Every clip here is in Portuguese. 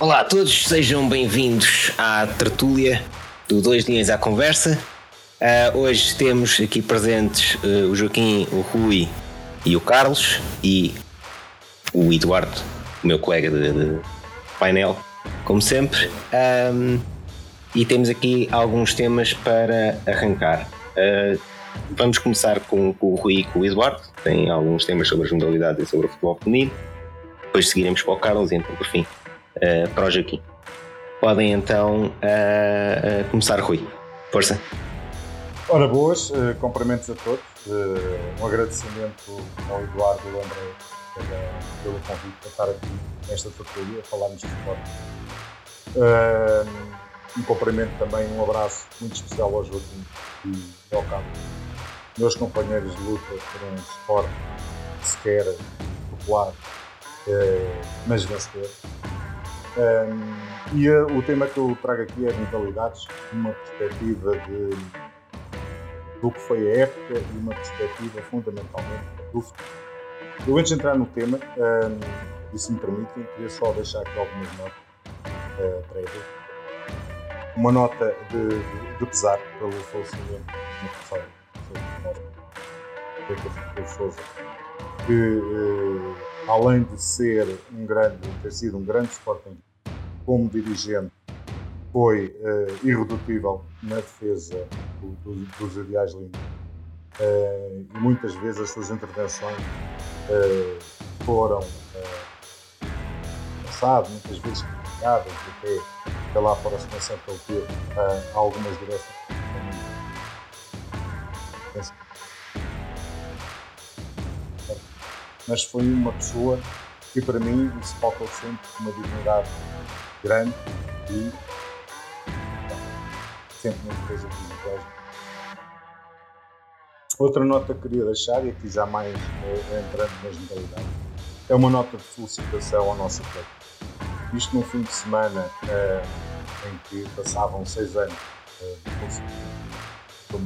Olá a todos, sejam bem-vindos à tertúlia do Dois Linhas à Conversa. Uh, hoje temos aqui presentes uh, o Joaquim, o Rui e o Carlos e o Eduardo, o meu colega de, de painel, como sempre. Um, e temos aqui alguns temas para arrancar. Uh, vamos começar com, com, o Rui e com o Eduardo, tem alguns temas sobre as modalidades e sobre o futebol feminino. Depois seguiremos para o Carlos e então, por fim, uh, o Joaquim. Podem então uh, começar, Rui. Força. Ora, boas, cumprimentos a todos. um agradecimento ao Eduardo e ao André pelo convite para estar aqui nesta tertulia a falarmos de esporte. Um cumprimento também, um abraço muito especial ao Joaquim e ao Carlos, meus companheiros de luta por um esporte sequer popular, eh, mas vencedor. Um, e a, o tema que eu trago aqui é mentalidades, uma perspectiva de, do que foi a época e uma perspectiva fundamentalmente do futuro. Eu antes de entrar no tema, um, e se me permitem, queria só deixar aqui algumas notas uh, prévias uma nota de, de, de pesar pelo falecimento do professor Pedro Souza, que eh, além de ser um grande, ter sido um grande Sporting como dirigente, foi eh, irredutível na defesa do, do, dos ideais limpos. Eh, e muitas vezes as suas intervenções eh, foram passadas, muitas vezes criticadas, até pela aproximação que ele teve a, algumas direções. Mas foi uma pessoa que para mim se faltou sempre uma dignidade grande e sempre muito coisa positiva. Outra nota que queria deixar, e aqui já mais é, entrando nas modalidades, é uma nota de felicitação ao nosso atleta isto num fim de semana uh, em que passavam seis anos uh, uh,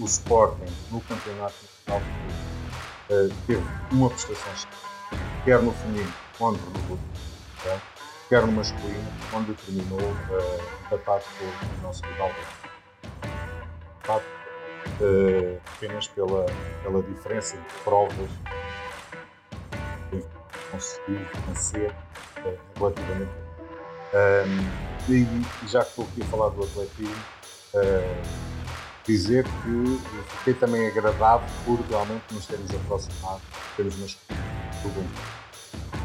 o Sporting no Campeonato Nacional uh, teve uma prestação quer no feminino, onde renovou, quer no masculino, onde terminou uh, empatado com o nosso rival. Uh, apenas pela, pela diferença de provas conseguiu vencer uh, relativamente. Um, e já que estou aqui a falar do atletismo, uh, dizer que fiquei também agradado por realmente nos termos aproximado, termos nos tudo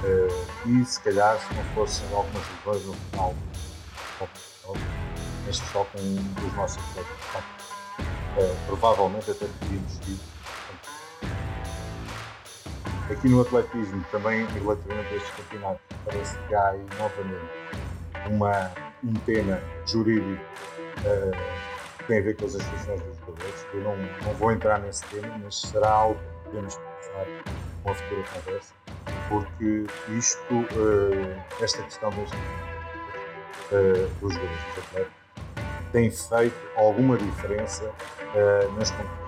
uh, E se calhar, se não fossem algumas lesões no final, este só com um dos nossos atletas, uh, provavelmente até teríamos tido Aqui no atletismo, também relativamente a estes campeonatos, parece que há aí novamente uma, um tema jurídico uh, tem a ver com as associações dos jogadores. Eu não, não vou entrar nesse tema, mas será algo que podemos pensar com a futura conversa, porque isto, uh, esta questão uh, dos jogadores, dos atletas, tem feito alguma diferença nas competições.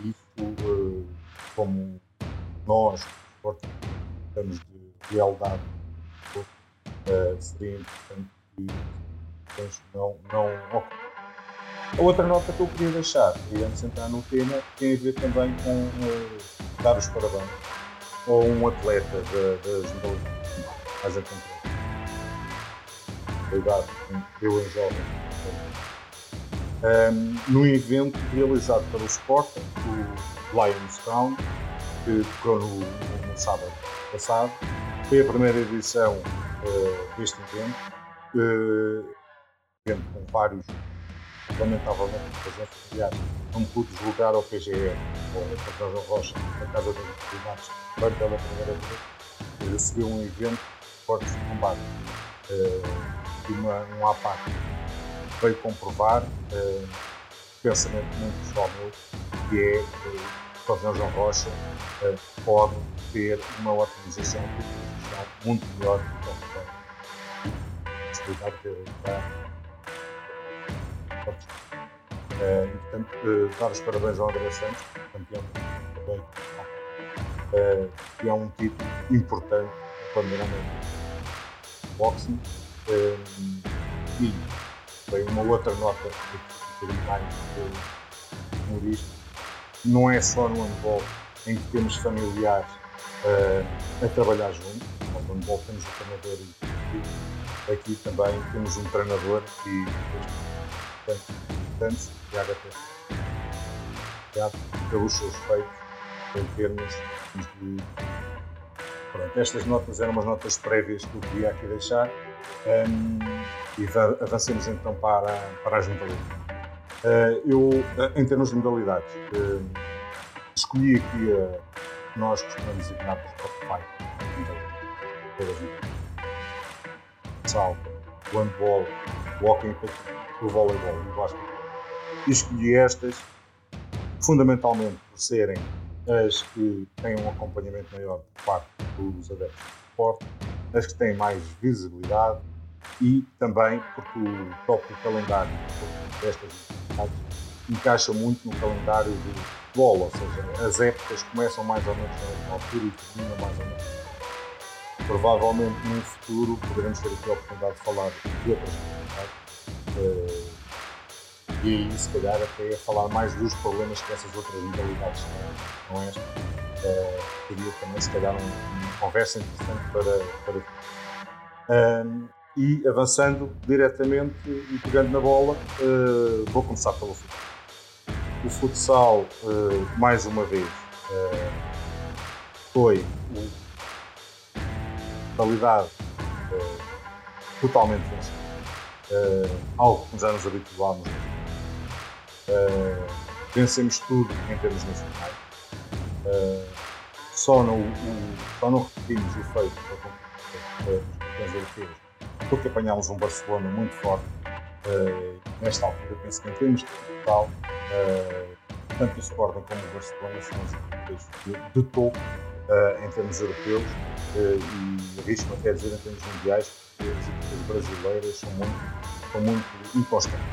isso como nós, estamos de lealdade, uh, seria importante que não, não A outra nota que eu queria deixar, e antes de entrar no tema, tem a ver também com uh, dar os parabéns a um atleta das modalidades mais a. Obrigado, eu em jovem. Um, num evento realizado pelo Sporting, o Lions Town, que decorreu no, no, sábado passado. Foi a primeira edição uh, deste evento, uh, evento com vários, lamentavelmente, presentes. Aliás, não pude deslocar ao PGR, ou ao Patrão Rocha, na Casa das Atividades, para pela primeira vez. Seria um evento de fortes de combate. Uh, e uma, um APAC veio comprovar uh, pensamento muito pessoal meu, que é que o Pavilhão João Rocha uh, pode ter uma otimização de muito melhor do que o. Possibilidade de ter uh, e, portanto, uh, dar os parabéns ao André Santos, campeão também. uh, que é um título importante no panorama do boxing. Um, e foi uma outra nota um bocadinho mais humorista. Não é só no handball em que temos familiares uh, a trabalhar juntos. No handball temos o treinador e aqui também temos um treinador e portanto, Tiago até pelos seus feitos em termos de. Pronto, estas notas eram umas notas prévias que eu queria aqui deixar um, e avancemos então para, para as modalidades. Uh, eu, em termos de modalidades, uh, escolhi aqui a que nós costumamos designar por 5 todas as Sal, o handball, o hockey o voleibol e o basquete. E escolhi estas fundamentalmente por serem as que têm um acompanhamento maior por parte dos adeptos do esporte, as que têm mais visibilidade e também porque o próprio calendário destas atividades encaixa muito no calendário do futebol, ou seja, as épocas começam mais ou menos na altura e terminam mais ou menos. Provavelmente no futuro poderemos ter aqui a oportunidade de falar de outras atividades. Uh, e aí, se calhar, até falar mais dos problemas que essas outras modalidades têm, não é? Uh, teria também, se calhar, uma, conversa interessante para. para e avançando diretamente e pegando na bola, uh, vou começar pelo futsal. O futsal, uh, mais uma vez, uh, foi uma modalidade totalmente vencida. algo que já nos habituámos Uh, vencemos tudo em termos nacionais. Uh, só, não, o, só não repetimos o feito dos campeões europeus porque apanhámos um Barcelona muito forte uh, nesta altura. Penso que em termos de total, tanto o Sporting como o Barcelona são as equipas de, de topo em termos europeus e arrisco até dizer em termos mundiais, porque as equipas brasileiras são muito, são muito inconstantes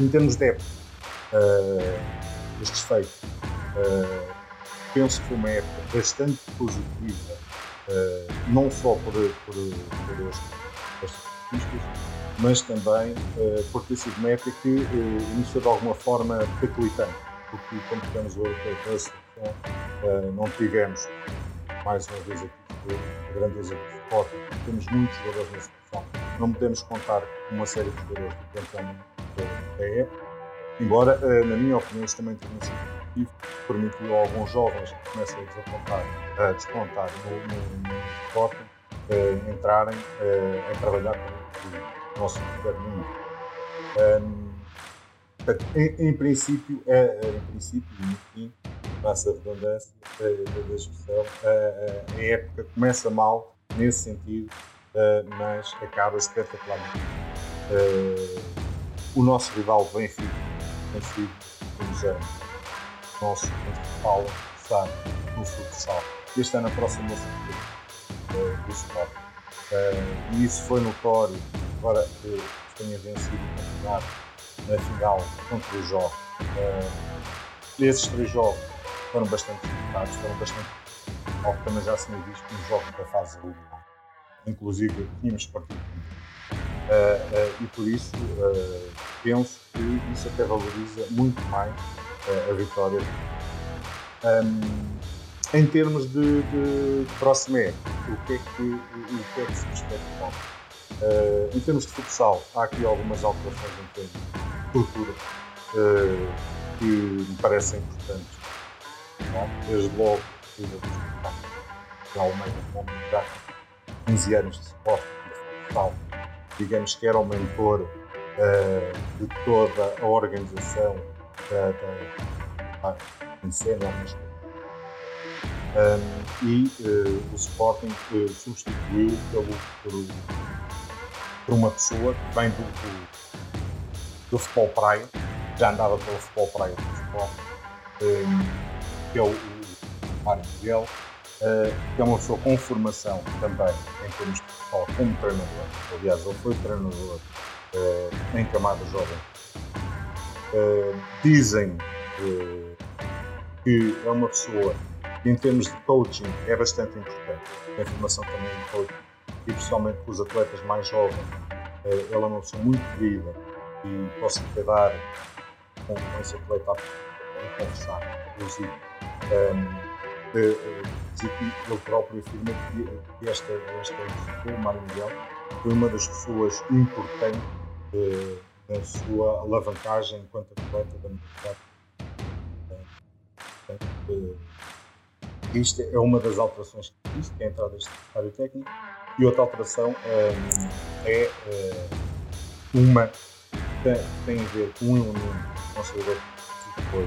em termos de época, uh, destes feitos, uh, penso que foi uma época bastante positiva, uh, não só por, por, por estes pistas, mas também uh, por ter sido uma época que uh, iniciou de alguma forma periclitante, porque como tivemos o europeu da seleção, não tivemos, mais uma vez aqui, a grandeza esporte, temos muitos jogadores na seleção, não podemos contar com uma série de jogadores do campeão da época, embora, eh, na minha opinião, isso também tenha sido positivo, permitiu a alguns jovens que comecem a desapontar, a despontar no, no, no esporte, uh, entrarem uh, a trabalhar com o nosso governo. Um, em, em, princípio, é, em princípio, enfim, passa a redundância da expressão, a, a, época começa mal nesse sentido, uh, mas acaba espetacularmente. Uh, o nosso rival Benfica sido uns anos o nosso principal adversário no futsal. Este ano aproximou-se uh, do Sport. Uh, e isso foi notório agora que tenha vencido o campeonato na final contra o. Uh, esses três jogos foram bastante disputados, foram bastante, ao que também já se tinha visto, nos jogos da fase regular. Inclusive, tínhamos partido uh, e por isso uh, penso que isso até valoriza muito mais a vitória. Um, em termos de, de, próxima época, o que é que, o que, é que se perspectiva? Uh, em termos de futsal, há aqui algumas alterações em termos de uh, que me parecem importantes. É? Desde logo, já o meio já 15 anos de suporte futsal. Digamos que era o mentor uh, de toda a organização da, da, da cena, um, e uh, o Sporting uh, substituiu pelo, por, por, uma pessoa que vem do, do, do, futebol praia, já andava pelo futebol praia do Sporting, um, que é o Mário Miguel, uh, que é uma pessoa com formação também em termos de futebol como treinador. Aliás, ele foi treinador uh, em camada jovem. Uh, dizem que é uma pessoa Em termos de coaching, é bastante importante. A formação também em coaching, e principalmente com os atletas mais jovens, eh, ela não são muito querida e posso até dar com, esse atleta a conversar, inclusive. De, ele próprio afirma que esta, esta o Mário Miguel foi uma das pessoas importantes eh, na sua alavancagem enquanto atleta da universidade. Eh, isto é uma das alterações que existe, que é a entrada deste secretário técnico, e outra alteração eh, é uma que tem a ver com um elemento considerado que foi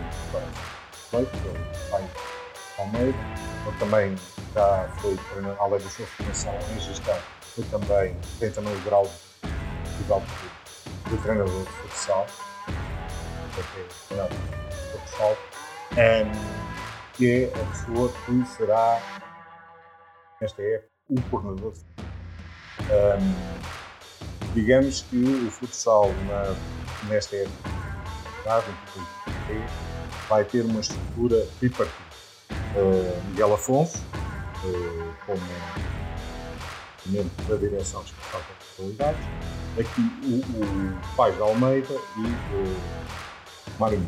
feito, pelo pai Palmeira, ele também já foi além da sua formação em gestão, foi também, tem também o grau de, de, de treinador de futsal, treinador de futsal, um, que é a pessoa que será, nesta época, o coordenador de um, Digamos que o futsal na, nesta época, vai ter uma estrutura tripartida uh, Miguel Afonso, uh, como membro da direção responsável pelas qualidades, aqui o, o Pais de Almeida e uh, Mário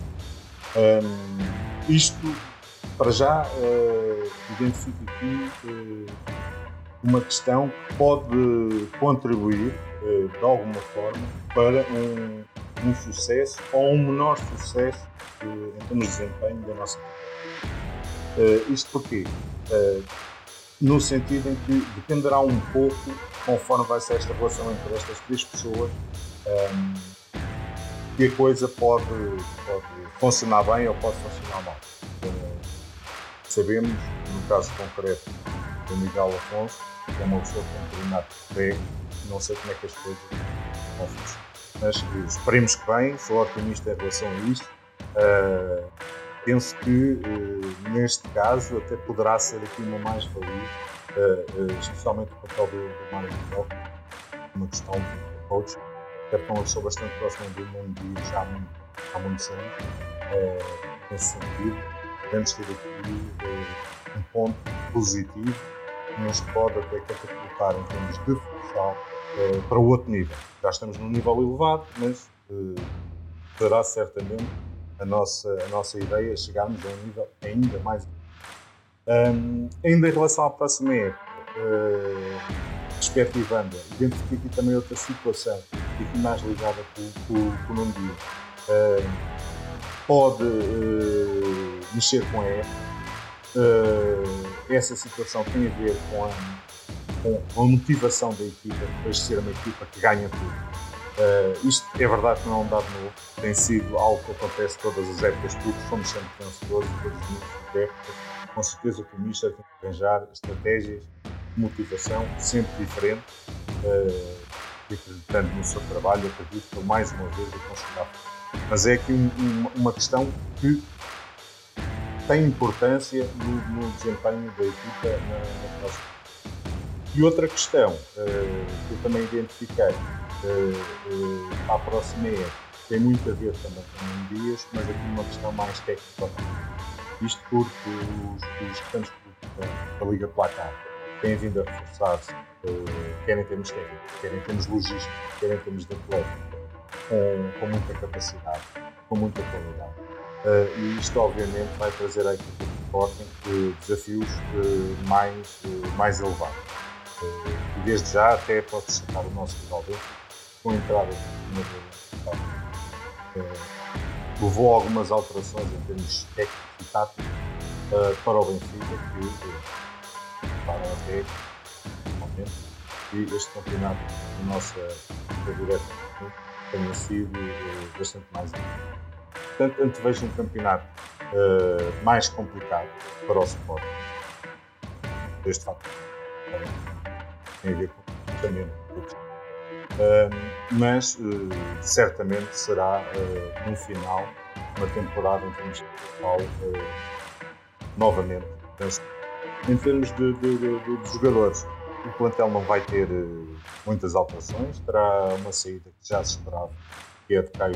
um, Isto, para já, uh, identifico aqui uh, uma questão que pode contribuir, uh, de alguma forma, para um, um sucesso ou um menor sucesso em termos de desempenho da nossa Uh, isto porquê? Uh, no sentido em que dependerá um pouco, conforme vai ser esta relação entre estas três pessoas, um, ehm, que a coisa pode, pode funcionar bem ou pode funcionar mal. Uh, sabemos, no caso concreto do Miguel Afonso, que é uma pessoa um determinado pé, não sei como é que as coisas vão funcionar. Mas esperemos que bem, sou otimista em relação a isto. Uh, penso que eh, neste caso até poderá ser aqui uma mais-valia, eh, eh, especialmente o papel do, Mário Miguel, uma questão de coach, até porque eu sou bastante próximo do mundo e já há, muito, há muitos anos, nesse sentido. Podemos ter aqui um ponto positivo que nos pode até catapultar em termos de futsal para outro nível. Já estamos num nível elevado, mas será certamente a nossa, a nossa ideia é chegarmos a um nível ainda mais. Um, ainda em relação à próxima época, uh, perspectivando, identifico aqui também outra situação, aqui mais ligada com, o Nuno Dias. Uh, pode uh, mexer com a época. Uh, essa situação tem a ver com a, com a motivação da equipa, depois de ser uma equipa que ganha tudo. Uh, isto é verdade que não é um dado novo, tem sido algo que acontece todas as épocas, porque somos sempre vencedores, todos os inícios de época. Com certeza que o Mister tem que arranjar estratégias motivação sempre diferentes uh, e acreditando no seu trabalho, acredito que mais uma vez eu consigo Mas é aqui um, um, uma questão que tem importância no, no desempenho da equipa na, na próxima. E outra questão uh, que eu também identifiquei uh, uh, à próxima época tem muito a ver também com o Dias, mas aqui uma questão mais técnica. Isto porque os, os restantes da, da Liga Placar têm vindo a reforçar-se, uh, quer em termos técnicos, quer em termos logísticos, quer em termos de atleta, com, com muita capacidade, com muita qualidade. E isto, obviamente, vai trazer à equipa de Sporting desafios mais, mais elevados. e desde já, até pode destacar o nosso rival com entrada uma levou algumas alterações em termos técnicos e táticos uh, para o Benfica, que uh, para até momento, e este campeonato, a nossa direta, tenha sido uh, bastante mais importante. Portanto, antevejo um campeonato uh, mais complicado para o Sport. Este facto tem a ver com também mas uh, certamente será uh, no final uma temporada em termos de futebol uh, novamente. Em termos de, de, de, de, jogadores, o plantel não vai ter muitas alterações, terá uma saída que já se esperava, que é de Caio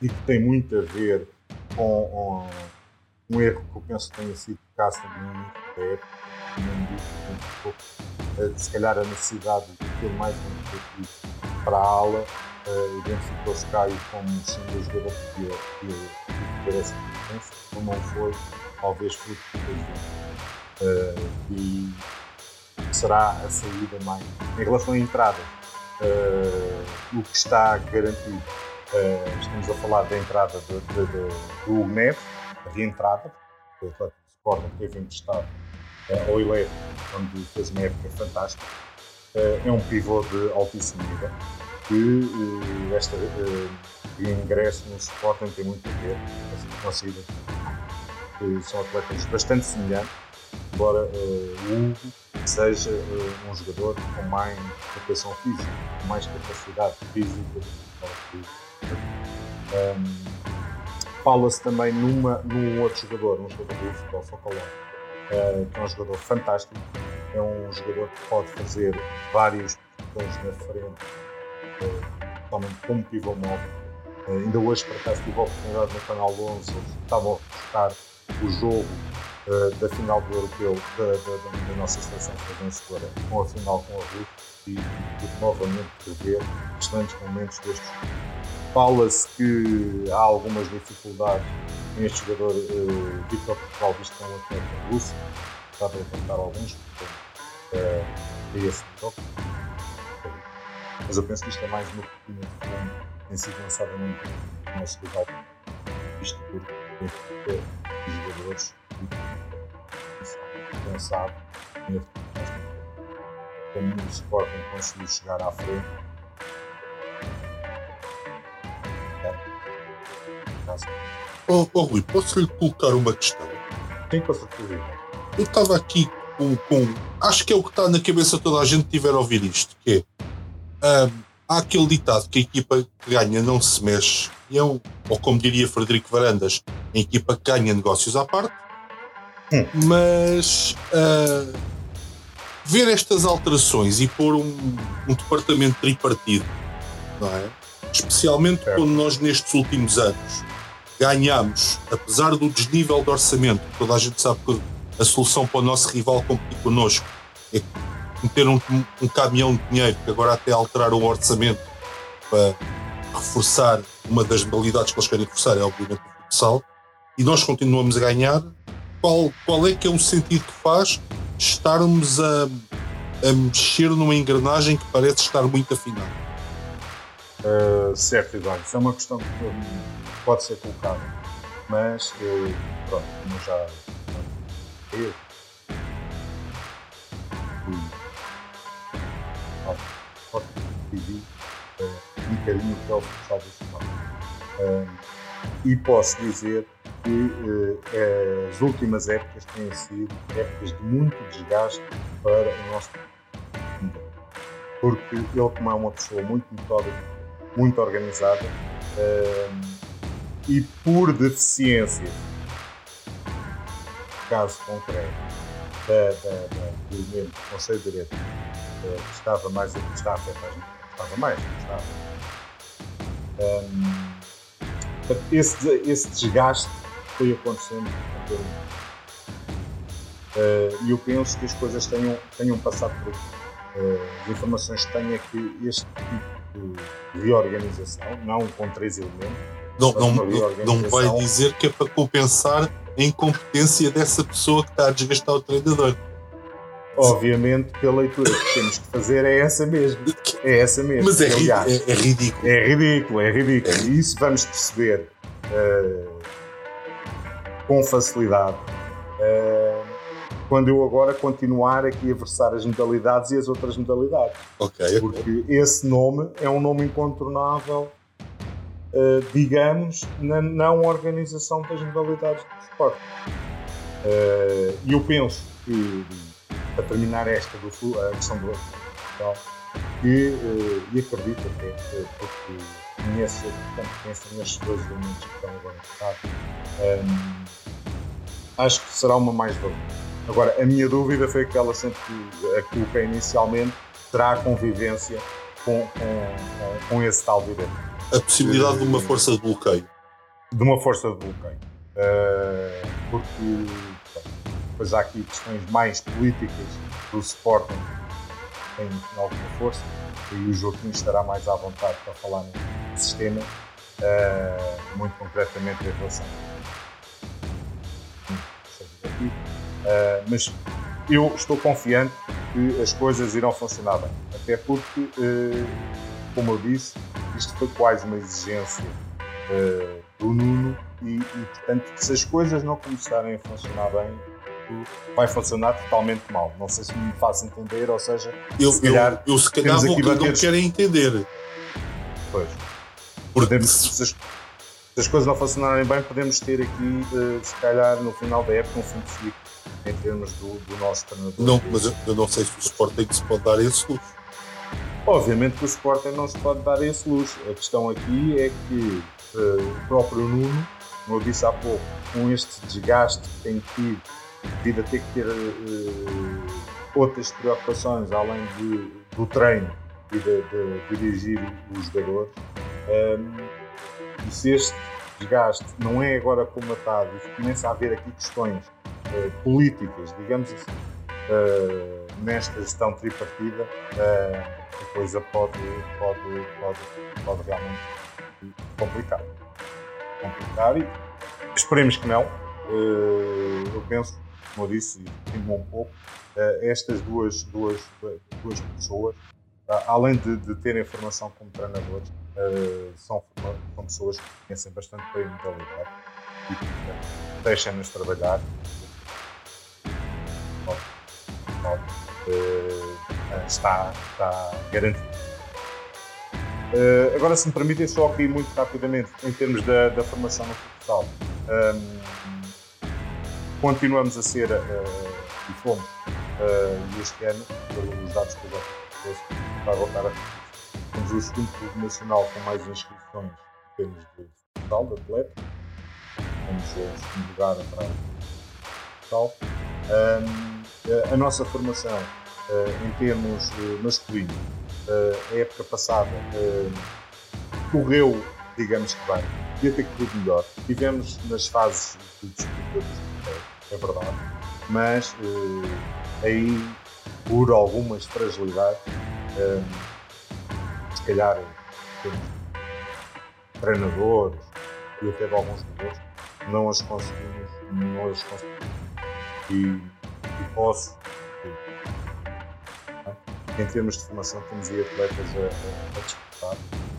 e que tem muito a ver com, com um erro que eu penso que tenha sido casting no início da época, um se calhar a necessidade de ter mais um objetivo para a ala, uh, identificou-se Caio como sendo o jogador que podia ter essa diferença, como não foi, talvez fruto do uh, e será a saída mais. Em relação à entrada, uh, o que está garantido, uh, estamos a falar da entrada de, de, de, do Neves, a reentrada, o Atlético Sporting teve emprestado uh, ao Ilé, onde fez uma época fantástica. Uh, é um pivô de altíssimo nível que uh, esta uh, ingresso no Sporting tem muito a ver com a saída. São atletas bastante semelhantes, embora o Hugo seja um jogador com mais preparação física, com mais capacidade física. Um, Fala-se também numa, num outro jogador, um jogador do futebol Socolão, que é um jogador fantástico, é um jogador que pode fazer várias posições na frente, uh, totalmente como pivô móvel. Uh, ainda hoje, por acaso, tive a oportunidade no Canal 11, eles estavam a buscar o jogo da final do Europeu da, da, da nossa seleção vencedora com a final com a Rússia e, e novamente rever excelentes momentos destes. Fala-se que há algumas dificuldades neste jogador uh, Victor Portugal, visto que é um atleta russo, está a levantar alguns, portanto, uh, esse toque. Mas eu penso que isto é mais uma cortina de fundo tem sido lançada no nosso legal, isto porque os jogadores pensado como o Sporting conseguiu chegar à frente. Oh, oh Rui, posso lhe colocar uma questão? Sim, com certeza. Eu estava aqui com, com, Acho que é o que está na cabeça de toda a gente que tiver a ouvir isto, que é. Um, há aquele ditado que a equipa que ganha não se mexe, e é um, ou como diria Frederico Varandas, a equipa que ganha negócios à parte, hum. mas uh, ver estas alterações e pôr um, um departamento tripartido, não é? especialmente é. quando nós nestes últimos anos ganhamos, apesar do desnível de orçamento, toda a gente sabe que a solução para o nosso rival competir connosco é meter um, um caminhão de dinheiro, que agora até alteraram o orçamento para reforçar uma das modalidades que eles querem reforçar, é obviamente o futsal, e nós continuamos a ganhar. Qual, qual é que é o sentido que faz estarmos a, a mexer numa engrenagem que parece estar muito afinada? Uh, certo, Eduardo, isso é uma questão que pode ser colocada, mas uh, pronto, como já eu forte vivi uh, um que é o futsal do uh, E posso dizer que as últimas épocas têm sido épocas de muito desgaste para o nosso porque ele, como é uma pessoa muito metódica, muito organizada, e por deficiência, caso concreto, da, da, da, do elemento do Conselho de Direito que estava mais está a afetar, estava mais, estava. Um, esse, esse desgaste foi acontecendo uh, e eu penso que as coisas tenham, tenham passado por aqui. Uh, as informações que tenho é que este tipo de reorganização, não com três elementos, não, não, não vai dizer que é para compensar a incompetência dessa pessoa que está a desgastar o treinador. Obviamente que a leitura que temos que fazer é essa mesmo. É essa mesmo. Mas é, Aliás, é, é ridículo. É ridículo, é ridículo. E isso vamos perceber uh, com facilidade uh, quando eu agora continuar aqui a versar as modalidades e as outras modalidades. Ok. Porque esse nome é um nome incontornável, uh, digamos, na não organização das modalidades do esporte. E eu penso que para terminar esta do, a questão do Portugal, e, uh, e acredito até, porque conheço a competência nestes dois elementos que estão agora um, acho que será uma mais-valia. Agora, a minha dúvida foi aquela sempre que a coloquei inicialmente, terá convivência com, com, com, esse tal direito. A possibilidade de uma força de bloqueio. De uma força de bloqueio. Uh, porque depois há aqui questões mais políticas do Sporting têm alguma força e o Joaquim estará mais à vontade para falar no sistema, uh, muito concretamente em relação aqui. Uh, mas eu estou confiante que as coisas irão funcionar bem, até porque, uh, como eu disse, isto foi quase uma exigência do Nuno e, e, portanto, se as coisas não começarem a funcionar bem, vai funcionar totalmente mal. Não sei se me faço entender, ou seja, eu, se calhar, eu, eu se calhar vou, bater... não quero entender. Pois. Podemos, se, as, se, as, coisas não funcionarem bem, podemos ter aqui, uh, se calhar, no final da época, um fim de ciclo em termos do, do nosso treinador. Não, mas eu, eu, não sei se o Sporting se pode dar esse luxo. Obviamente que o Sporting não se pode dar esse luxo. A questão aqui é que uh, o próprio Nuno, como eu disse há pouco, com este desgaste que tem tido devido a ter que ter uh, outras preocupações além de, do treino e de, de, dirigir os jogadores. Um, e se este desgaste não é agora comatado e começa a haver aqui questões uh, políticas, digamos assim, nesta gestão tripartida, a coisa pode, pode, pode, pode realmente complicar. Complicar e esperemos que não. eu penso como eu disse, e um pouco, eh, estas duas, duas, duas pessoas, além de, de terem formação como treinadores, eh, são, são pessoas que conhecem bastante bem a modalidade e que deixam-nos trabalhar. Eh, está, está garantido. agora, se me permitem, só aqui muito rapidamente, em termos da, da formação no futsal. Um, continuamos a ser, uh, e fomos, uh, este ano, pelos dados que eu já vai voltar a Temos o segundo clube nacional com mais inscrições em termos de total de atleta. Temos o segundo lugar para o total. Um, a nossa formação uh, em termos masculinos, a época passada correu, digamos que bem, ia ter corrido melhor. Tivemos nas fases de disputa é verdade. Mas aí, por algumas fragilidades, se calhar treinadores e até de alguns jogadores, não as conseguimos, não as conseguimos. E, e posso, em termos de formação, temos aí atletas a, a, disputar,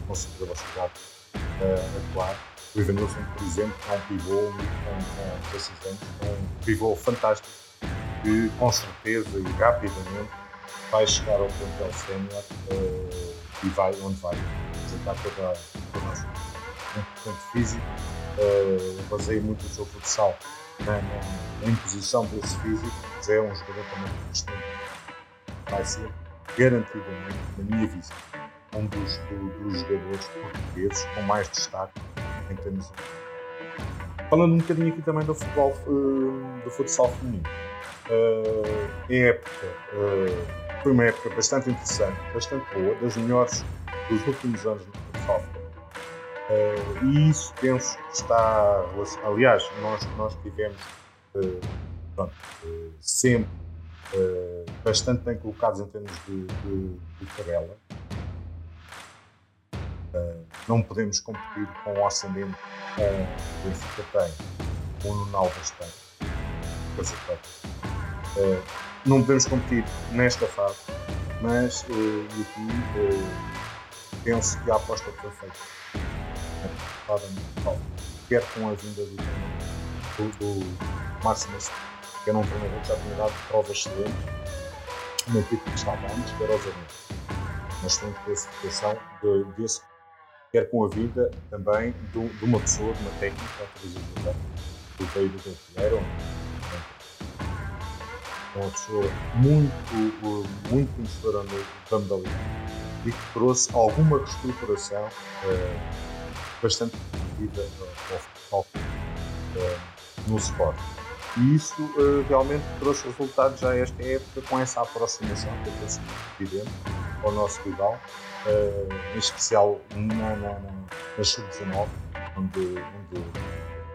com capacidade a atuar o Evanilson, por exemplo, é um pivô com, com 16 anos, é um pivô fantástico que com certeza e rapidamente vai chegar ao plantel sénior uh, e vai onde vai apresentar toda, a nossa componente físico. Uh, muito o seu futsal na, na, imposição desse físico, mas é um jogador também consistente. Vai ser garantidamente, na minha visão, um dos, do, dos jogadores portugueses com mais destaque em termos. Falando um bocadinho aqui também do futebol, uh, do futsal feminino. Uh, em época, uh, foi uma época bastante interessante, bastante boa, das melhores dos últimos anos no futsal uh, E isso penso que está. Aliás, nós, nós tivemos pronto, sempre bastante bem colocados em termos de, de, de tabela Uh, não podemos competir com o orçamento que o Benfica tem, com o Nuno tem. Uh, não podemos competir nesta fase, mas uh, aqui penso que a aposta foi feita. Quer com a vinda do, do, do Márcio que era um treinador que já tinha dado provas excelentes na equipe que estava antes, que era o Zé uma excelente classificação de, desse quer com a vida também de, de uma pessoa, de uma técnica, que veio do brasileiro, uma pessoa muito, muito conhecedora da modalidade e que trouxe alguma reestruturação uh, bastante positiva ao futebol uh, no esporte. E isso uh, realmente trouxe resultados já esta época com essa aproximação que é evidente ao nosso rival uh, em especial na, na, na, na sub-19, onde, onde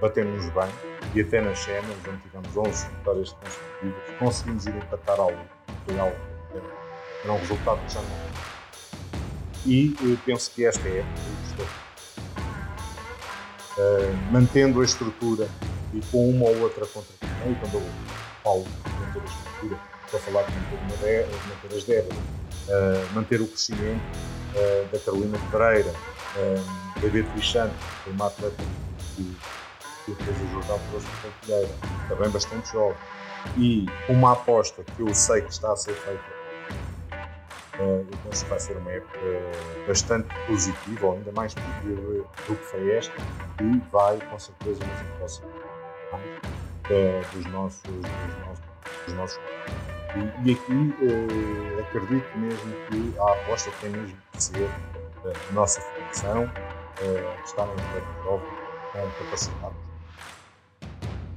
batemos bem e até nas cenas, onde tivemos 11 vitórias consecutivas, conseguimos ir empatar ao foi algo era um resultado que já não e eu penso que esta é uh, mantendo a estrutura e com uma ou outra contratação, e quando eu falo manter a estrutura, estou a falar de manter, uma manter as débitas, uh, manter o crescimento uh, da Carolina Pereira, uh, da Beatriz Santos, que é uma atleta que, que fez o Jordão trouxe para também bastante jovem, e uma aposta que eu sei que está a ser feita eu penso que vai ser uma época bastante positiva, ou ainda mais positiva do que foi esta, e vai com certeza nos próximos dos nossos, dos nossos, dos nossos e, e aqui eh, acredito mesmo que a aposta tem mesmo que ser eh, a nossa formação, eh, estar em jovem com capacidade.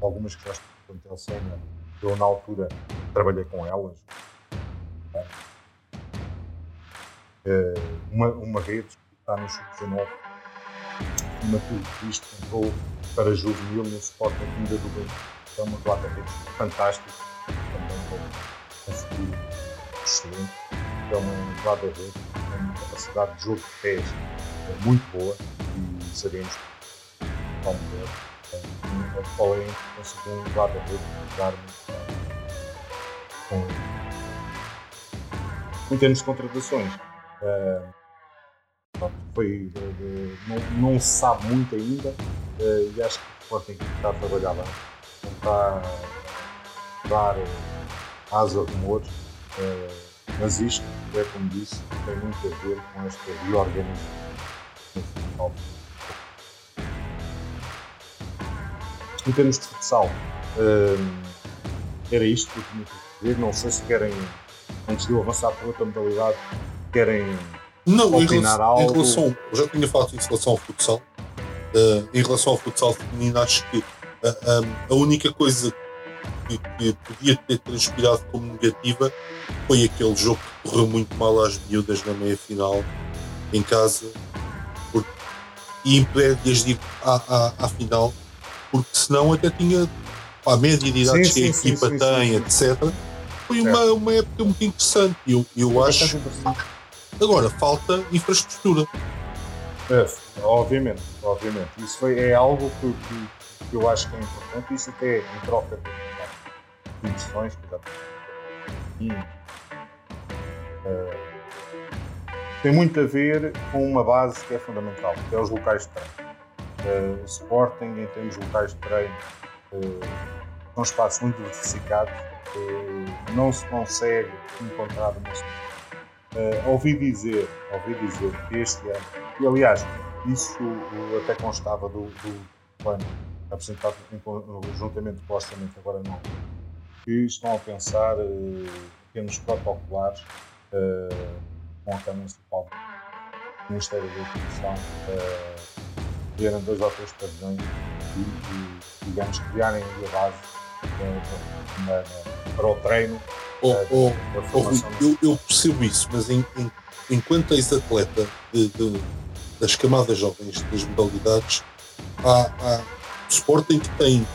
Algumas que já estão no plantel sénior, eu na altura trabalhei com elas. Eh, uma, uma rede que está no sub-19, uma tudo isto entrou para juvenil no Sporting Vinda do Bem. É uma guarda-redes fantástica, também com um futuro excelente. É uma guarda-redes com uma capacidade de jogo de pés muito boa e sabemos ver. Qual é a conseguir um guarda-redes jogar muito bem. Com, em termos de contratações, Uh, foi, de, de, não, não, se sabe muito ainda e acho que o Sporting está a trabalhar bem, a dar asa a rumores, uh, mas isto, é como disse, tem muito a ver com esta reorganização Em termos de futsal, era isto que eu tinha que dizer. Não sei se querem, antes de eu avançar para outra modalidade, querem não, opinar em relação, algo? Em relação, já tinha falado em relação ao futsal. Uh, em relação ao futsal feminino, acho que um, a única coisa que, que, podia ter transpirado como negativa foi aquele jogo que correu muito mal às miúdas na meia final em casa porque, e impede-as de ir à, à, à, final, porque senão até tinha a média de idades que a equipa sim, tem, etc. Foi uma, uma época muito interessante. Eu, eu acho. Agora, falta infraestrutura. É, obviamente, obviamente. Isso foi, é algo que, que, que, eu acho que é importante. Isso até em troca de impressões, e, uh, tem muito a ver com uma base que é fundamental, que é os locais de treino. Uh, o Sporting, em termos de locais de treino, uh, são espaços muito diversificados, uh, não se consegue encontrar uma Uh, ouvi dizer, ouvi dizer que este ano, e aliás, isso até constava do, do plano apresentado juntamente com o orçamento, agora não, que estão a pensar uh, pequenos protocolares uh, com a Câmara Municipal do Ministério da Educação, uh, terem dois ou três pavilhões e, e, digamos, criarem a base uh, para o treino Oh, oh, oh, eu, eu, percebo isso, mas em, em, enquanto ex-atleta de, de, das camadas jovens das modalidades, há, há Sporting que tem.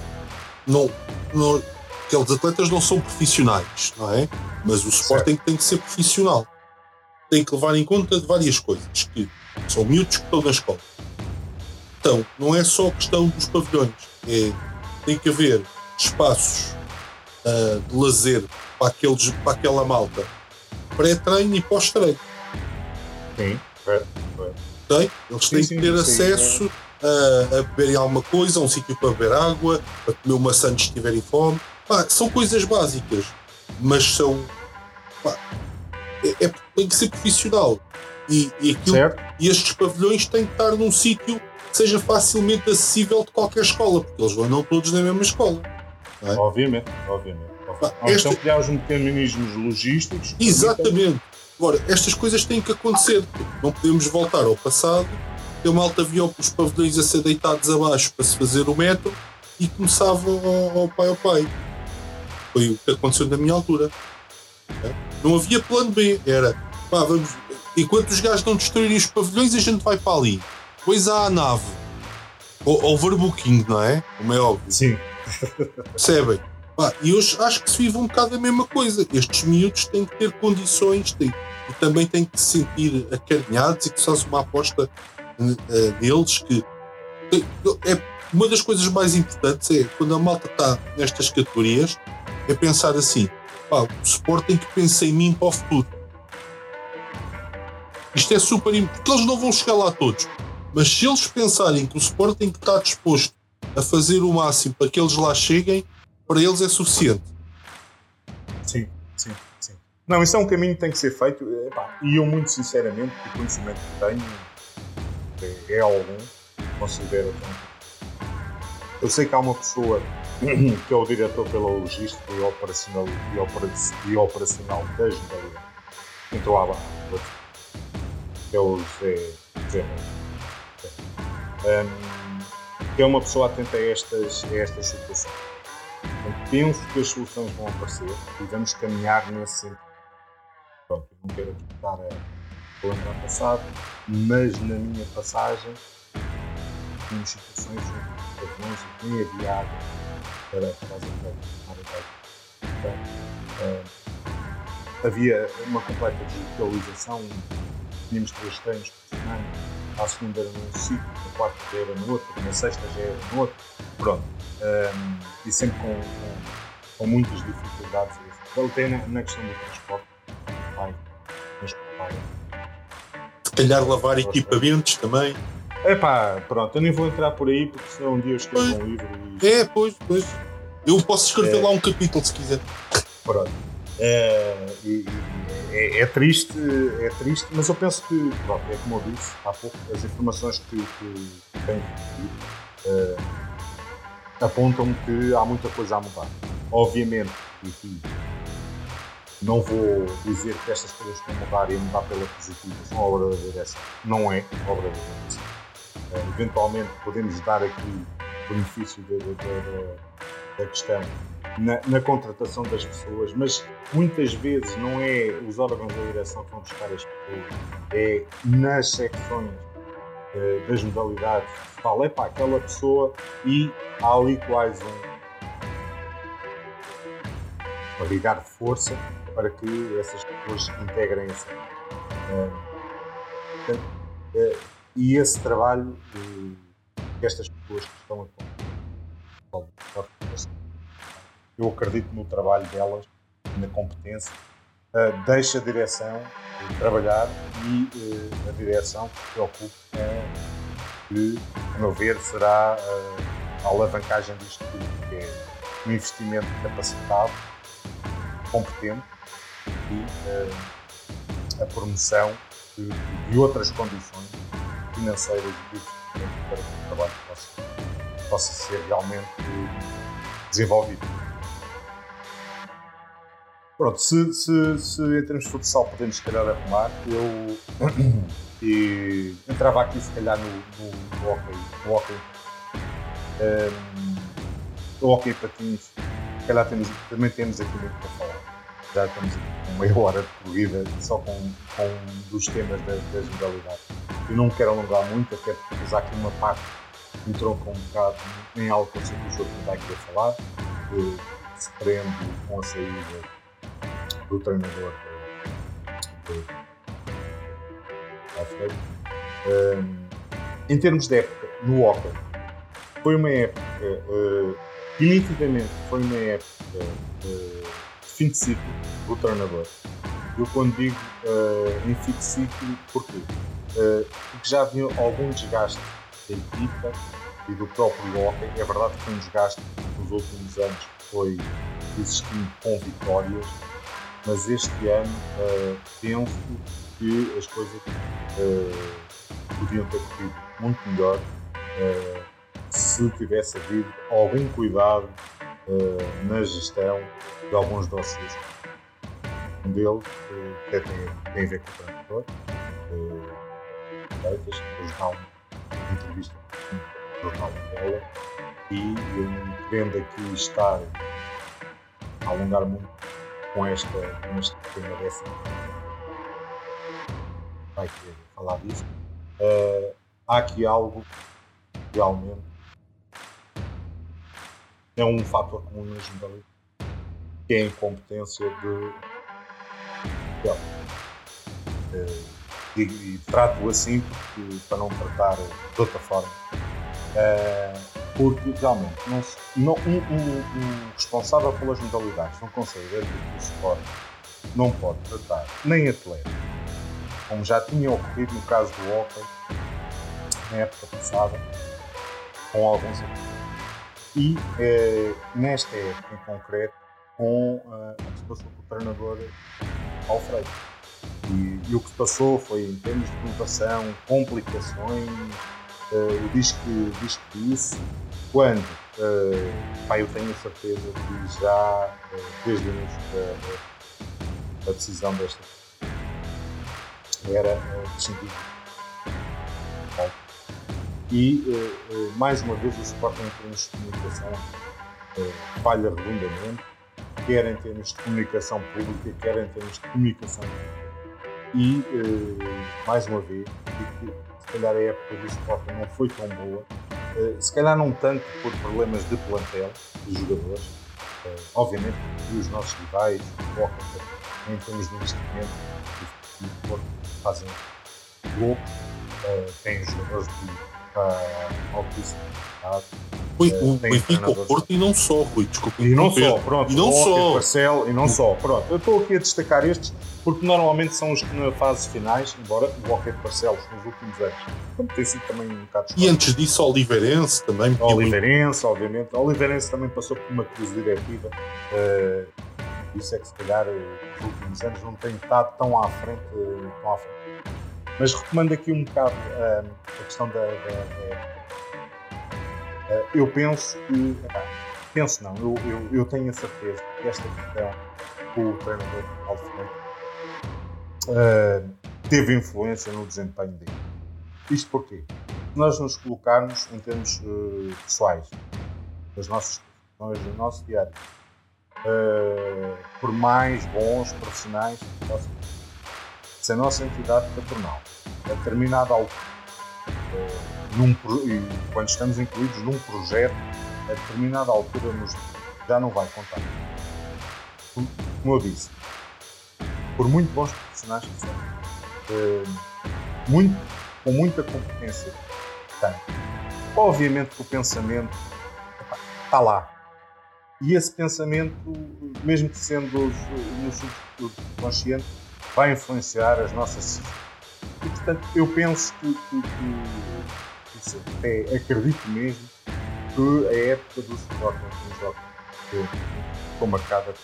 Não, não, aqueles atletas não são profissionais, não é? Mas o Sporting tem que ser profissional. Tem que levar em conta várias coisas, que são miúdos que estão na escola. Então, não é só questão dos pavilhões, é, tem que haver espaços uh, de lazer para, aqueles, para aquela malta pré-treino e pós-treino. Sim, é, Tem? Eles têm sim, que ter sim, acesso a, a beberem alguma coisa, um sítio para beber água, para comer uma maçã se tiverem fome. Pá, são coisas básicas, mas são. Pá, é, é, tem que ser profissional. E, e, aquilo, e estes pavilhões têm que estar num sítio que seja facilmente acessível de qualquer escola, porque eles vão não todos na mesma escola. É? Obviamente, obviamente. Ou esta... então criar os mecanismos logísticos. Exatamente. Agora, estas coisas têm que acontecer. Não podemos voltar ao passado. A malta viu os pavilhões a ser deitados abaixo para se fazer o metro e começava ao, ao pai ao pai. Foi o que aconteceu na minha altura. Não havia plano B. Era, pá, vamos, enquanto os gajos não destruírem os pavilhões, a gente vai para ali. Depois há a nave. Ou overbooking, não é? Como é óbvio. Sim. Percebem? e hoje acho que se vive um bocado a mesma coisa. Estes miúdos têm que ter condições têm, e também têm que se sentir acarinhados e que se faz uma aposta neles que é uma das coisas mais importantes é quando a malta está nestas categorias é pensar assim pá, o Sporting que pensa em mim para o futuro isto é super importante porque eles não vão chegar lá todos mas se eles pensarem que o Sporting está disposto a fazer o máximo para que eles lá cheguem para eles é suficiente. Sim, sim, sim. Não, isso é um caminho que tem que ser feito. Epá, e eu, muito sinceramente, o conhecimento que tenho é, é algum, considero Eu sei que há uma pessoa que é o diretor pela logística e operacional, e operacional, e operacional das modalidades. Entrou à barra, que é o José, José um, que é uma pessoa atenta a estas, a estas situações. Portanto, penso que as soluções vão aparecer e vamos caminhar nesse sentido. Pronto, não quero estar a lembrar passado, mas na minha passagem tínhamos situações onde os aviões nem havia água para, para as empresas. Uh, havia uma completa digitalização, tínhamos três treinos por semana, à segunda era num sítio, na quarta já era no outro, na sexta já era no outro, pronto um, e sempre com, com, com, muitas dificuldades. Tem na, na questão do transporte, vai, Se calhar lavar equipamentos também. É pá, pronto, eu nem vou entrar por aí porque senão um dia eu escrevo pois, um livro e. É, pois, pois. Eu posso escrever é, lá um capítulo se quiser. Pronto. É, é, é, triste, é triste, mas eu penso que, pronto, é como eu disse há pouco, as informações que, que tenho recebido, uh, apontam que há muita coisa a mudar. Obviamente, enfim, não vou dizer que estas coisas a mudar e mudar pela positiva são obra da direção. Não é obra da direção. Uh, eventualmente podemos dar aqui benefício da, da, da questão na, na, contratação das pessoas, mas muitas vezes não é os órgãos da direção que vão buscar as pessoas, é nas secções uh, das modalidades fala, é para aquela pessoa e há ali quase um. a ligar força para que essas pessoas integrem essa. Uh, uh, e esse trabalho que estas pessoas que estão a eu acredito no trabalho delas, na competência, deixa a direção trabalhar e a direção que se com que, a meu ver, será a alavancagem disto tudo, que é um investimento capacitado, competente e uh, a promoção de, de, outras condições financeiras e para que o trabalho possa, possa ser realmente desenvolvido. Pronto, se, se, se em termos de futsal podemos se calhar arrumar, eu e entrava aqui se calhar no, no, no hockey. No hockey. Um, o hockey patins, se calhar temos, também temos aqui muito para falar. Já estamos aqui com meia hora de corrida só com, com um dos temas das, das modalidades. Eu não quero alongar muito, até porque há aqui uma parte entrou com um bocado em algo que eu sei que o jogo não vai querer falar, que se prende com a saída do treinador um, em termos de época, no Open, foi uma época, uh, nitidamente, foi uma época uh, fim de ciclo do treinador. Eu quando digo uh, em fim de ciclo, porquê? Uh, porque já havia algum desgaste da equipa e do próprio hockey. É verdade que foi um desgaste nos últimos anos que foi existindo com vitórias, mas este ano uh, penso que as coisas uh, podiam ter corrido muito melhor uh, se tivesse havido algum cuidado uh, na gestão de alguns dossiês. Um deles até tem, tem a ver com o treinador, Freitas, que dá uma entrevista no jornal dela e querendo aqui estar a alongar muito com, esta, com este tema dessa vai querer falar disso. Uh, há aqui algo realmente é um fator comum nas modalidades, que é a incompetência de. Well, e, e trato assim porque, para não tratar de outra forma. Uh, porque realmente não, não, um, um, um, responsável pelas modalidades não consegue ver o suporte, não pode tratar nem atleta, como já tinha ocorrido no caso do hockey na época passada, com alguns atletas. E eh, nesta época em concreto, com o passou com o treinador Alfredo. E, e, o que se passou foi em termos de conotação, complicações, uh, diz que diz que disse, quando uh, pá, eu tenho a certeza que já desde o início da, decisão desta era uh, sentido e uh, mais uma vez o Sporting em termos de comunicação falha redondamente quer em termos de comunicação pública quer em termos de comunicação e mais uma vez se calhar a época do Sporting não foi tão boa. Eh, se calhar não tanto por problemas de plantel, de jogadores, obviamente que os nossos rivais, focam em termos de investimento, e o Porto fazem louco, têm jogadores de qualidade, foi o Benfica, o Porto e não só, Rui, desculpa. E não só, pronto. E não só. Marcel, e não só, pronto. Eu estou aqui a destacar estes porque normalmente são os que na fase finais, embora o Hockey de Barcelos nos últimos anos, como tem sido também um bocado E antes disso, Oliveirense também. Oliveirense, obviamente. Oliveirense também passou por uma crise diretiva. Uh, isso é que se calhar nos últimos anos não tem estado tão à frente. Tão à frente. Mas retomando aqui um bocado uh, a questão da, da eh, eu penso que. penso não, eu, eu, eu, tenho a certeza que esta questão com o treinador Alfredo uh, teve influência no desempenho dele. Isto porquê? Nós nos colocarmos em termos uh, pessoais, das nossas profissões, do nosso diário, uh, por mais bons profissionais que possam se a nossa entidade patronal, a determinada altura, num, quando estamos incluídos num projeto, a determinada altura nos, já não vai contar. Como eu disse, por muito bons profissionais que são, eh, muito, com muita competência obviamente que o pensamento está lá. E esse pensamento, mesmo que sendo no subconsciente, vai influenciar as nossas. E, portanto, eu penso que, que, que até acredito mesmo que a época do Sporting nos jogos foi marcada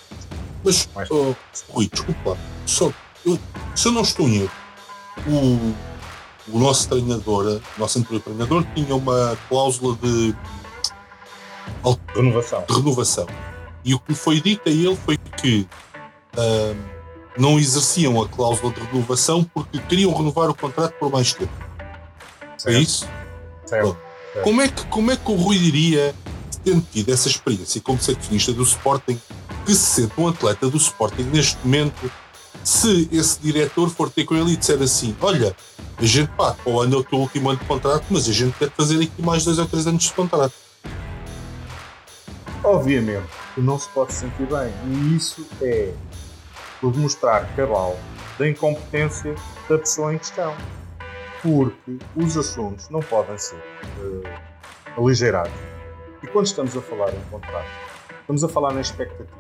Mas, mais oh, Rui, desculpa, só, eu, se eu não estou em erro, o, o nosso treinador, o nosso anterior treinador, tinha uma cláusula de renovação. De renovação. E o que foi dito a ele foi que não exerciam a cláusula de renovação porque queriam renovar o contrato por mais tempo. É certo. É isso? Certo. Como, é que, como é que o Rui diria, tendo tido essa experiência como seccionista do Sporting, que se sente um atleta do Sporting neste momento, se esse diretor for ter com ele e disser assim: Olha, a gente, pá, ou anda o teu último ano de contrato, mas a gente quer fazer aqui mais dois ou três anos de contrato. Obviamente que não se pode sentir bem, e isso é por demonstrar cabal da incompetência da pessoa em questão porque os assuntos não podem ser uh, aligerados. E quando estamos a falar em contrato, estamos a falar na expectativa.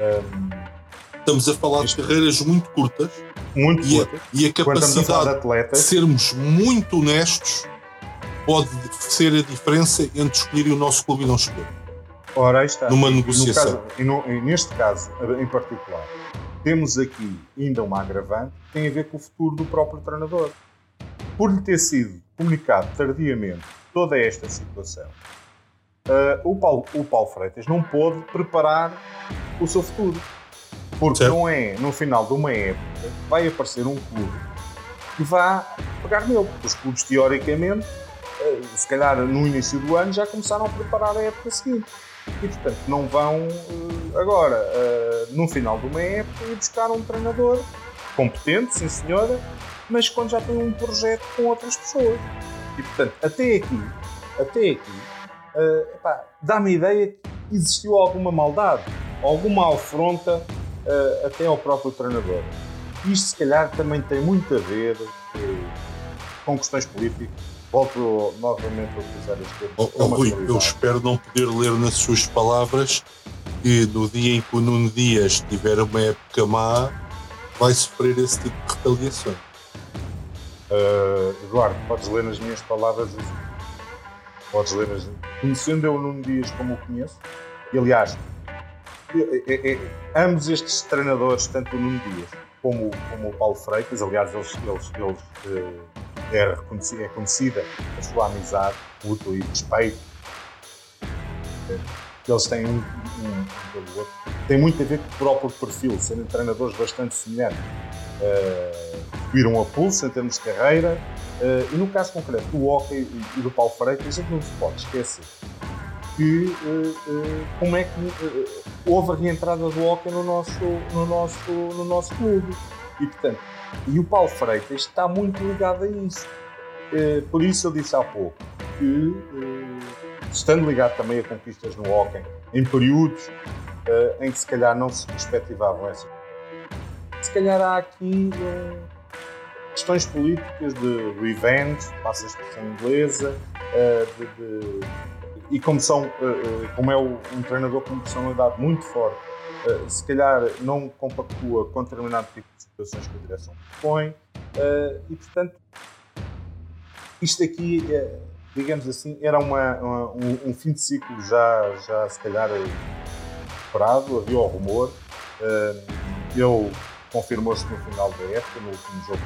Um, estamos a falar de carreiras muito curtas muito e, curtas. A, e a capacidade de, de sermos muito honestos pode ser a diferença entre escolher o nosso clube e não escolher. Ora, aí está. Numa negociação. Caso, e, no, e neste caso em particular, temos aqui ainda uma agravante que tem a ver com o futuro do próprio treinador por lhe ter sido comunicado tardiamente toda esta situação, uh, o, Paulo, o Paulo Freitas não pôde preparar o seu futuro. Porque certo. não é no final de uma época vai aparecer um clube que vá pegar nele. Os clubes, teoricamente, uh, se calhar no início do ano, já começaram a preparar a época seguinte. E, portanto, não vão uh, agora, no final de uma época, ir buscar um treinador competente, sim senhora, mas quando já tem um projeto com outras pessoas. E portanto, até aqui, até aqui, uh, dá-me a ideia existiu alguma maldade, alguma afronta até ao próprio treinador. Isto, se calhar, também tem muito a ver com questões políticas. Volto novamente a utilizar este termo. Oh, oh, Rui, eu espero não poder ler nas suas palavras que no dia em que o Nuno Dias tiver uma época má, vai sofrer esse tipo de retaliação. Uh, Eduardo, podes ler nas minhas palavras Podes ler nas. Conhecendo eu o Nuno Dias como o conheço, e aliás, é, é, ambos estes treinadores, tanto o Nuno Dias como, como o Paulo Freitas, aliás, eles, eles, eles é, é, é conhecida a sua amizade, mútua e respeito. Que eles têm um, um, pelo outro, tem muito a ver com o próprio perfil, serem treinadores bastante semelhantes. Uh, viram a pulso em termos de carreira, uh, e no caso concreto do Hockey e do Paulo Freitas, a gente não se pode esquecer que uh, como é que houve a reentrada do Hockey no nosso, no, nosso, no nosso clube. E, portanto, e o Paulo Freitas está muito ligado a isso. por isso eu disse há pouco que estando ligado também a conquistas no hockey, em períodos em que se calhar não se perspectivavam essas. Se calhar há aqui questões políticas de revenge, passa a expressão inglesa, de, de, e como, são, como é um treinador com personalidade muito forte, se calhar não compactua com determinado tipo de situações que a direção propõe, e portanto, isto aqui digamos assim, era uma, uma um, fim de ciclo já, já se calhar esperado, havia o rumor. Ele confirmou-se no final da época, no último jogo.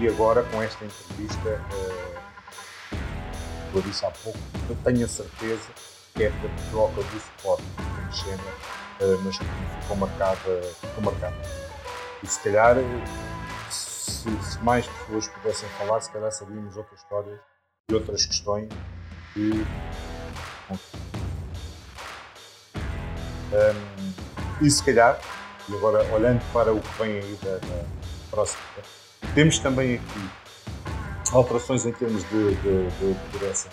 E agora, com esta entrevista, eu disse há pouco, eu tenho a certeza que é troca do suporte do Xena, uh, mas ficou marcada, ficou marcada. E se calhar se, se, mais pessoas pudessem falar, se calhar sabíamos outras histórias e outras questões que. Um, e se calhar, e agora olhando para o que vem aí da, da próxima, temos também aqui alterações em termos de, de, de, direção.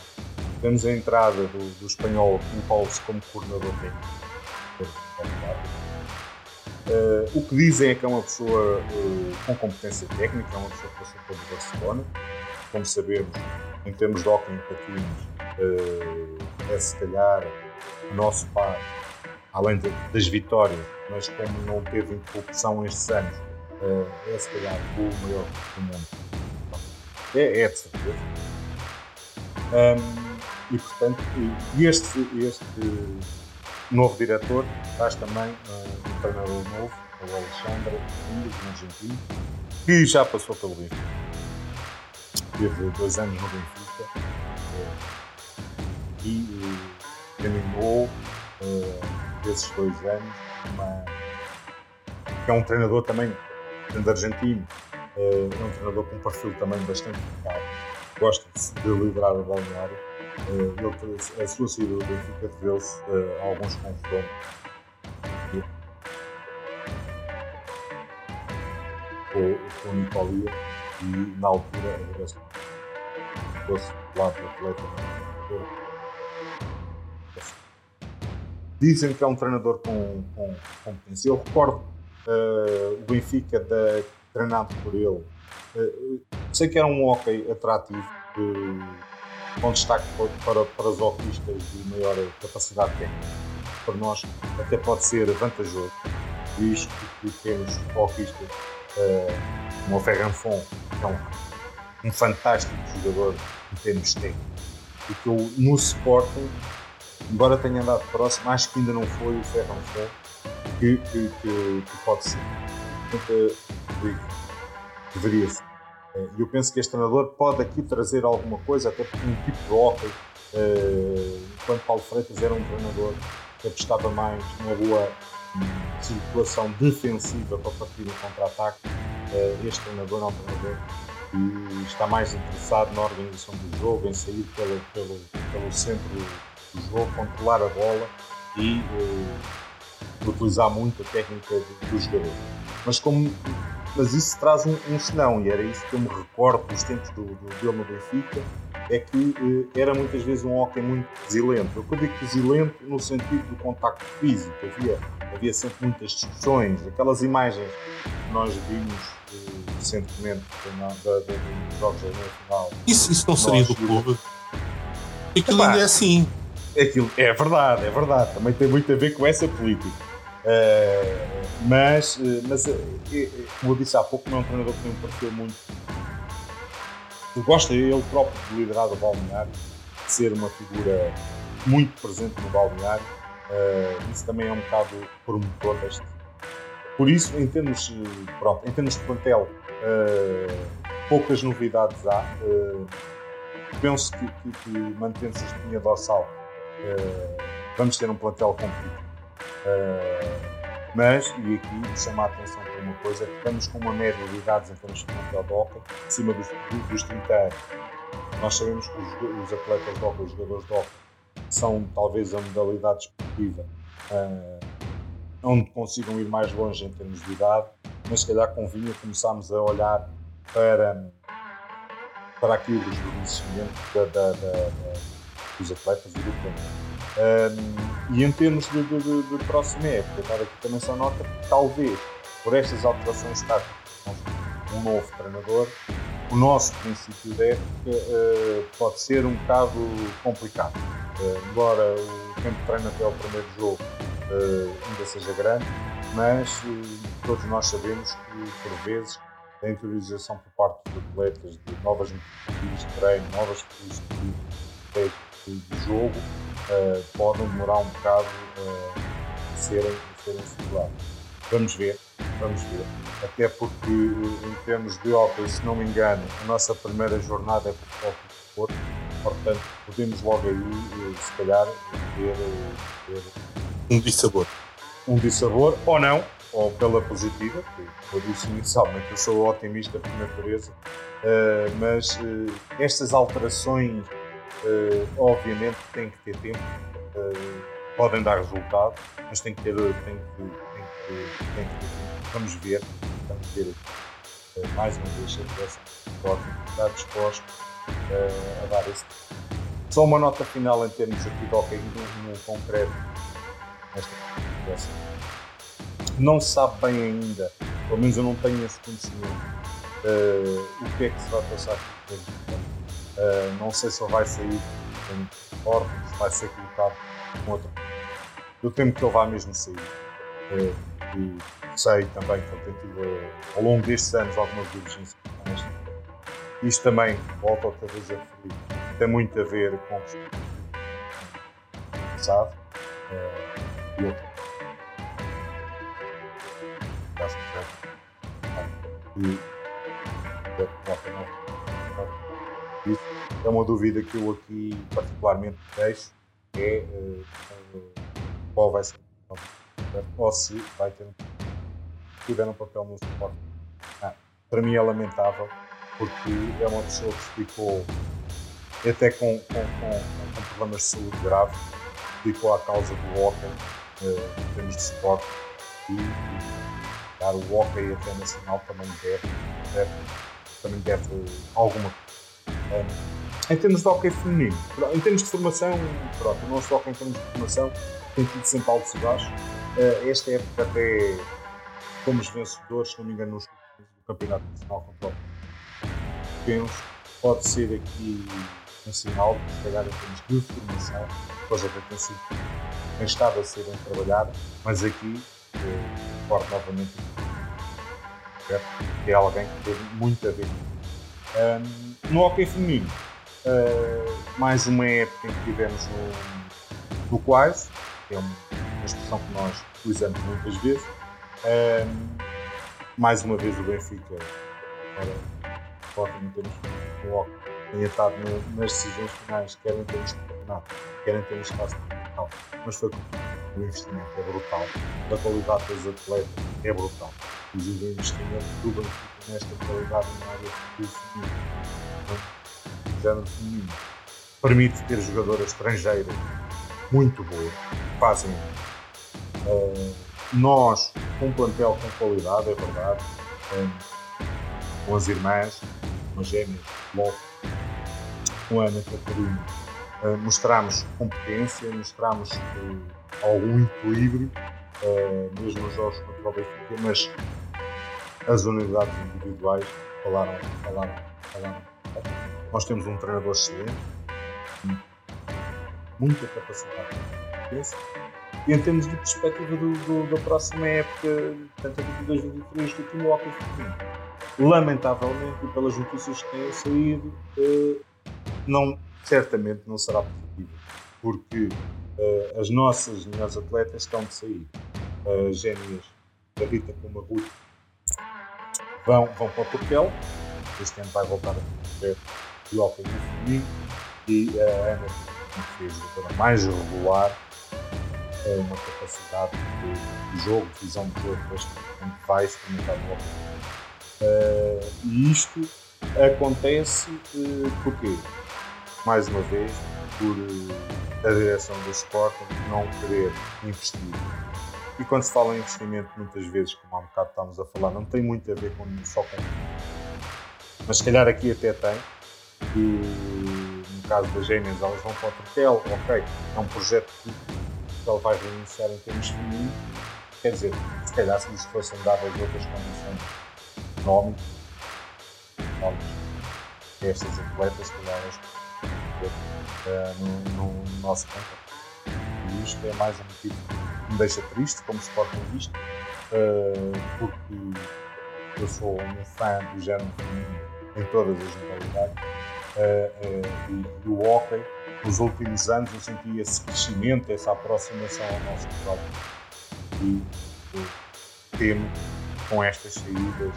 Temos a entrada do, do espanhol Kim Paulo como coordenador técnico Uh, o que dizem é que é uma pessoa uh, com competência técnica, é uma pessoa que passou pelo Barcelona. Como sabemos, em termos de em patins, uh, é se calhar o nosso par, além de, das vitórias, mas como não teve interrupção estes anos, é se calhar o maior do mundo. É, é de certeza. Um, e portanto, este, este novo diretor, traz também uh, um treinador novo, o Alexandre Indes, um argentino, que já passou pelo Benfica. Teve dois anos no Benfica uh, e uh, terminou uh, dois anos uma, é um treinador também, argentino, é um treinador com um perfil também bastante marcado, gosta de liderar o balneário. Ele, eh, a sua saída do Benfica deveu-se a alguns confrontos com, o Nicolia e na altura a direção fosse lá para o atleta Dizem que é um treinador com, com competência. Eu recordo uh, o Benfica da, treinado por ele. Uh, sei que era um hockey atrativo. Com destaque para, para os hockeyistas de maior capacidade técnica. Para nós até pode ser vantajoso, visto que temos hockeyistas uh, como o Ferran Fon, que é um, um fantástico jogador em termos técnicos, e que eu no Sporting, embora tenha andado próximo, acho que ainda não foi o Ferran Fon que, que, que, que pode ser. Deveria ser. Eh, e eu penso que este treinador pode aqui trazer alguma coisa, até porque um tipo de hockey, enquanto Paulo Freitas era um treinador que apostava mais numa boa um, circulação defensiva para partir em contra-ataque, uh, este treinador é um treinador que está mais interessado na organização do jogo, em sair pelo, pelo, pelo centro do jogo, controlar a bola e utilizar muito a técnica do, do jogador. Mas como mas isso traz um, um senão, e era isso que eu me recordo dos tempos do, do, no Benfica, é que eh, era muitas vezes um hockey muito desilento. Eu digo desilento no sentido do contacto físico, havia, havia sempre muitas discussões, aquelas imagens que nós vimos eh, recentemente dos Jogos da Nacional. Isso, isso não seria do clube? Aquilo ainda é assim. Aquilo, é verdade, é verdade. Também tem muito a ver com essa política. Uh, mas, uh, mas uh, como eu disse há pouco, não é um treinador que me pareceu muito gosta ele próprio de liderar o balneário, de ser uma figura muito presente no balneário. Isso também é um bocado promotor deste. Por isso, em termos, pronto, em termos de plantel, poucas novidades há. Penso que, que, que mantendo-se a espinha dorsal, vamos ter um plantel competitivo. Mas, e aqui chama a atenção para uma coisa, estamos com uma média de idades em termos de hockey acima dos, dos 30 anos. Nós sabemos que os, os atletas hockey, os jogadores hockey, são talvez a modalidade esportiva uh, onde consigam ir mais longe em termos de idade, mas se calhar convinha começarmos a olhar para, para aquilo dos reconhecimentos da, da, da, dos atletas e do planeta. Um, e em termos de, de, de, de próxima época, dar aqui também só nota que talvez por estas alterações táticas, um novo treinador, o nosso princípio de época uh, pode ser um bocado complicado. Uh, embora o tempo de treino até ao primeiro jogo uh, ainda seja grande, mas todos nós sabemos que, por vezes, a interiorização por parte dos atletas de novas metodologias de treino, novas metodologias de, de jogo, uh, podem demorar um bocado uh, a serem, a serem segurados. Vamos ver, vamos ver. Até porque, em termos de hockey, se não me engano, a nossa primeira jornada é por Porto Porto, portanto, podemos logo aí, eh, se calhar, ter, ter um dissabor. Um dissabor, ou não, ou pela positiva, porque eu disse inicialmente, eu sou otimista por natureza, mas estas alterações Uh, obviamente tem que ter tempo, uh, podem dar resultado, mas tem que ter, tem que, tem que, tem que. Vamos ver, vamos ver. Uh, mais uma vez a pode estar disposto a dar esse Só uma nota final em termos aqui de hockey no, no concreto nesta conversa. Não sabe bem ainda, pelo menos eu não tenho esse conhecimento, o que é que se vai passar aqui Uh, não sei se ele vai sair forte, se vai ser colocado com outro. Eu temo que ele vá mesmo sair. Uh, e sei também que ele tem tido uh, ao longo destes anos algumas divergências Isto também, volto outra vez a referir, tem muito a ver com o? Uh, e outro. E, e, isso é uma dúvida que eu aqui particularmente deixo, é uh, qual vai ser ou se vai ter tiver um papel no suporte. Ah, para mim é lamentável, porque é uma pessoa que ficou até com, com, com, com problemas de saúde grave, ficou à causa do hockey uh, em termos de suporte e, e dar o hockey até nacional também deve, deve também deve alguma coisa em termos de hockey feminino, em termos de formação, pronto, o nosso hockey em termos de formação tem tido sempre altos e baixos. Uh, esta época até fomos vencedores, se não me engano, nos do Campeonato Nacional contra o Penso, pode ser aqui um sinal, se calhar em termos de formação, coisa que tem, sido, tem estado a ser bem trabalhada, mas aqui, recordo novamente, que é alguém que teve muito a ver. Um, no hockey feminino, uh, mais uma época em que tivemos no, no Quais, que é uma, expressão que nós utilizamos muitas vezes. Um, mais uma vez o Benfica, para forte em termos de hockey, tem nas decisões finais, quer em termos de campeonato, quer em termos de final. Mas foi o investimento é brutal, a qualidade dos atletas é brutal. Inclusive o investimento do Benfica nesta qualidade na área de feminino, permite ter jogadoras estrangeiras muito boas, fazem uh, nós com um plantel com qualidade, é verdade, um, com as irmãs, com as gêmeas, logo, com a Ana Catarina, uh, mostramos competência, mostramos uh, algum equilíbrio, uh, mesmo nos jogos contra o Benfica, mas as unidades individuais falaram, falaram, falaram. Nós temos um treinador excelente, muita capacidade de e em termos de perspectiva do, do, da próxima época, tanto a 22-23 do time Hockey Feminino, lamentavelmente, e pelas notícias que têm saído, não, certamente não será positivo, porque uh, as nossas melhores atletas estão de sair. As gêmeas da Rita como a Ruth vão, vão para o papel, este ano vai voltar a fazer de hockey no feminino e a Ana que a mais regular é uma capacidade de, jogo, de visão de jogo bastante vai experimentar no hockey. Uh, e isto acontece uh, porquê? mais uma vez, por eh, a direção do Sporting não querer investir. E quando se fala em investimento, muitas vezes, como há um bocado estávamos a falar, não tem muito a ver com, só com. Mas se calhar aqui até tem. E no caso das gêmeas, elas vão para o Trotel, ok, é um projeto que ele vai reiniciar em termos femininos. Quer dizer, se calhar se lhes fossem dadas outras condições económicas, estas atletas, se calhar uh, no, no, nosso campo. E isto é mais um motivo que me deixa triste como Sportingista, uh, porque eu sou um fã do género feminino em todas as modalidades uh, e do hockey. Nos últimos anos eu senti esse crescimento, essa aproximação ao nosso próprio. E temo com estas saídas,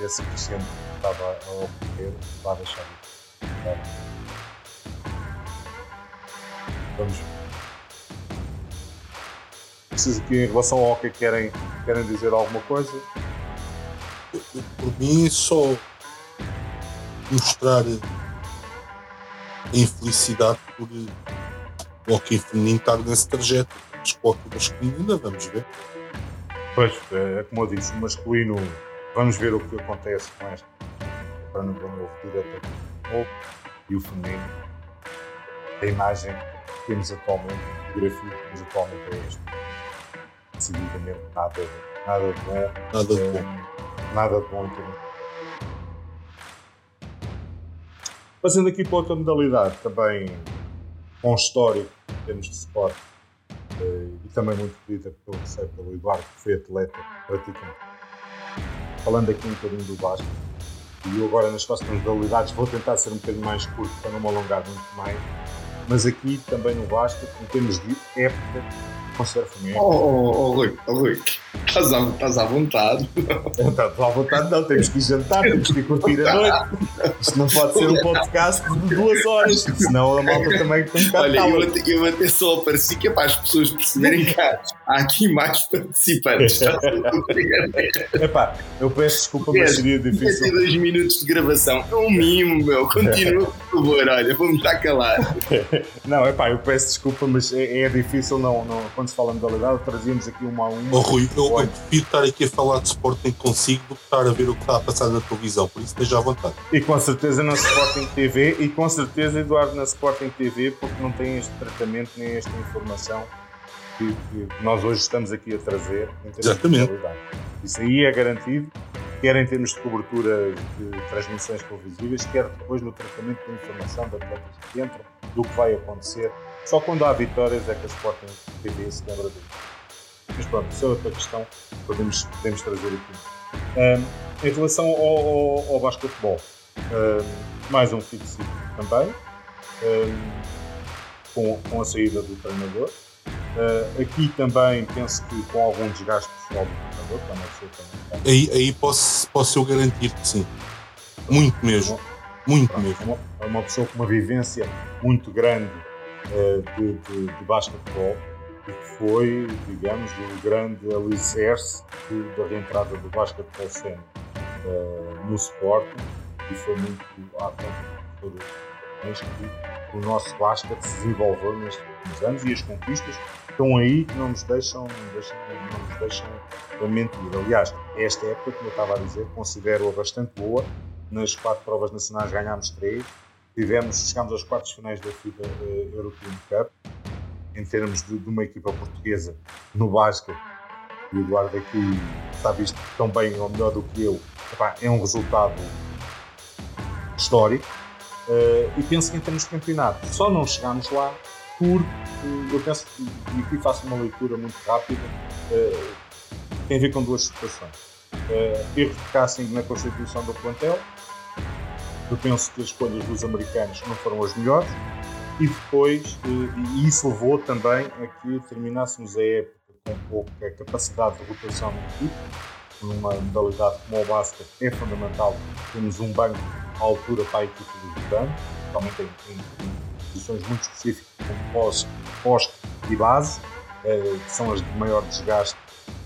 esse crescimento que estava a ocorrer, vai deixar de Vamos ver. Aqui em relação ao hockey querem, querem dizer alguma coisa? Por mim, só mostrar a infelicidade por o hockey feminino estar nesse trajeto. Esporte masculino, ainda vamos ver. Pois, é como eu disse, o masculino, vamos ver o que acontece com este para no novo diretor e o feminino. A imagem temos atualmente, a fotografia que temos atualmente é este. Decididamente nada, nada de bom. Nada de bom. Nada de bom termos. Passando aqui para outra modalidade, também com histórico em termos de sport eh, e também muito querida pelo sei pelo Eduardo, que foi atleta, praticante. Falando aqui um bocadinho do basquete, e eu agora nas próximas modalidades vou tentar ser um bocadinho mais curto para não me alongar muito mais mas aqui também no Vasco, em termos de época, conserva-me. Oh, oh, oh, Rui, oh, Rui. Estás à, estás à vontade. Estás à vontade, não. Temos que ir jantar, temos que ir curtir a noite. Isto não pode ser um podcast de duas horas, senão a malta também tem um Olha, eu até, eu até só apareci que é para as pessoas perceberem que há, há aqui mais participantes. Epá, eu peço desculpa, mas seria difícil. dois minutos de gravação. É um mimo, meu. Continua, por favor. Olha, vamos estar calar. Não, epá, eu peço desculpa, mas é, é difícil, não, não, quando se fala de modalidade, trazíamos aqui uma a uma. Oh, Rui, eu, eu prefiro estar aqui a falar de Sporting consigo do que estar a ver o que está a passar na televisão, por isso esteja à vontade. E com certeza na Sporting TV, e com certeza, Eduardo, na Sporting TV, porque não tem este tratamento nem esta informação que, que nós hoje estamos aqui a trazer Exatamente. Isso aí é garantido, quer em termos de cobertura de transmissões televisivas, quer depois no tratamento da informação de atletas que entram, do que vai acontecer. Só quando há vitórias é que a Sporting TV se lembra disso. Mas pronto, isso é outra questão que podemos, podemos trazer aqui. Um, em relação ao, ao, ao basquetebol, um, mais um fit também, um, com, com a saída do treinador. Uh, aqui também penso que com algum desgaste pessoal do treinador, para não ser também. Aí, aí posso, posso eu garantir que sim. Muito mesmo. Muito Pronto, mesmo. É uma, uma pessoa com uma vivência muito grande de, de, de basquetebol que foi, digamos, o grande alicerce da reentrada do basquetebol cena uh, no Sporting e foi muito à conta de que o nosso basquete se desenvolveu nestes últimos anos e as conquistas estão aí que não nos deixam, deixam não nos deixam mentir. Aliás, esta época, como eu estava a dizer, considero-a bastante boa. Nas quatro provas nacionais ganhámos três, tivemos, chegámos aos quartos finais da FIBA uh, European Cup, em termos de, de, uma equipa portuguesa no basquete, e o Eduardo aqui sabe isto tão bem ou melhor do que eu, é um resultado histórico. Uh, e penso que em termos de campeonato, só não chegámos lá uh, eu penso e aqui faço uma leitura muito rápida, uh, tem a ver com duas situações. Erro de casting na constituição do plantel, eu penso que as escolhas dos americanos não foram as melhores, e depois, e isso levou também a que terminássemos a época com pouca capacidade de rotação na equipe, numa modalidade como o basquete é fundamental termos um banco à altura para a equipe do verão, principalmente em, em, posições muito específicas como poste e base, eh, que são as de maior desgaste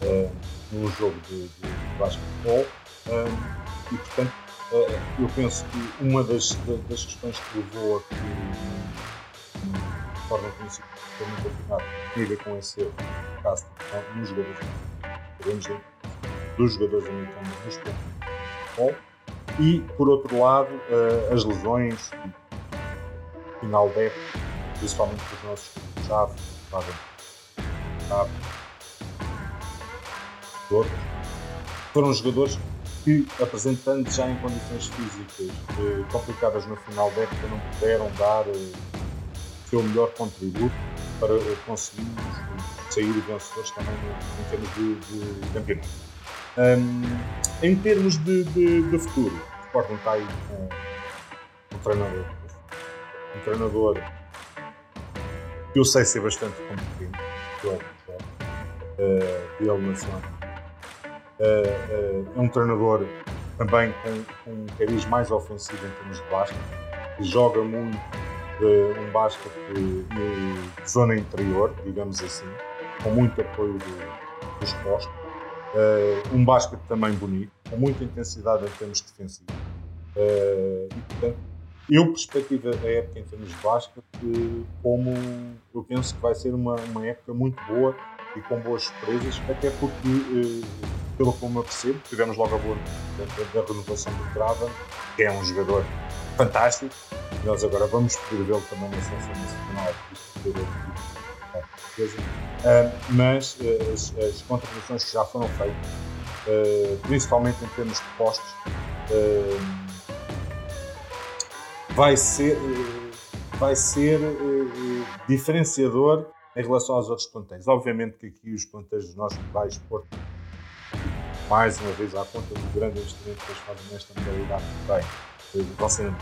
eh, no jogo de, de, de basquetebol. Eh, e, portanto, eh, eu penso que uma das, das questões que levou a que, de forma princípio, muito afinado, tem a ver com esse caso, nos jogadores, podemos dizer, dos jogadores americanos nos futebol e, por outro lado, uh, as lesões, final de época, principalmente dos nossos chave, chave, outros, foram jogadores que, apresentando já em condições físicas uh, complicadas no final da época, não puderam dar o uh, seu melhor contributo para uh, conseguirmos sair vencedores também em termos de, de campeonato. Um, em termos de, de, de futuro, o Sporting está aí com um treinador. Um treinador que eu sei ser bastante competente, que é uh, ele nacional. Uh, uh, é um treinador também com, um cariz mais ofensivo em termos de basquete, que joga muito uh, um basquete de, zona interior, digamos assim, com muito apoio do, dos postos Uh, um basquete também bonito, com muita intensidade em termos defensivos. Uh, e, portanto, eu perspectiva a época em termos de basquete como eu penso que vai ser uma, uma época muito boa e com boas surpresas, até porque, uh, pelo como eu percebo, tivemos logo a boa da, da renovação do Trava, que é um jogador fantástico. Nós agora vamos poder vê-lo também na seleção nacional, uh, mas uh, as, as, contribuições que já foram feitas, uh, principalmente em termos de postos, vai ser, vai ser diferenciador em relação aos outros plantéis. Obviamente que aqui os plantéis dos nossos rivais, Porto, mais uma vez à conta do grande investimento que eles fazem nesta modalidade também, vão ser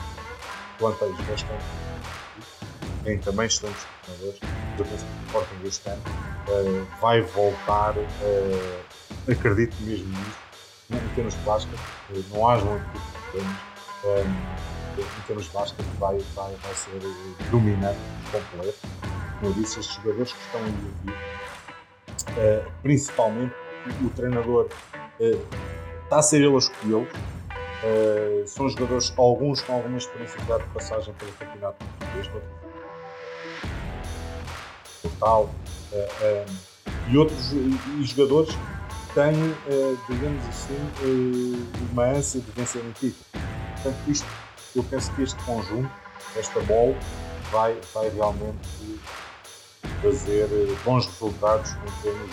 plantéis bastante tem também excelentes treinadores, eu penso que o Sporting este ano uh, vai voltar, uh, acredito mesmo nisso, em termos de basquete, uh, não haja um problemas, um, em termos de basquete vai, vai, vai ser dominante, completo. Como eu disse, estes jogadores que estão aí a vir, principalmente o treinador está a ser ele a escolhê-los, são jogadores, alguns com alguma experiência de passagem pelo campeonato português, Portal uh, uh, e outros e jogadores têm, uh, digamos assim, uma ânsia de vencer um título. Portanto, isto, eu penso que este conjunto, esta bola, vai, vai realmente fazer bons resultados em termos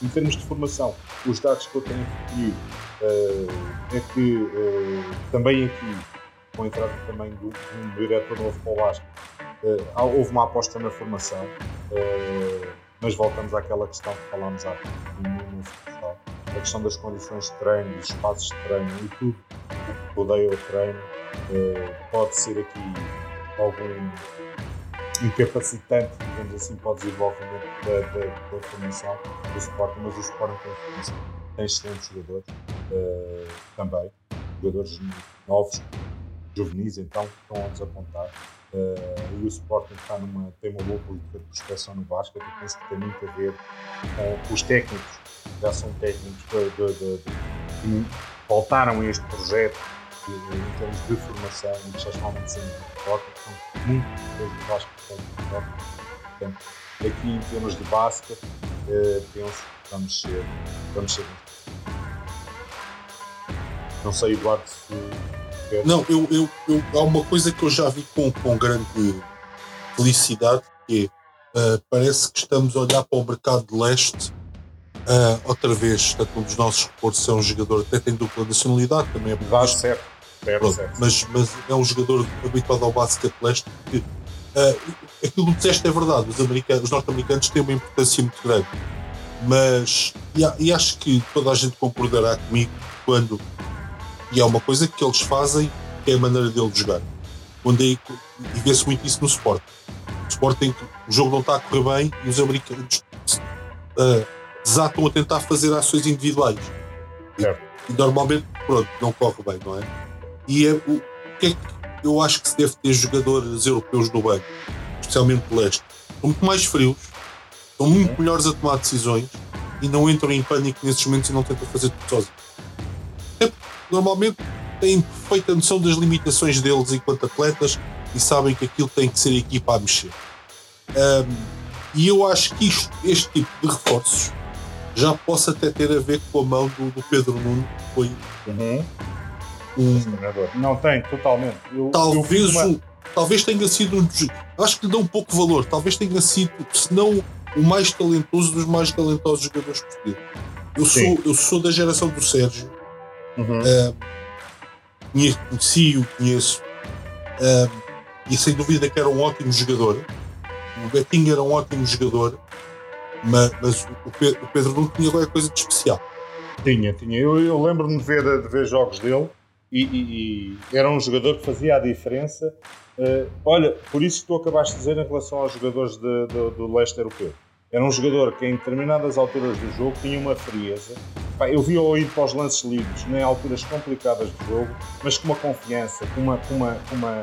de, em termos de formação. Os dados que eu tenho recolhido é que também aqui, com a entrada também do, um diretor novo para o Vasco, Uh, houve uma aposta na formação, uh, mas voltamos àquela questão que falámos há futsal. A questão das condições de treino, dos espaços de treino e tudo o que rodeia o treino uh, pode ser aqui algum incapacitante, digamos assim, para o desenvolvimento da, da, da formação do Sporting, mas o Sporting tem tem excelentes jogadores também, jogadores novos, juvenis, então estão a desapontar. Uh, e o Sporting está numa, tem uma boa política de prospecção no basquete, eu penso que tem muito a ver com os técnicos, já são técnicos que voltaram a este projeto em termos de formação e que já estão muito coisas do basquete Portanto, aqui em termos de basquete, uh, penso que vamos ser, vamos ser. Não sei, Eduardo, se Não, eu, eu, eu, há uma coisa que eu já vi com, com grande felicidade, que é, uh, parece que estamos a olhar para o mercado de leste uh, outra vez, portanto, um dos nossos reforços é um jogador até tem dupla nacionalidade, também é Vai, certo. Certo, certo. Mas, mas é um jogador habituado ao basquete leste que uh, aquilo que disseste é verdade, os, americanos, os norte-americanos têm uma importância muito grande. Mas e, e acho que toda a gente concordará comigo quando e é uma coisa que eles fazem, que é a maneira deles jogar. Quando é, e vê-se muito isso no Sport. O Sport tem que, o jogo não está a correr bem e os americanos uh, desatam a tentar fazer ações individuais. Certo. E, e, normalmente, pronto, não corre bem, não é? E é, o, que é que eu acho que se deve ter jogadores europeus no banco, especialmente do leste? São muito mais frios, são muito melhores a tomar decisões e não entram em pânico nesses momentos e não tentam fazer tudo sozinhos. É, normalmente têm perfeita noção das limitações deles enquanto atletas e sabem que aquilo tem que ser a equipa a mexer. Um, e eu acho que isto, este tipo de reforços já possa até ter a ver com a mão do, do Pedro Nuno, que foi uhum. Um. Não tem, totalmente. Eu, talvez, eu uma... talvez tenha sido um Acho que lhe dá um pouco valor. Talvez tenha sido, se não o mais talentoso dos mais talentosos jogadores portugueses. Eu sou, eu sou da geração do Sérgio. Uhum. Uh, conheci-o, conheço. Uh, e sem dúvida que era um ótimo jogador. O Betinho era um ótimo jogador. Mas, mas o, Pedro, o Pedro não tinha qualquer coisa de especial. Tinha, tinha. Eu, eu lembro-me de ver, de ver jogos dele e, e, e, era um jogador que fazia a diferença. Uh, olha, por isso que tu acabaste de dizer em relação aos jogadores de, de, do leste europeu. Era um jogador que em determinadas alturas do jogo tinha uma frieza. Pá, eu vi-o ir para os lances livres, em alturas complicadas do jogo, mas com uma confiança, com uma, com uma, com uma,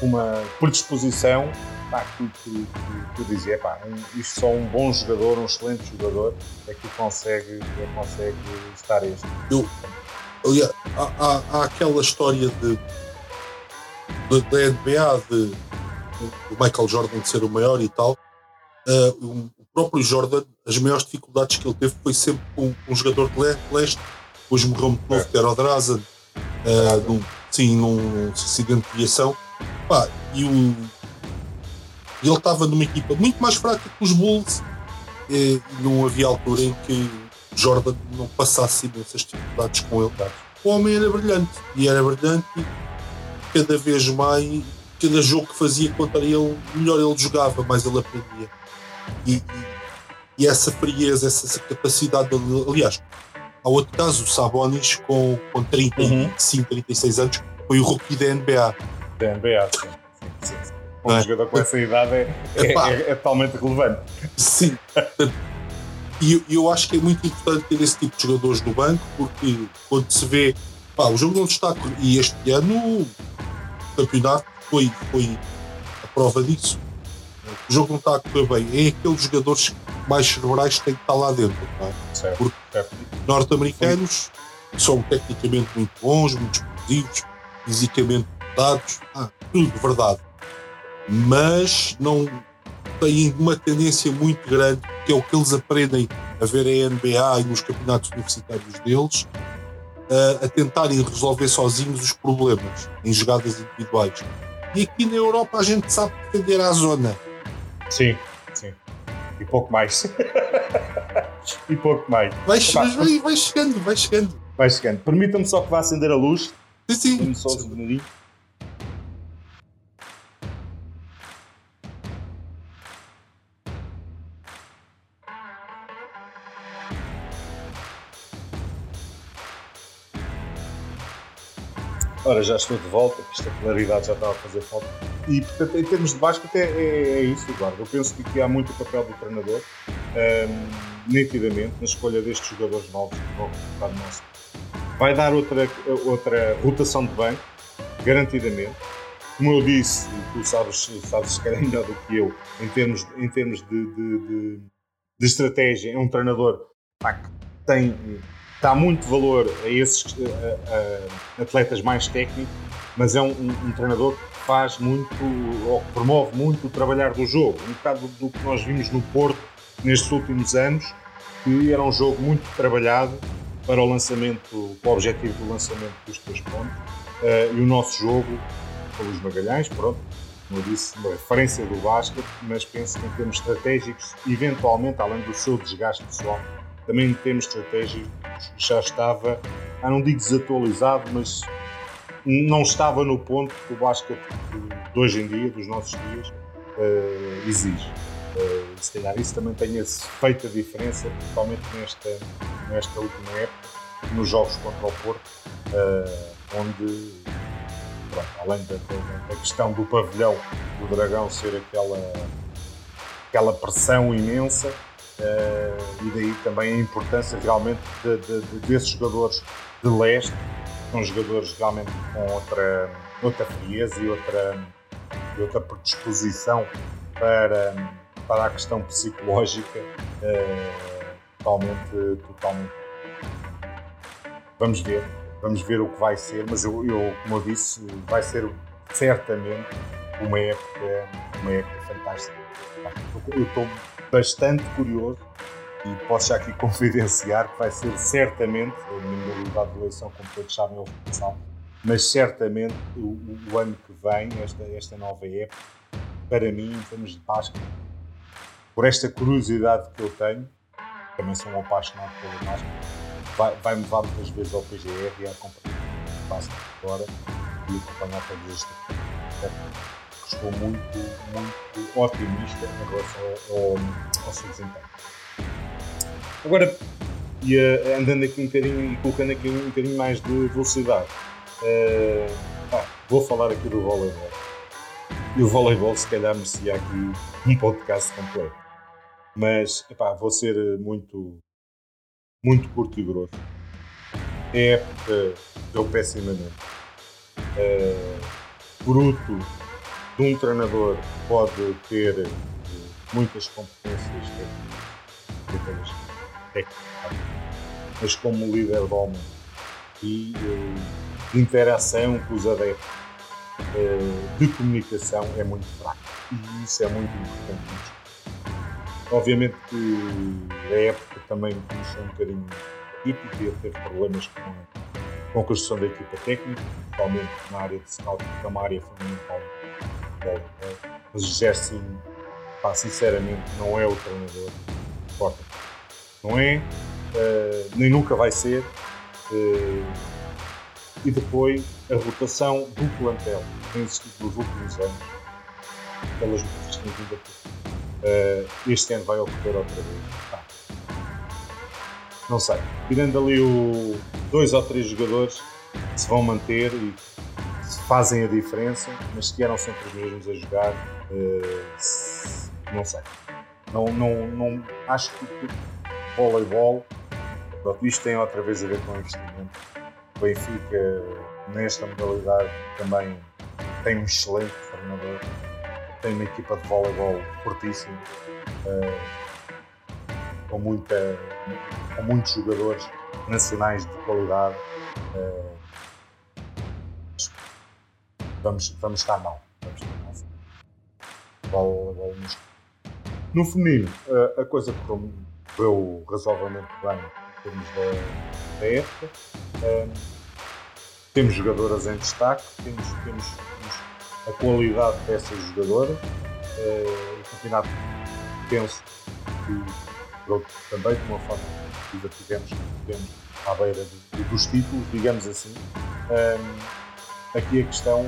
com uma predisposição pá, que, que, que, que dizia, pá, um, isto só um bom jogador, um excelente jogador, é que consegue, é consegue estar este. Eu, aliás, há, há, há, aquela história de, de, da NBA de, de Michael Jordan de ser o maior e tal. Uh, o próprio Jordan, as maiores dificuldades que ele teve foi sempre com um jogador de leste, depois morreu muito novo, é. que era o Drazen, uh, num, sim, num acidente de viação. Pá, e o, ele estava numa equipa muito mais fraca que os Bulls e não havia altura em que Jordan não passasse imensas dificuldades com ele. O homem era brilhante e era brilhante cada vez mais, cada jogo que fazia contra ele, melhor ele jogava, mais ele aprendia. E, e, e essa frieza, essa, essa capacidade, de, aliás, há outro caso, o Sabonis com, com 35, uhum. 36 anos, foi o rookie da NBA. Da NBA, sim. sim, sim um é? jogador com essa idade é, é, é totalmente relevante. Sim. E eu, acho que é muito importante ter esse tipo de jogadores no banco, porque quando se vê, pá, o jogo não está. E este ano o campeonato foi, foi a prova disso. O jogo não está a correr bem. É aqueles jogadores mais cerebrais que têm que estar lá dentro. É? Certo, porque norte-americanos são tecnicamente muito bons, muito explosivos, fisicamente dotados, ah, tudo verdade mas não têm uma tendência muito grande, que é o que eles aprendem a ver a NBA e nos campeonatos universitários deles, a, a tentarem resolver sozinhos os problemas em jogadas individuais. E aqui na Europa a gente sabe defender a zona. Sim, sim. E pouco mais. e pouco mais. Vai, vai, vai chegando, vai chegando. Vai chegando. Permita-me só que vá acender a luz. Sim, sim. Só um Ora, já estou de volta, esta claridade já estava a fazer falta. E, portanto, em termos de basquete, é, é, é isso, Eduardo. Eu penso que aqui há muito o papel do treinador, um, nitidamente, na escolha destes jogadores novos que vão ocupar no nosso. Vai dar outra, outra rotação de banco, garantidamente. Como eu disse, tu sabes, sabes se calhar melhor do que eu, em termos, em termos de, de, de, de estratégia, é um treinador pá, que tem dá muito valor a esses a, a atletas mais técnicos, mas é um, um, um, treinador que faz muito, ou que promove muito o trabalhar do jogo. Um bocado do, do que nós vimos no Porto nestes últimos anos, que era um jogo muito trabalhado para o lançamento, para o objetivo do lançamento dos três pontos. Uh, e o nosso jogo, com os Magalhães, pronto, como eu disse, uma referência do basquete, mas penso que em termos estratégicos, eventualmente, além do seu desgaste pessoal, também em termos estratégicos já estava, não digo desatualizado, mas não estava no ponto que o basquete de hoje em dia, dos nossos dias, uh, exige. Uh, se calhar isso também tenha feito a diferença, principalmente nesta, nesta última época, nos jogos contra o Porto, uh, onde pronto, além da, da, da, questão do pavilhão do Dragão ser aquela, aquela pressão imensa, uh, e daí também a importância realmente de, de, de, desses jogadores de leste, que são jogadores realmente com outra, outra frieza e outra, e outra predisposição para, para a questão psicológica uh, totalmente, totalmente. Vamos ver Vamos ver o que vai ser, mas eu, eu como eu disse, vai ser certamente uma época, uma época fantástica. Eu estou bastante curioso e posso já aqui confidenciar que vai ser certamente, a minha modalidade de eleição, como todos sabem, é o mas certamente o, o, ano que vem, esta, esta nova época, para mim, em termos de basquete, por esta curiosidade que eu tenho, também sou um apaixonado pelo basquete, vai, vai me levar muitas vezes ao PGR e a acompanhar o passo agora e acompanhar todas as Estou muito, muito otimista em relação ao, ao seu desempenho. Agora, e, uh, andando aqui um bocadinho e colocando aqui um bocadinho mais de velocidade, uh, ah, vou falar aqui do voleibol. E o voleibol, se calhar, merecia aqui um podcast completo. Mas, epá, vou ser muito muito curto e grosso. É época deu pessimamente. É, fruto de um treinador pode ter eh, muitas competências técnicas, mas como líder de homem e de eh, interação com os adeptos, eh, de comunicação é muito fraco. E isso é muito importante Obviamente que a época também começou um bocadinho típica e teve problemas com a, construção da equipa técnica, principalmente na área de scouting, que é uma área fundamental dele. Mas o Gerson, pá, sinceramente, não é o treinador importa. Não é, uh, nem nunca vai ser. Uh, e depois a rotação do plantel existido nos últimos anos, pelas mudanças que vindo Uh, este ano vai ocorrer outra vez. Ah. Não sei. Tirando ali o dois ou três jogadores que se vão manter e fazem a diferença, mas que eram sempre os mesmos a jogar, uh, não sei. Não, não, não, acho que o voleibol, pronto, isto tem outra vez a ver com o investimento. O Benfica, nesta modalidade, também tem um excelente treinador tem uma equipa de voleibol fortíssima, uh, com, muita, com muitos jogadores nacionais de qualidade. Uh, vamos, vamos estar mal. Vamos estar mal. Voleibol no feminino, uh, a coisa correu razoavelmente bem em termos da, da época. temos jogadoras em destaque, temos, temos, temos a qualidade dessa jogadora. Uh, o campeonato penso que também de uma forma positiva tivemos, tivemos à beira de, dos títulos, digamos assim. Um, aqui a questão,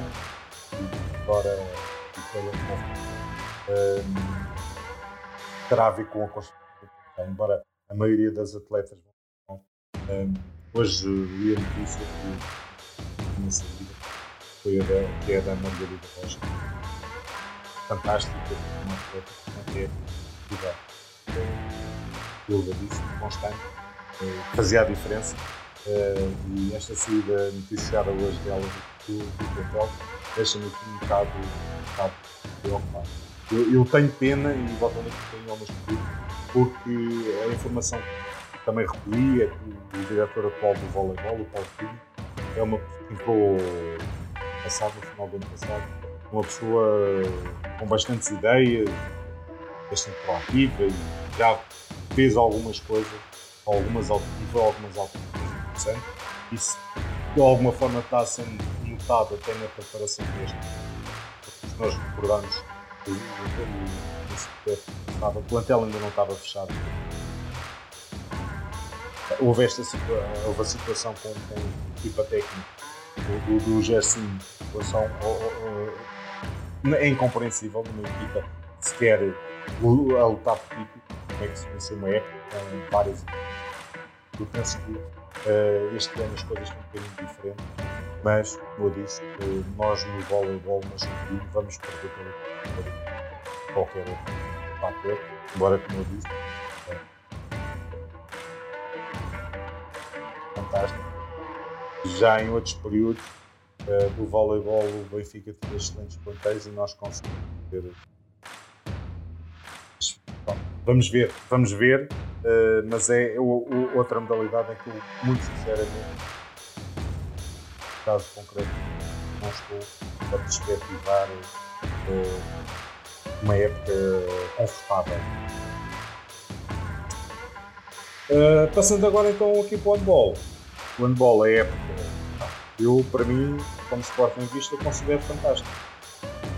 embora um, terá a ver com a construção, embora a maioria das atletas um, hoje li a notícia que tinha saído foi a da, que é da Margarida Rocha. Fantástica, uma atleta que manter elevadíssima, constante, eh, fazia a diferença. Uh, e esta saída noticiada hoje dela do, do deixa-me aqui um bocado, um bocado preocupado. Eu, eu, tenho pena e voltando aqui um bocadinho ao porque a informação que também recolhi é que o, diretor atual do voleibol, o Paulo Filho, é uma pessoa que passado, no final do ano passado, uma pessoa com bastantes ideias, bastante proativa e já fez algumas coisas, algumas alternativas, algumas alternativas interessantes. Isso de alguma forma está sendo notado até na preparação deste, porque nós recordamos que o, plantel ainda não estava fechado. Houve, esta houve a situação com, com a equipa técnica do, do, do Gerson ao, é incompreensível numa equipa sequer a lutar por título, como é que se conheceu uma época com várias. Eu penso que este ano as coisas estão um bocadinho diferentes, mas, como eu disse, uh, nós no voleibol masculino vamos perder por qualquer outro fator, embora, como eu disse, é fantástico. Já em outros períodos do voleibol, o Benfica teve excelentes plantéis e nós conseguimos ter Vamos ver, vamos ver, uh, mas é o, o, outra modalidade em que eu, muito sinceramente, caso concreto, não estou a perspectivar uh, uma época confortável. Uh, passando agora então aqui para o handball. O handball é época, eu para mim, como Sporting Vista, considero fantástico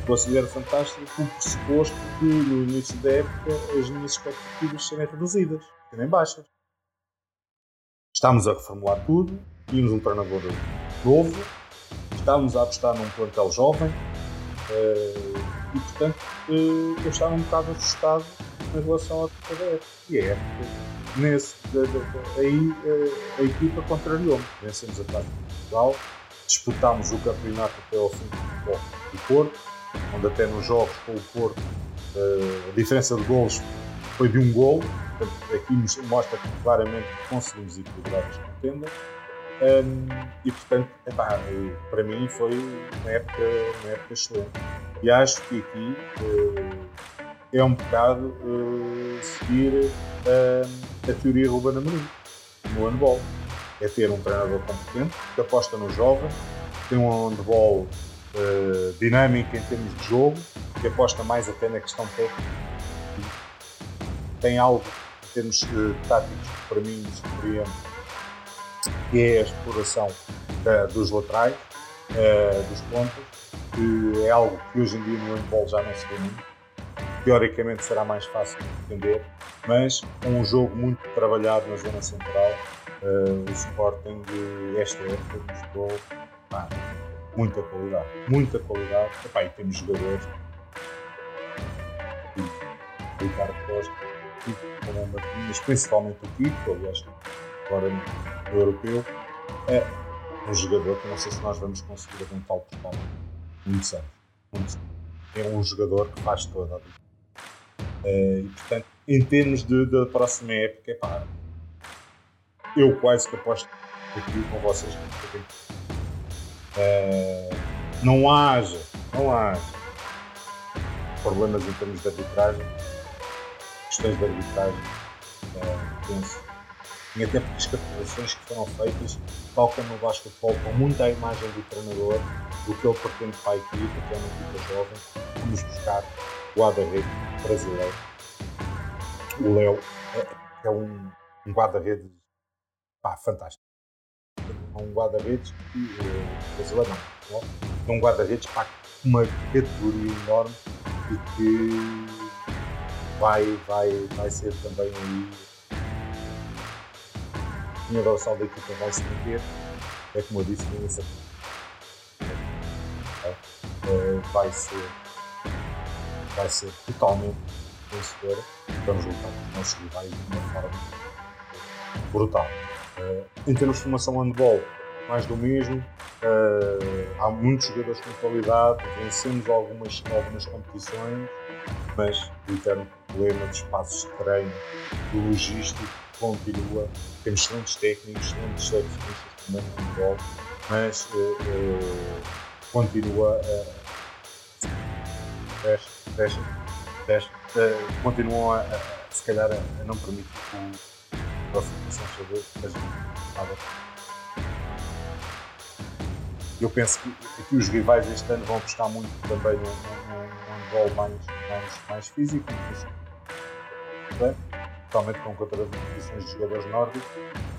considero fantástico o pressuposto de, no início da época, as minhas expectativas serem reduzidas, serem baixas. Estamos a reformular tudo, tínhamos um treinador novo, estávamos a apostar num plantel jovem uh, e, portanto, uh, eu estava um bocado assustado em relação à época da época. E a época, nesse, aí uh, a equipa contrariou-me. Vencemos a Taça de Portugal, disputámos o campeonato até ao fim do Porto, onde até nos jogos com o Porto uh, a diferença de gols foi de um gol, portanto, aqui nos mostra que claramente conseguimos equilibrar as contendas. Um, e portanto, epá, para mim foi uma época, uma época excelente. E acho que aqui uh, é um bocado uh, seguir a teoria Ruben Amorim no handball. É ter um treinador competente, que aposta no jovem, tem um handball uh, dinâmica em termos de jogo, que aposta mais até na questão técnica. Tem algo em termos uh, táticos que para mim surpreende, que é a exploração da, dos laterais, uh, dos pontos, que é algo que hoje em dia no handball já não se vê muito. Teoricamente será mais fácil de entender, mas com um jogo muito trabalhado na zona central, uh, o Sporting esta época mostrou muita qualidade, muita qualidade. Epá, e temos jogadores, o Ricardo Costa, como o Martins, principalmente o Kiko, aliás, agora no, europeu, é um jogador que não sei se nós vamos conseguir aguentar o total. Muito anos. Muito É um jogador que faz toda a vida. É, e portanto, em termos da próxima época, epá, eu quase que aposto aqui com vocês é, não haja, não haja problemas em termos de arbitragem, questões de arbitragem, é, penso. E até porque as captações que foram feitas, como no basquetebol, com muita imagem do treinador, do que ele pretende para a equipa, que é uma equipa jovem, vamos buscar o guarda-redes brasileiro. O Léo é, é um, um guarda-redes fantástico um guarda-redes uh, não, não. um guarda-redes com uma categoria enorme e que vai, vai, vai ser também aí a evolução da equipa vai se manter é como eu disse nessa é, vai ser vai ser totalmente vencedora. Vamos lutar com os nossos rivais de uma forma brutal Uh, em termos de formação handball, mais do mesmo. Uh, há muitos jogadores com qualidade, vencemos algumas, algumas competições, mas o eterno problema de espaços de treino, do logístico, continua. Temos excelentes técnicos, excelentes técnicos no handball, mas uh, continua a. Fecha. continuam a, a, se calhar a, a não permitir que o próxima seja nada. Eu penso que, que os rivais este ano vão apostar muito também num, handball mais, mais, mais físico, totalmente com contradições de jogadores nórdicos.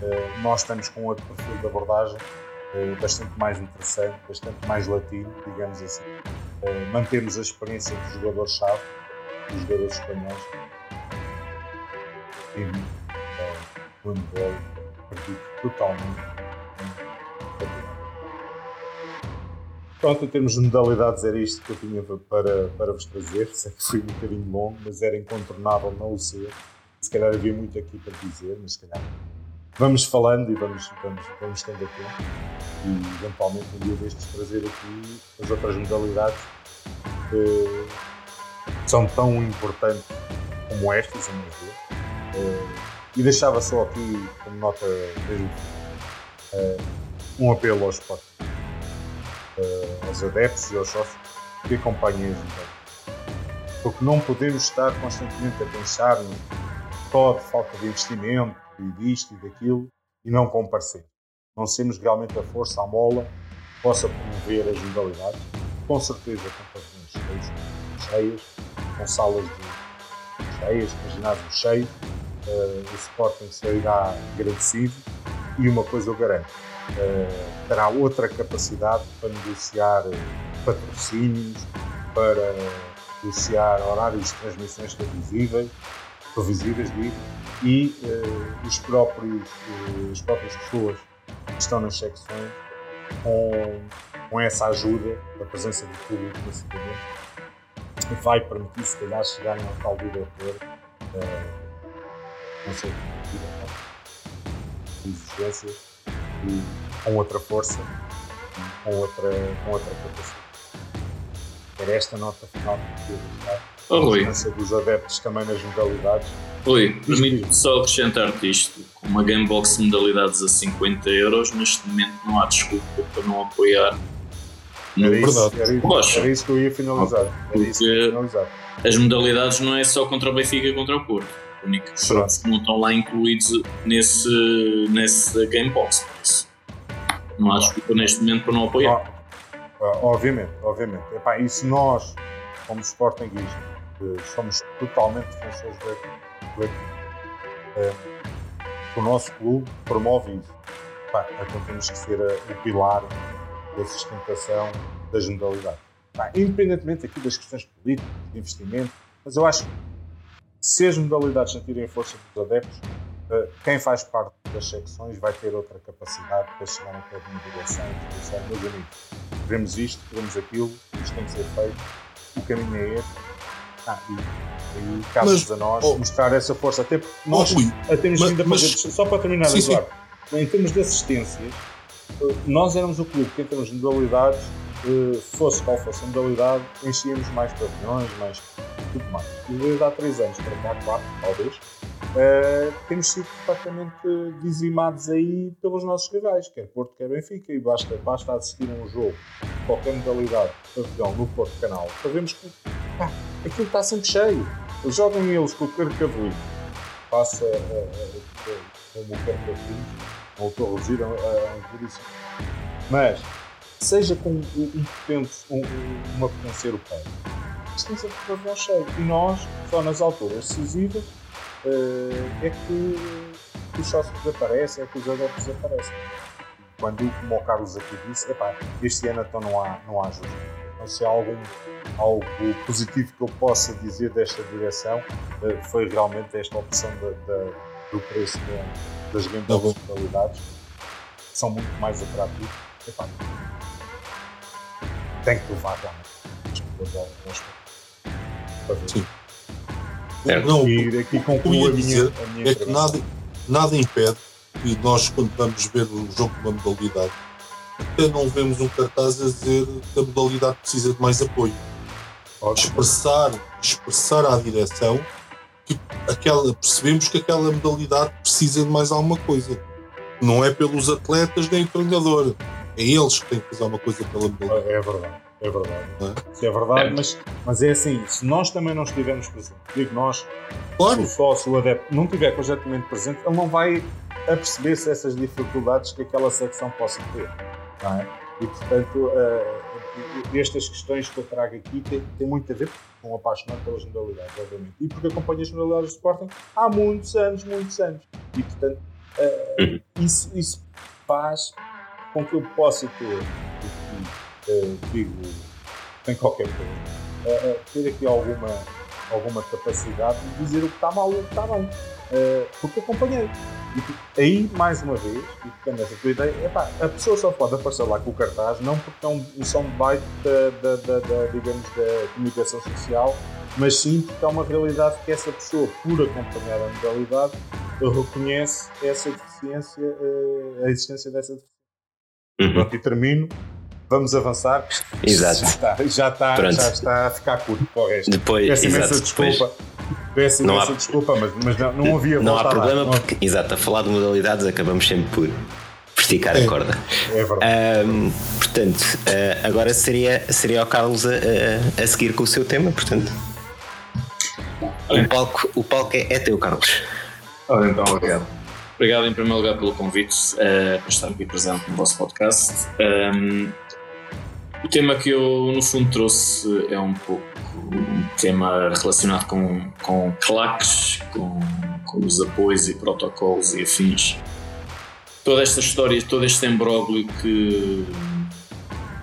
Uh, nós estamos com outro perfil de abordagem, uh, bastante mais interessante, bastante mais latino, digamos assim. Uh, mantemos a experiência do jogador-chave, dos jogadores espanhóis. E o handball perdido totalmente. Pronto, em termos de modalidades, era isto que eu tinha para, para vos trazer. Sei que foi um bocadinho longo, mas era incontornável não o ser. Se calhar havia muito aqui para dizer, mas se calhar vamos falando e vamos, vamos, vamos tendo a tempo. E eventualmente um dia destes trazer aqui as outras modalidades que são tão importantes como estas, a meu ver. E deixava só aqui, como nota desde eh, um apelo aos eh, aos adeptos e aos sócios que acompanhem as modalidades. Porque não podemos estar constantemente a pensar só de falta de investimento e disto e daquilo e não comparecer. Não sermos realmente a força, a mola que possa promover as modalidades. Com certeza com pavilhões cheios, cheias, com salas de cheias, com ginásio cheio, uh, o Sporting sairá agradecido e uma coisa eu garanto, uh, terá outra capacidade para negociar patrocínios, para negociar horários de transmissões previsíveis, digo, e uh, os próprios, uh, as próprias pessoas que estão nas secções com, com essa ajuda da presença do público no vai permitir se calhar chegar ao tal diretor não sei de exigências e com outra força com outra, com outra capacidade. Era esta nota final que eu queria Oh, Rui. dos adeptos também nas modalidades. Rui, permite-me só acrescentar-te isto. Com uma Gamebox modalidades a 50 euros, neste momento não há desculpa para não apoiar. No era, isso, era, isso, era isso que eu ia finalizar. Era isso que eu ia finalizar. As modalidades não é só contra o Benfica e contra o Porto. O único que não estão lá incluídos nesse, nesse Gamebox. Isso. Não há desculpa neste momento para não apoiar. Obviamente, obviamente. Epá, e se nós, como Sportingistas, somos totalmente defensores do equilíbrio. É, o nosso clube promove isso. Pá, então temos que ser a, o pilar da sustentação das modalidades. Pá, independentemente aqui das questões políticas, de investimento, mas eu acho que se as modalidades sentirem força dos adeptos, uh, quem faz parte das secções vai ter outra capacidade para chegar a de uma direção e dizer, meus amigos, queremos isto, queremos aquilo, isto tem que ser feito, o caminho é este, ah, e, e cabe-nos a nós oh, mostrar essa força, até porque nós oh, até temos vindo a fazer, só para terminar, sim, Eduardo, sim. em termos de assistências, eh, nós éramos o clube que em termos de modalidades, eh, fosse qual fosse a modalidade, enchíamos mais pavilhões, mais tudo mais. E desde há três anos para cá, quatro, talvez, uh, temos sido completamente dizimados aí pelos nossos rivais, quer Porto, quer Benfica, e basta, basta assistir a um jogo, qualquer modalidade, pavilhão, no Porto Canal, para vermos que pá, aquilo está sempre cheio. Jogam eles com o carcavelinho, passa a, a, a, como o carcavelinho, ou estou a reduzir a, a, a Mas, seja com um, potente, um, uma potência europeia, isto tem sempre pavilhão cheio. E nós, só nas alturas decisivas, uh, é que os sócios aparecem, é que os adeptos aparecem. Quando, como o Carlos aqui disse, epá, este ano então não há, não há ajuda. Então, se há algum, algo positivo que eu possa dizer desta direção, uh, foi realmente esta opção da, da, do preço da, das grandes tá modalidades, que são muito mais atrativos. Epá, tem que realmente para ver. Sim. É, não, e aqui concluo a minha, a minha é que nada, nada impede e nós quando vamos ver o jogo de uma modalidade até não vemos um cartaz a dizer que a modalidade precisa de mais apoio. Expressar, expressar à direção que aquela, percebemos que aquela modalidade precisa de mais alguma coisa. Não é pelos atletas nem o treinador. É eles que têm que fazer uma coisa pela modalidade. É verdade. É verdade. É? Isso é verdade, é. Mas, mas é assim, se nós também não estivermos presentes, digo nós, claro. o sócio, o adepto, não estiver constantemente presente, ele não vai aperceber-se essas dificuldades que aquela secção possa ter. Não é? E, portanto, uh, estas questões que eu trago aqui têm, têm muito a ver com o apaixonado pelas modalidades, obviamente. E porque acompanho as modalidades do Sporting há muitos anos, muitos anos. E, portanto, uh, isso, isso faz com que eu possa ter, aqui, uh, digo, sem qualquer coisa, uh, ter aqui alguma, alguma capacidade de dizer o que está mal e o que está bem. Uh, porque acompanhei. E aí, mais uma vez, e ficando essa tua ideia, epá, a pessoa só pode aparecer lá com o cartaz, não porque é um, um soundbite da, da, da, digamos, da comunicação social, mas sim porque é uma realidade que essa pessoa, por acompanhar a modalidade, reconhece essa deficiência, uh, a existência dessa. Uhum. E termino. Vamos avançar. Exato. Já está, já está, já está a ficar curto para o resto. Depois, Peço imensa desculpa. Depois Peço não há, desculpa, mas, mas não, não havia Não há problema, lá. porque, exato, a falar de modalidades acabamos sempre por esticar é, a corda. É verdade. Um, portanto, uh, agora seria, seria o Carlos a, a, a, seguir com o seu tema, portanto. O palco, o palco é, é teu, Carlos. Ora, então, obrigado. Obrigado em primeiro lugar pelo convite uh, para estar aqui presente no vosso podcast. Um, o tema que eu, no fundo, trouxe é um pouco um tema relacionado com, com claques, com, com os apoios e protocolos e afins. Toda esta história, todo este embróglio que,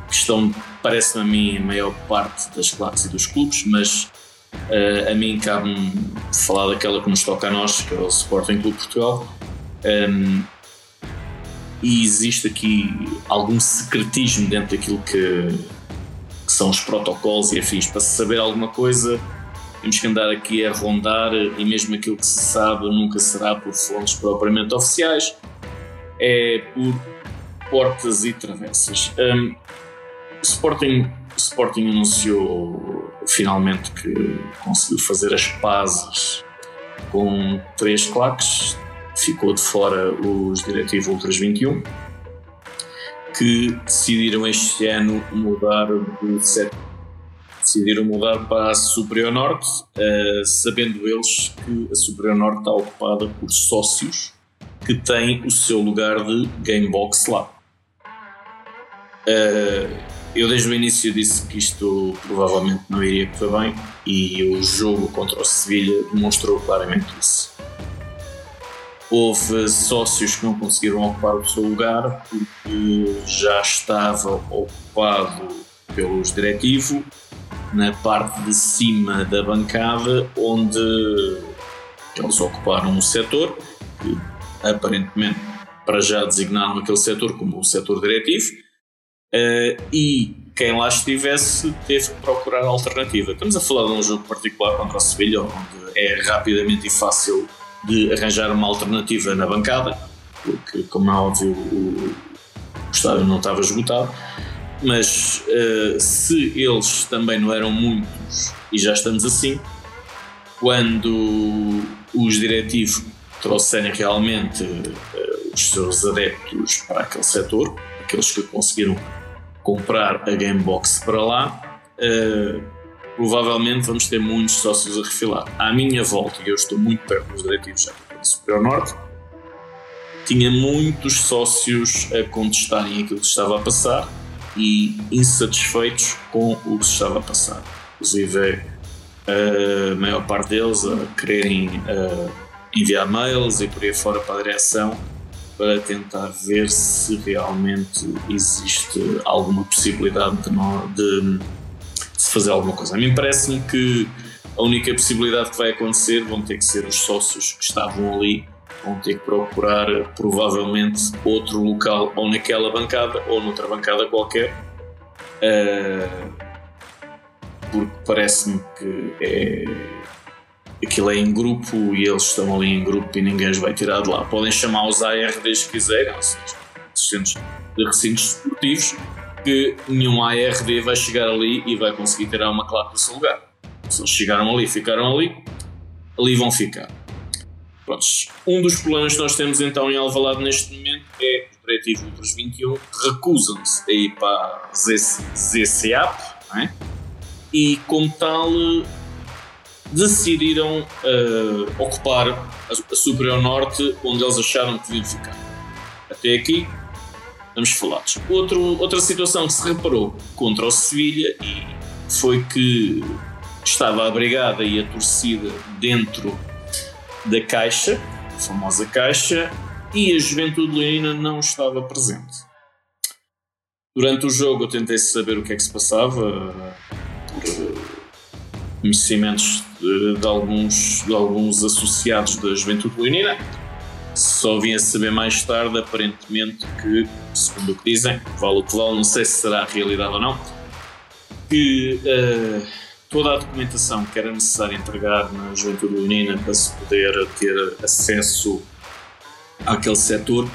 que estão, parece-me a mim, a maior parte das claques e dos clubes, mas uh, a mim cabe-me falar daquela que nos toca a nós, que é o Sporting Clube Portugal. Um, e existe aqui algum secretismo dentro daquilo que, que, são os protocolos e afins. Para se saber alguma coisa, temos que andar aqui a rondar e mesmo aquilo que se sabe nunca será por fontes propriamente oficiais, é por portas e travessas. Um, Sporting, Sporting anunciou finalmente que conseguiu fazer as pazes com três claques, ficou de fora os Diretivos Ultras 21, que decidiram este ano mudar de decidiram mudar para a Superior Norte, uh, sabendo eles que a Superior Norte está ocupada por sócios que têm o seu lugar de Gamebox lá. Uh, eu desde o início disse que isto provavelmente não iria correr bem e o jogo contra o Sevilha demonstrou claramente isso houve sócios que não conseguiram ocupar o seu lugar porque já estava ocupado pelos diretivos na parte de cima da bancada onde eles ocuparam um setor que aparentemente para já designaram aquele setor como o setor diretivo uh, e quem lá estivesse teve que procurar alternativa. Estamos a falar de um jogo particular contra o Sevilha onde é rapidamente e fácil de arranjar uma alternativa na bancada, porque, como é óbvio, o, estádio não estava esgotado. Mas uh, se eles também não eram muitos, e já estamos assim, quando os diretivos trouxerem realmente uh, os seus adeptos para aquele setor, aqueles que conseguiram comprar a Gamebox para lá, uh, provavelmente vamos ter muitos sócios a refilar. À minha volta, e eu estou muito perto dos diretivos já do Superior Norte, tinha muitos sócios a contestarem aquilo que estava a passar e insatisfeitos com o que se estava a passar. Inclusive, a maior parte deles a quererem enviar mails e por aí fora para a direção para tentar ver se realmente existe alguma possibilidade de, de se fazer alguma coisa. A mim parece-me que a única possibilidade que vai acontecer vão ter que ser os sócios que estavam ali, vão ter que procurar provavelmente outro local ou naquela bancada ou noutra bancada qualquer. Uh, porque parece-me que é, aquilo é em grupo e eles estão ali em grupo e ninguém os vai tirar de lá. Podem chamar os ARDs que quiserem, ou seja, de recintos esportivos, que nenhum ARD vai chegar ali e vai conseguir tirar uma claque do seu lugar. Se eles chegaram ali ficaram ali, ali vão ficar. Prontos. Um dos problemas que nós temos então em Alvalade neste momento é o Diretivo Ultras 21 recusam-se a ir para a ZCAP é? e, como tal, decidiram uh, ocupar a, a Superior Norte onde eles acharam que deviam ficar. Até aqui Outro, outra situação que se reparou contra o Sevilha e foi que estava a brigada e a torcida dentro da caixa, a famosa caixa, e a juventude leonina não estava presente. Durante o jogo eu tentei saber o que é que se passava, por conhecimentos de, de alguns, de alguns associados da Juventude Leonina. Só vim a saber mais tarde, aparentemente, que, segundo o que dizem, vale o que vale, não sei se será a realidade ou não, que uh, toda a documentação que era necessário entregar na Juventude Leonina para se poder ter acesso àquele setor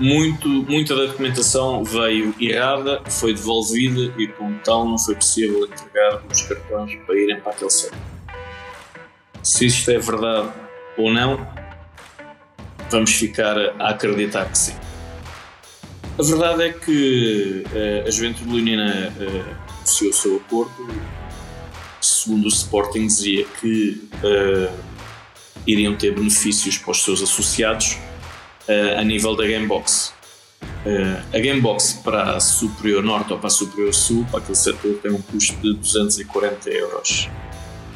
muito, muita da documentação veio errada, foi devolvida e, como tal, não foi possível entregar os cartões para irem para aquele setor. Se isto é verdade ou não, vamos ficar a acreditar que sim. A verdade é que uh, a Juventude Leonina anunciou o seu acordo, segundo o Sporting dizia que uh, iriam ter benefícios para os seus associados uh, a nível da Gamebox. Uh, a Gamebox para a Superior Norte ou para a Superior Sul, para aquele setor, tem um custo de 240 euros,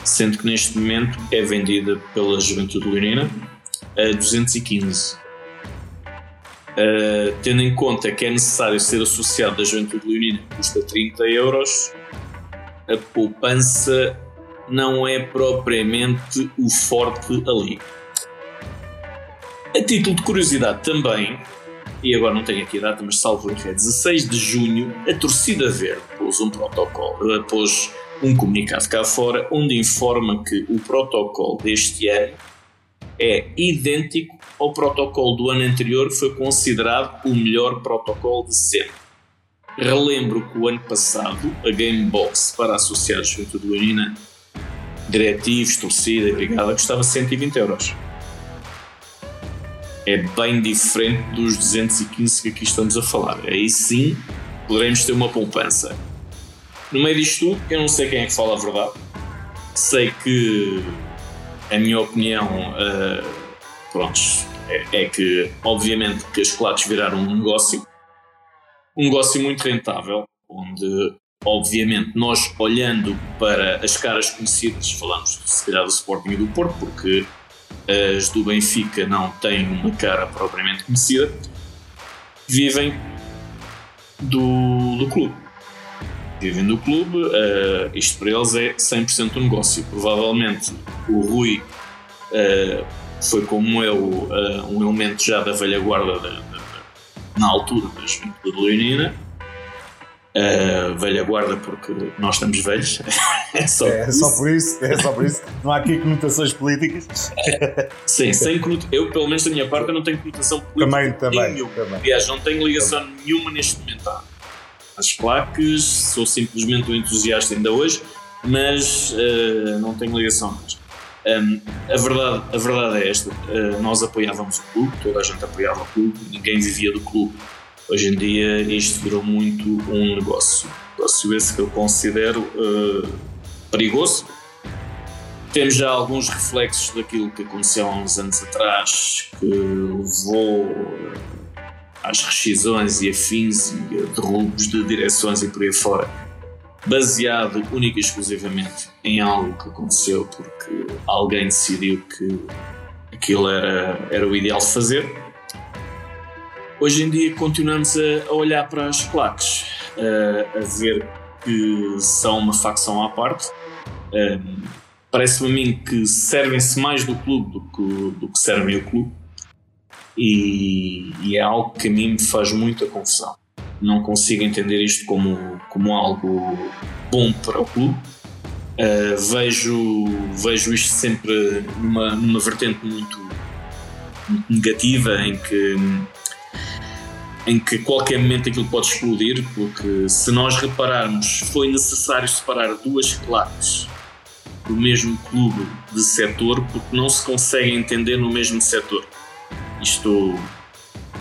sendo que neste momento é vendida pela Juventude Leonina a 215. Uh, tendo em conta que é necessário ser associado da Juventude Leonina, custa 30 euros, a poupança não é propriamente o forte ali. A título de curiosidade também, e agora não tenho aqui a data, mas salvo erro, é 16 de junho, a torcida verde pôs um protocolo, pôs um comunicado cá fora, onde informa que o protocolo deste ano é idêntico ao protocolo do ano anterior, que foi considerado o melhor protocolo de sempre. Relembro que o ano passado a Gamebox para associados Juventude Leonina, diretivos, torcida e brigada, custava 120 euros é bem diferente dos 215 que aqui estamos a falar. Aí sim poderemos ter uma poupança. No meio disto tudo, eu não sei quem é que fala a verdade. Sei que a minha opinião, uh, é, é, que obviamente que as chocolates viraram um negócio, um negócio muito rentável, onde obviamente nós olhando para as caras conhecidas, falamos se calhar do Sporting e do Porto, porque as do Benfica não têm uma cara propriamente conhecida, vivem do, do clube. Vivem do clube, uh, isto para eles é 100% um negócio. Provavelmente o Rui uh, foi como eu uh, um elemento já da velha guarda da, da, na altura da juventude leonina uh, velha guarda porque nós estamos velhos. é, só, é, só, por isso, é só por isso. Não há aqui conotações políticas. Sim, sem eu pelo menos da minha parte não tenho conotação política também, também, nenhuma. Também. Aliás, não tenho ligação também. nenhuma neste momento. As claques, sou simplesmente um entusiasta ainda hoje, mas uh, não tenho ligação. Um, a, verdade, a verdade é esta: uh, nós apoiávamos o clube, toda a gente apoiava o clube, ninguém vivia do clube Hoje em dia isto virou muito um negócio. Negócio esse que eu considero uh, perigoso. Temos já alguns reflexos daquilo que aconteceu há uns anos atrás, que levou às rescisões e afins e a derrubos de direções e por aí fora, baseado única e exclusivamente em algo que aconteceu porque alguém decidiu que aquilo era, era o ideal de fazer Hoje em dia continuamos a, a olhar para as claques, a, a ver que são uma facção à parte. Parece-me a mim que servem-se mais do clube do que, do que servem o clube. E, e, é algo que a mim me faz muita confusão. Não consigo entender isto como, como algo bom para o clube. Uh, vejo, vejo isto sempre numa, numa vertente muito, muito negativa em que em que qualquer momento aquilo pode explodir, porque se nós repararmos, foi necessário separar duas claques do mesmo clube de setor porque não se consegue entender no mesmo setor. Isto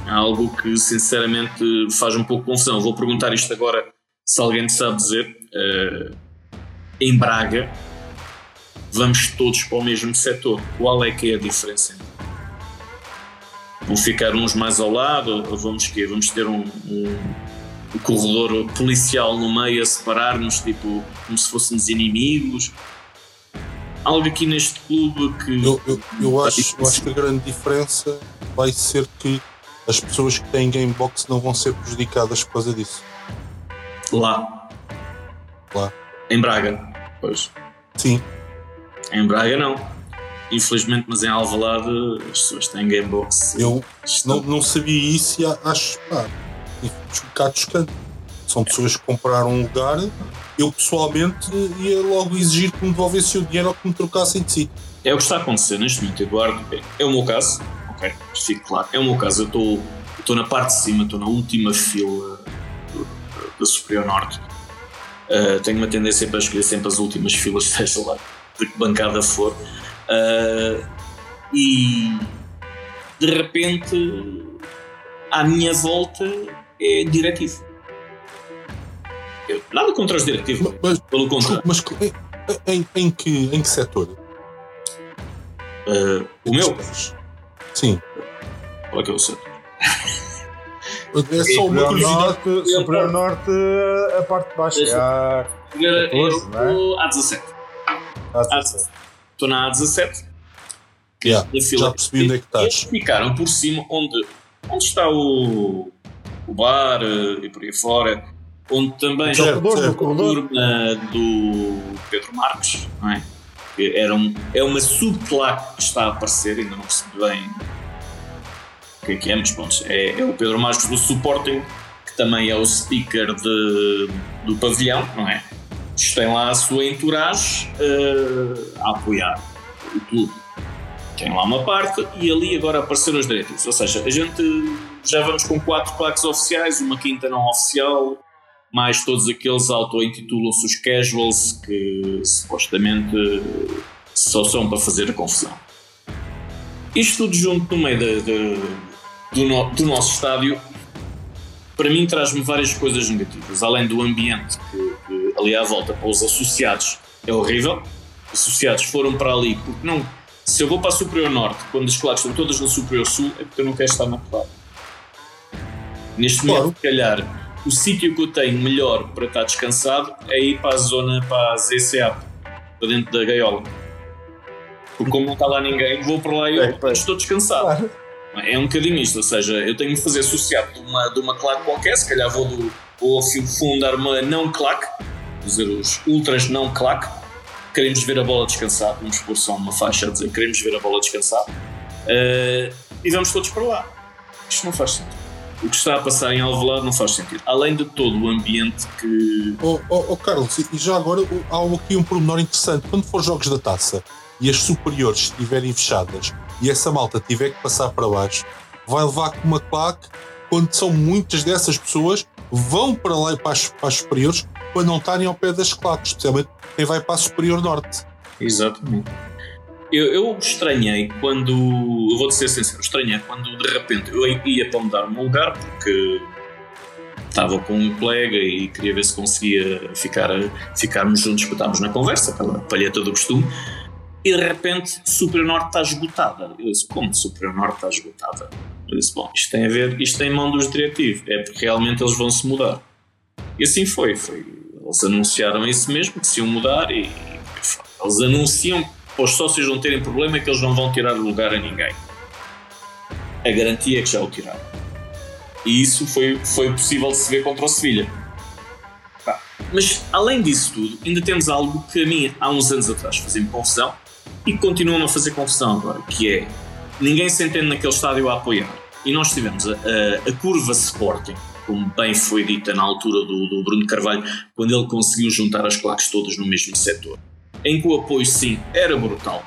é algo que sinceramente faz um pouco confusão. Vou perguntar isto agora se alguém sabe dizer. Uh, em Braga, vamos todos para o mesmo setor. Qual é que é a diferença vão ficar uns mais ao lado, ou vamos que Vamos ter um, um, um, corredor policial no meio a separar-nos, tipo, como se fôssemos inimigos. Algo aqui neste clube que. Eu, eu, eu acho, eu acho que a grande diferença vai ser que as pessoas que têm Gamebox não vão ser prejudicadas por causa disso. Lá. Lá. Em Braga. Pois. Sim. Em Braga não. Infelizmente, mas em Alvalade as pessoas têm Gamebox. Eu Estão- não, não sabia isso e acho pá, um bocado chocante. São pessoas que compraram um lugar. Eu pessoalmente ia logo exigir que me devolvessem o dinheiro ou que me trocassem de si. É o que está a acontecer neste momento, Eduardo. É, o meu caso, ok? Fique claro. É o meu caso. Eu estou, na parte de cima, estou na última fila da Superior Norte. Uh, tenho uma tendência para escolher sempre as últimas filas, seja lá de que bancada for. Uh, e de repente, à minha volta, é diretivo. Eu- nada contra os diretivos, Mas, pelo contrário. mas em, em, em que, em que setor? Uh, o meu, Sim. qual é que é o seu? É só uma Superior curiosidade. Norte, Superior Norte, a parte de baixo. Eu 14, não é? estou à 17. ah, Ah, sim, sim. Estou na A17. Yeah, já percebi onde é que E eles estás. ficaram por cima onde, onde está o, o bar eh, e por aí fora, onde também Certo, corredor. turma do Pedro Marques, não é? Que Era um, é uma subclaque que está a aparecer, ainda não percebi bem o que é que é, mas pronto, é, é o Pedro Marques do Supporting, que também é o speaker de, do pavilhão, não é? Tem lá a sua entourage eh, a apoiar o clube. Tem lá uma parte e ali agora apareceram os direitos. Ou seja, a gente já vamos com quatro plaques oficiais, uma quinta não oficial, mais todos aqueles auto-intitulam-se os casuals que supostamente só são para fazer a confusão. Isto tudo junto no meio da- da- do, no- do nosso estádio, para mim traz-me várias coisas negativas, além do ambiente que, que ali à volta para os associados é horrível. Os associados foram para ali porque não. Se eu vou para a Superior Norte, quando as claques estão todas na Superior Sul, é porque eu não quero estar na claque. Neste momento, se calhar, o sítio que eu tenho melhor para estar descansado é ir para a zona, para a ZCA, para dentro da gaiola. Porque como não está lá ninguém, vou para lá e É, eu pois. estou descansado. Claro. É um bocadinho isto, ou seja, eu tenho de fazer associado de uma, de uma claque qualquer, se calhar vou, do, vou fundar uma não claque, dizer os ultras não claque, queremos ver a bola descansar, vamos pôr só uma faixa a dizer queremos ver a bola descansar, eh, e vamos todos para lá. Isto não faz sentido. O que está a passar em Alvalade não faz sentido. Além de todo o ambiente que... Oh, oh, oh, Carlos, e já agora há aqui um pormenor interessante. Quando for jogos da taça e as superiores estiverem fechadas e essa malta tiver que passar para baixo, vai levar com uma claque quando são muitas dessas pessoas vão para lá e para as, para as superiores para não estarem ao pé das claques, especialmente quem vai para a superior norte. Exatamente. Eu, eu estranhei quando. Eu vou-te ser sincero, estranhei quando de repente eu ia para mudar o meu lugar porque estava com um colega e queria ver se conseguia ficar, ficarmos juntos para estarmos na conversa, aquela palheta do costume. E de repente, Superior Norte está esgotada. Eu disse: Como Superior Norte está esgotada? Eu disse: Bom, isto tem a ver, isto tem em mão dos diretivos, é porque realmente eles vão se mudar. E assim foi. foi eles anunciaram isso mesmo, que se iam mudar e eles anunciam para os sócios não terem problema que eles não vão tirar lugar a ninguém. A garantia é que já o tiraram. E isso foi, foi possível de se ver contra o Sevilha. Mas além disso tudo, ainda temos algo que a mim há uns anos atrás fazia-me confusão e continua-me a fazer confusão agora, que é ninguém se entende naquele estádio a apoiar. E nós tivemos a, a- a curva Sporting, como bem foi dita na altura do, do Bruno Carvalho, quando ele conseguiu juntar as claques todas no mesmo setor em que o apoio sim era brutal.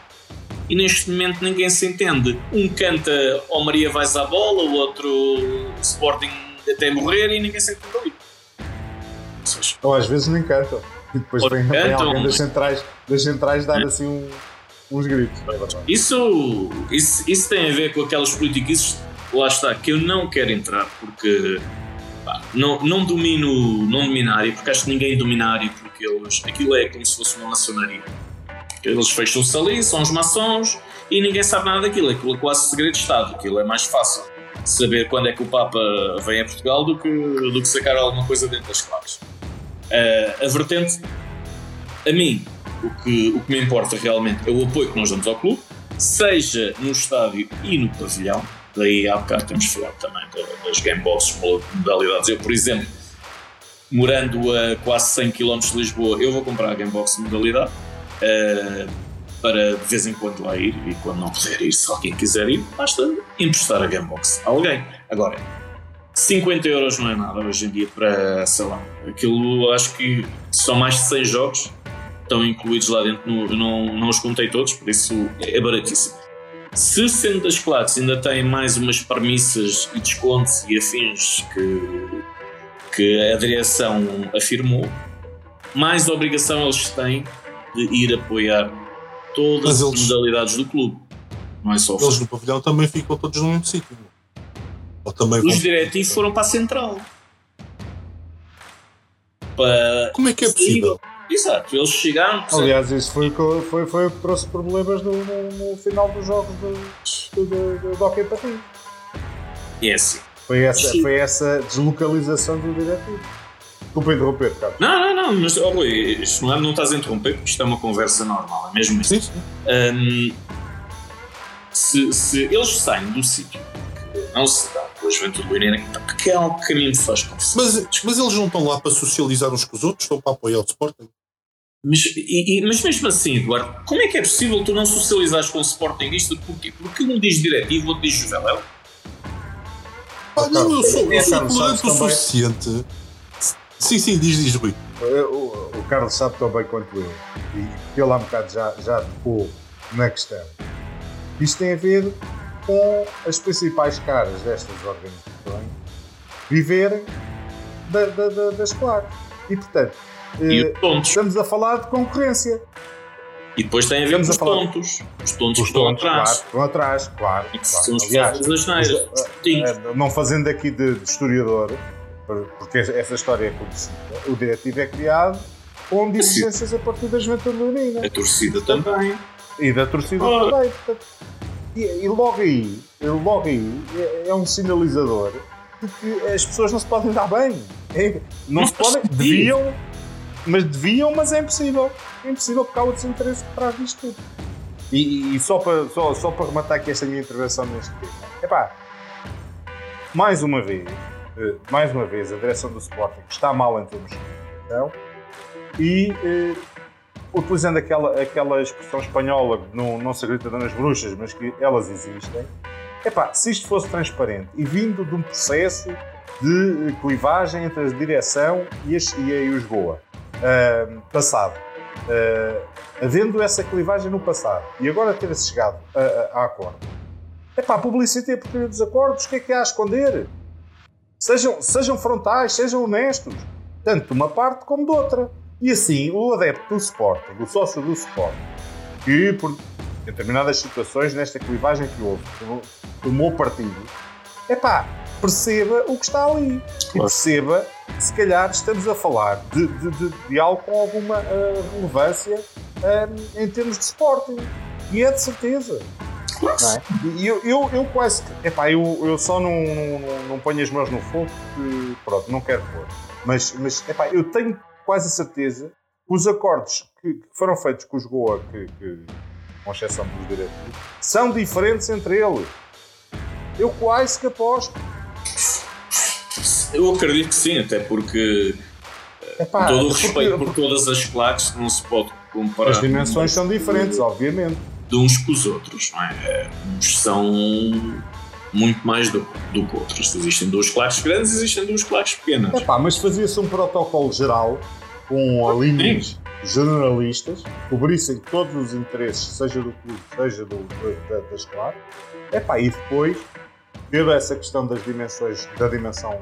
E neste momento ninguém se entende. Um canta Ó Maria vais à bola, o outro Sporting até morrer e ninguém se entende ali. Ou às vezes nem cantam. E depois vem, vem cantam, alguém das centrais, das centrais dar assim um- uns gritos. Isso, isso, isso tem a ver com aquelas politiquices, lá está, que eu não quero entrar porque pá, não, não domino não domino a área, porque acho que ninguém domina a área porque eles, aquilo é como se fosse uma maçonaria. Eles fecham-se ali, são os maçons e ninguém sabe nada daquilo, aquilo é quase segredo de Estado, aquilo é mais fácil saber quando é que o Papa vem a Portugal do que, do que sacar alguma coisa dentro das claves. Ah, a vertente a mim, o que, o que me importa realmente é o apoio que nós damos ao clube, seja no estádio e no pavilhão. Daí há bocado temos falado também da- das game boxes, modalidades. Eu, por exemplo, morando a quase 100 km de Lisboa, eu vou comprar a Gamebox modalidade. Uh, para de vez em quando lá ir e quando não puder ir, se alguém quiser ir, basta emprestar a Gamebox a alguém. Agora, 50 euros não é nada hoje em dia para, sei lá, aquilo acho que são mais de 100 jogos, estão incluídos lá dentro, no, não, não os contei todos, por isso é baratíssimo. Se sendo das classes ainda tem mais umas premissas e descontos e afins que, que a direção afirmou, mais obrigação eles têm de ir apoiar todas as modalidades do clube. Não é só Eles no pavilhão também ficam todos no mesmo sítio. Ou também Os diretivos foram para a central. Para... Como é que é possível? Exato, eles chegaram. Aliás, isso foi, foi, foi o que trouxe problemas no, no, no final dos jogos do, do, do, do Hockey Patins. É assim. Foi essa, foi essa deslocalização do diretivo. Desculpa interromper, Carlos. Não, não, não, mas oh, Rui, isto não, é, não estás a interromper porque isto é uma conversa normal, é mesmo isso. Sim, sim. Um, se, se eles saem do sítio não se dá com a juventude leonina, que é um caminho de faz mas, mas eles não estão lá para socializar uns com os outros, estão para apoiar o Sporting. Mas, e, e, mas mesmo assim, Eduardo, como é que é possível tu não socializares com o Sportingista? Porquê? Porque um diz diretivo, outro diz Juveléu? Ah, não, eu sou, eu sou tolerante o suficiente. Sim, sim, diz, diz, Rui. O, o Carlos sabe tão bem quanto eu, e ele há um bocado já, já tocou na questão. Isto tem a ver com as principais caras destas organizações viverem da, da, da, das claques. E, portanto, e eh, estamos a falar de concorrência. E depois tem a ver com os tontos. Os tontos os estão atrás. Claro, estão atrás, claro. E claro. São os Aliás, das neiras. Eh, não fazendo aqui de, de, historiador, porque essa história é conhecida, o diretivo é criado com divergências a partir da juventude leonina. A torcida também. E da torcida também. Portanto, e, e, logo aí, logo aí é, é, um sinalizador de que as pessoas não se podem dar bem. É, não, não se podem. Deviam, mas deviam, mas é impossível. É impossível porque há outros interesses por trás disto tudo. E, e, só, para, só, só para rematar aqui esta minha intervenção neste tema. Epá, mais uma vez, eh, mais uma vez, a direção do Sporting está mal em termos de comunicação e eh, utilizando aquela, aquela expressão espanhola, não, não se grita nas bruxas, mas que elas existem, epá, se isto fosse transparente e vindo de um processo de clivagem entre a direção e, as, e, e os uh, passado, uh, havendo essa clivagem no passado e agora ter-se chegado a, a, a acordo, epá, a publicidade é por dos acordos, o que é que há a esconder? Sejam, sejam frontais, sejam honestos, tanto de uma parte como de outra. E assim, o adepto do Sporting, o sócio do Sporting, que por determinadas situações, nesta clivagem que houve, tomou partido, é pá, perceba o que está ali. E perceba se calhar estamos a falar de, de, de, de algo com alguma uh, relevância uh, em termos de Sporting. E é de certeza. É? E eu, eu, eu quase. Epá, eu, eu só não, não, não ponho as mãos no fogo porque, pronto, não quero pôr. Mas, mas epá, eu tenho quase a certeza que os acordos que, que foram feitos com os Goa, que, que, com exceção dos direitos, são diferentes entre eles. Eu quase que aposto. Eu acredito que sim, até porque Epá, todo o respeito por todas as claques não se pode comparar. As dimensões são diferentes, obviamente. De uns com os outros, não é? Uns são muito mais do, do que outros. Existem duas claques grandes, existem duas claques pequenas. Epá, mas fazia-se um protocolo geral com linhas jornalistas, cobrissem todos os interesses, seja do clube, seja do, da, das claques. Epá, e depois ter essa questão das dimensões, da dimensão,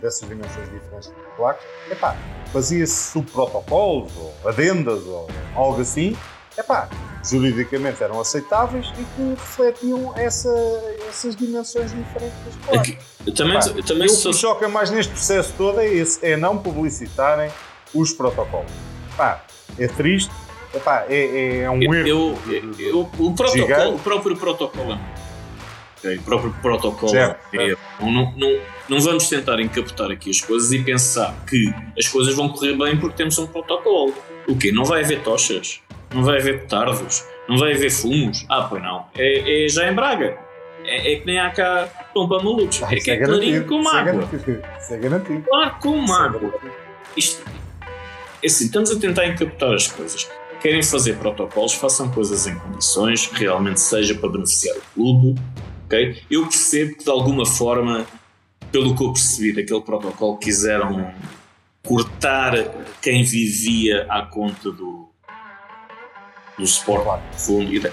dessas dimensões diferentes de claques, epá, fazia-se subprotocolos ou adendas ou algo assim, epá, juridicamente eram aceitáveis e que refletiam essa, essas dimensões diferentes das placas. Também, epá, também o que me choca mais neste processo todo é, esse, é não publicitarem os protocolos. Epá, é triste, epá, é, é um erro. Eu, eu, eu, o, protocolo, o próprio protocolo Okay, o próprio protocolo. Certo, é, Não, não, não vamos tentar encapotar aqui as coisas e pensar que as coisas vão correr bem porque temos um protocolo. O quê? Não vai haver tochas? Não vai haver petardos? Não vai haver fumos? Ah, pois não. É, é já em Braga. É, é, que nem há cá pompa malucos. Ah, é que é, é clarinho com água. Isso é garantido. Claro, com água. isto é assim, estamos a tentar encapotar as coisas. Querem fazer protocolos, façam coisas em condições que realmente seja para beneficiar o clube. Okay? Eu percebo que de alguma forma, pelo que eu percebi daquele protocolo, quiseram cortar quem vivia à conta do, do Sport Fundo e da,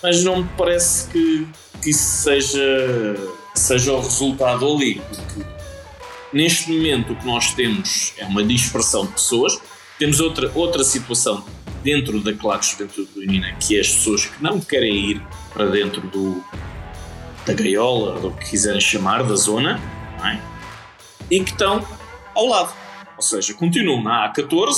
mas não me parece que, que isso seja, seja o resultado ali, porque neste momento o que nós temos é uma dispersão de pessoas, temos outra, outra situação dentro da claque juventude que é as pessoas que não querem ir para dentro do, da gaiola, do que quiserem chamar, da zona, é? e que estão ao lado. Ou seja, continuam na A14,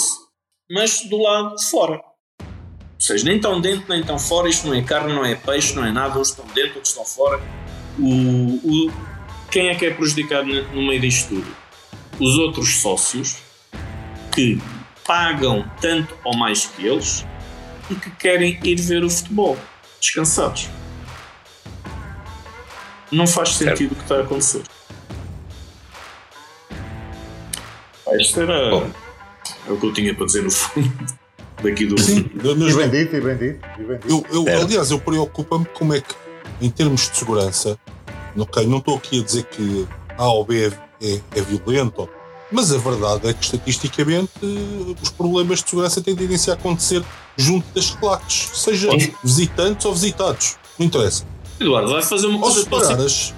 mas do lado de fora. Ou seja, nem estão dentro nem estão fora, isto não é carne, não é peixe, não é nada, uns estão dentro, outros estão fora. O, o, quem é que é prejudicado no meio disto tudo? Os outros sócios que pagam tanto ou mais que eles e que querem ir ver o futebol descansados. Não faz sentido o que está a acontecer. Isto era Bom. é o que eu tinha para dizer no fundo daqui do. Sim, e bem dito, e bem dito. E bem dito. Eu, eu, aliás, eu preocupo-me como é que, em termos de segurança, ok, não estou aqui a dizer que A ou B é, é, é violento, mas a verdade é que estatisticamente os problemas de segurança têm tendência a acontecer junto das claques, seja Sim. visitantes ou visitados, não interessa. Eduardo, vai fazer uma coisa separares,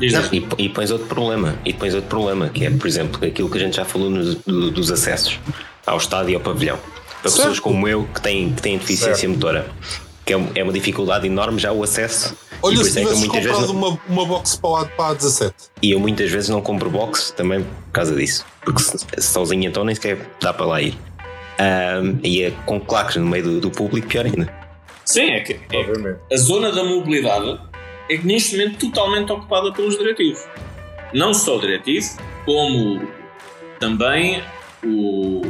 e, e pões outro problema, e pões outro problema, que é, por exemplo, aquilo que a gente já falou no, do, dos acessos ao estádio e ao pavilhão. Para certo. pessoas como eu que têm, que têm deficiência certo. motora, que é, é uma dificuldade enorme já o acesso. Olha, se é tivesses comprado vezes uma, uma box para a, para a 17. E eu muitas vezes não compro box também por causa disso. Porque sozinho então nem sequer dá para lá ir. Um, e é com claques no meio do, do público, pior ainda. Sim, é que é, a zona da mobilidade é que neste momento totalmente ocupada pelos diretivos. Não só o diretivo, como também o,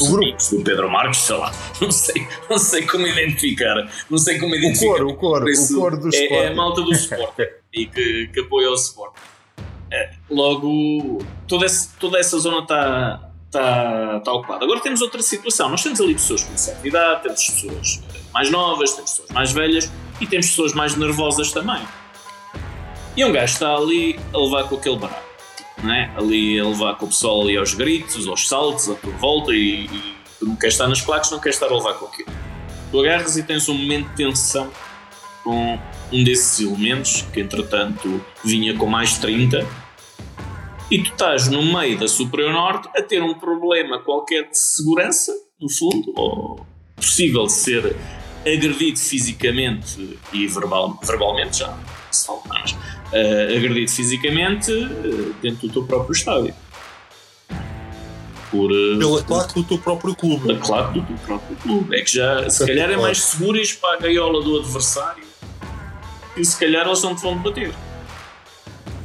o, grupo do Pedro Marques, sei lá, não sei, não sei como identificar, não sei como identificar. O coro, o coro, o coro do é, é a malta do Sport e que, que apoia o Sport. É, logo, toda essa, toda essa zona está está, está ocupada. Agora temos outra situação. Nós temos ali pessoas com certa idade, temos pessoas mais novas, temos pessoas mais velhas e temos pessoas mais nervosas também. E um gajo está ali a levar com aquele barato, não é? ali a levar com o pessoal ali aos gritos, aos saltos, à tua volta e, e tu não queres estar nas claques, não queres estar a levar com aquilo. Tu agarras e tens um momento de tensão com um desses elementos, que entretanto vinha com mais 30, e tu estás no meio da Superior Norte a ter um problema qualquer de segurança, no fundo, ou possível ser agredido fisicamente e verbal, verbalmente, já se fala mais, uh, agredido fisicamente uh, dentro do teu próprio estádio. Por, uh, Pela claque do teu próprio clube. Pela claque do teu próprio clube. É que já, se calhar, é mais seguro ir para a gaiola do adversário e se calhar eles não te vão debater.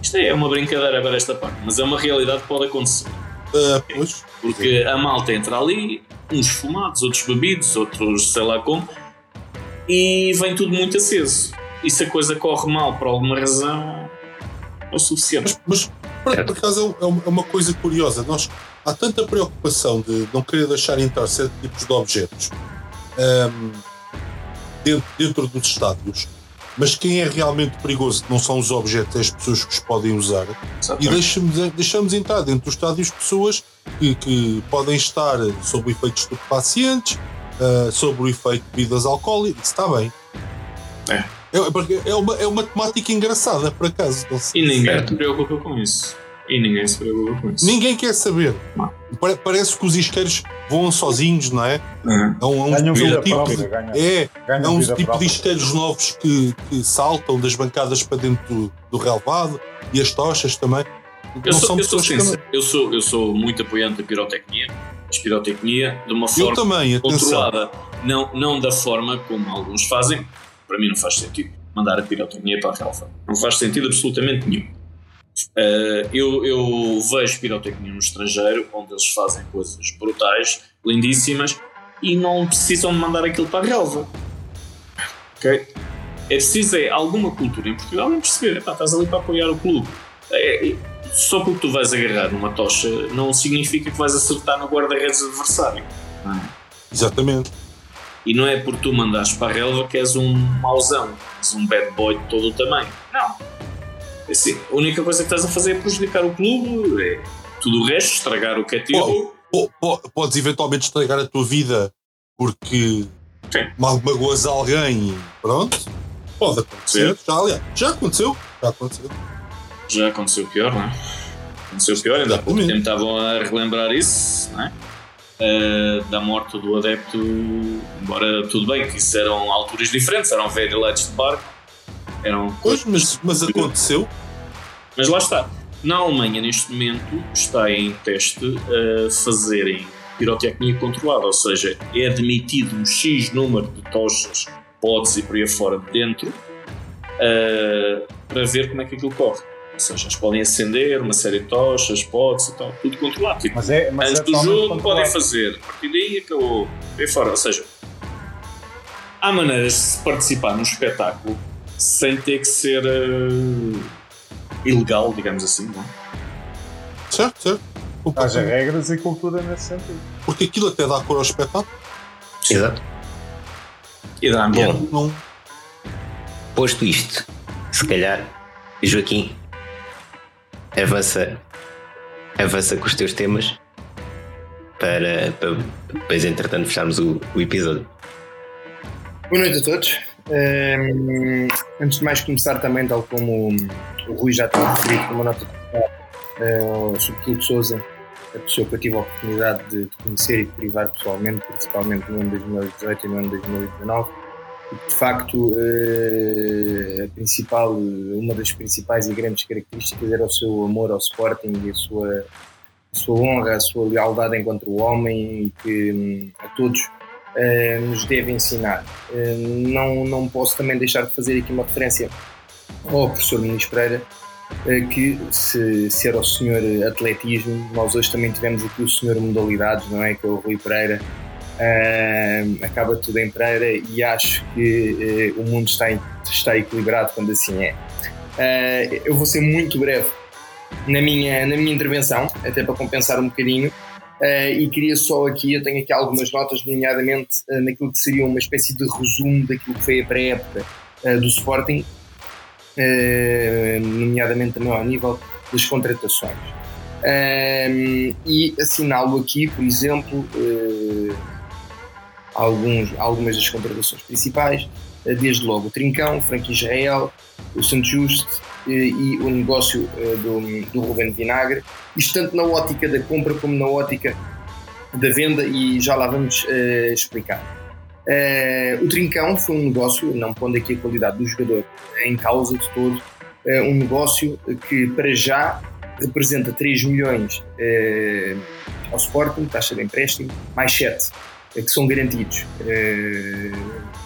Isto é uma brincadeira agora esta parte, mas é uma realidade que pode acontecer. Uh, pois. Porque a malta entra ali, uns fumados, outros bebidos, outros sei lá como, e vem tudo muito aceso. E se a coisa corre mal por alguma razão, é o suficiente. Mas, mas por, por acaso é, é uma coisa curiosa. Nós, há tanta preocupação de não querer deixar entrar certos tipos de objetos um, dentro, dentro dos estádios mas quem é realmente perigoso não são os objetos, é as pessoas que os podem usar. Exatamente. E deixamos, deixamos entrar dentro dos estádios pessoas que, que podem estar sob o efeito de estupefacientes, uh, sob o efeito de bebidas alcoólicas, está bem. É. É, é, uma, é uma temática engraçada, por acaso. E ninguém se preocupa com isso. E ninguém se preocupa com isso. Ninguém quer saber. Não. Parece que os isqueiros voam sozinhos, não é? Uhum. É um, é um, tipo, própria, de, ganha, é, ganha é um tipo própria. de isqueiros novos que, que, saltam das bancadas para dentro do, do relevado e as tochas também. Eu sou, eu, sou sincero, eu, sou, eu sou muito apoiante da pirotecnia, a pirotecnia de uma forma também, controlada, não, não da forma como alguns fazem. Para mim não faz sentido mandar a pirotecnia para a relva. Não faz sentido absolutamente nenhum. Uh, eu, eu vejo pirotecnia no estrangeiro, onde eles fazem coisas brutais, lindíssimas, e não precisam de mandar aquilo para a relva. Ok? É preciso é alguma cultura em Portugal em perceber, epá, estás ali para apoiar o clube. É, só porque tu vais agarrar numa tocha não significa que vais acertar no guarda-redes adversário. Não é? Exatamente. E não é por tu mandares para a relva que és um mauzão, és um bad boy de todo o tamanho. Não. É Assim, a única coisa que estás a fazer é prejudicar o clube, é tudo o resto, estragar o que é teu. Po- po- Podes eventualmente estragar a tua vida porque Sim. ma- magoas alguém e pronto. Pode acontecer. Já, aliás, já aconteceu. Já aconteceu. Já aconteceu pior, não é? Aconteceu pior, ainda há pouco tempo estavam a relembrar isso, não é? Eh, da morte do adepto, embora tudo bem que isso eram alturas diferentes, eram velhos de barco, eram Pois, mas, mas aconteceu. Mas lá está. Na Alemanha, neste momento, está em teste a fazerem pirotecnia controlada, ou seja, é admitido um X número de tochas, potes e por aí fora de dentro eh, para ver como é que aquilo corre. Ou seja, eles podem acender uma série de tochas, potes e tal, tudo controlado. Tipo, Mas é, mas Antes é do jogo podem fazer, a partir daí acabou. Aí fora. Ou seja, há maneiras de se participar num espetáculo sem ter que ser eh, ilegal, digamos assim, não é? Certo, certo. Haja regras e cultura nesse sentido. Porque aquilo até dá cor ao espetáculo. Exato. E dá ambiente. Bom, Não, posto isto, se calhar, Joaquim, avança, avança com os teus temas para, para depois, entretanto, fecharmos o, o episódio. Boa noite a todos. Ehm, antes de mais começar também, tal como o Rui já tinha referido com uma nota de uh, sobretudo Souza, a pessoa que eu tive a oportunidade de, de conhecer e de privar pessoalmente, principalmente no ano de 2018 e no ano de 2019, e que, de facto eh, a principal, uma das principais e grandes características era o seu amor ao Sporting e a sua, a sua honra, a sua lealdade enquanto homem que hum, a todos eh, nos deve ensinar. Eh, não, não posso também deixar de fazer aqui uma referência ao professor Muniz Pereira, que se, se era o senhor atletismo, nós hoje também tivemos aqui o senhor modalidades, não é? Que é o Rui Pereira. Acaba tudo em Pereira e acho que eh, o mundo está, está equilibrado quando assim é. Eh, eu vou ser muito breve na minha, na minha intervenção, até para compensar um bocadinho. Uh, e queria só aqui, eu tenho aqui algumas notas, nomeadamente uh, naquilo que seria uma espécie de resumo daquilo que foi a pré-época uh, do Sporting, uh, nomeadamente também ao nível das contratações. E assinalo aqui, por exemplo, uh, alguns, algumas das contratações principais, uh, desde logo o Trincão, Frank Israel, o Santo Juste uh, e o negócio uh, do, do Ruben Vinagre, isto tanto na ótica da compra como na ótica da venda, e já lá vamos uh, explicar. Uh, o Trincão foi um negócio, não pondo aqui a qualidade do jogador em causa de todo, uh, um negócio que para já representa 3 milhões ao Sporting, taxa de empréstimo, mais 7 que são garantidos,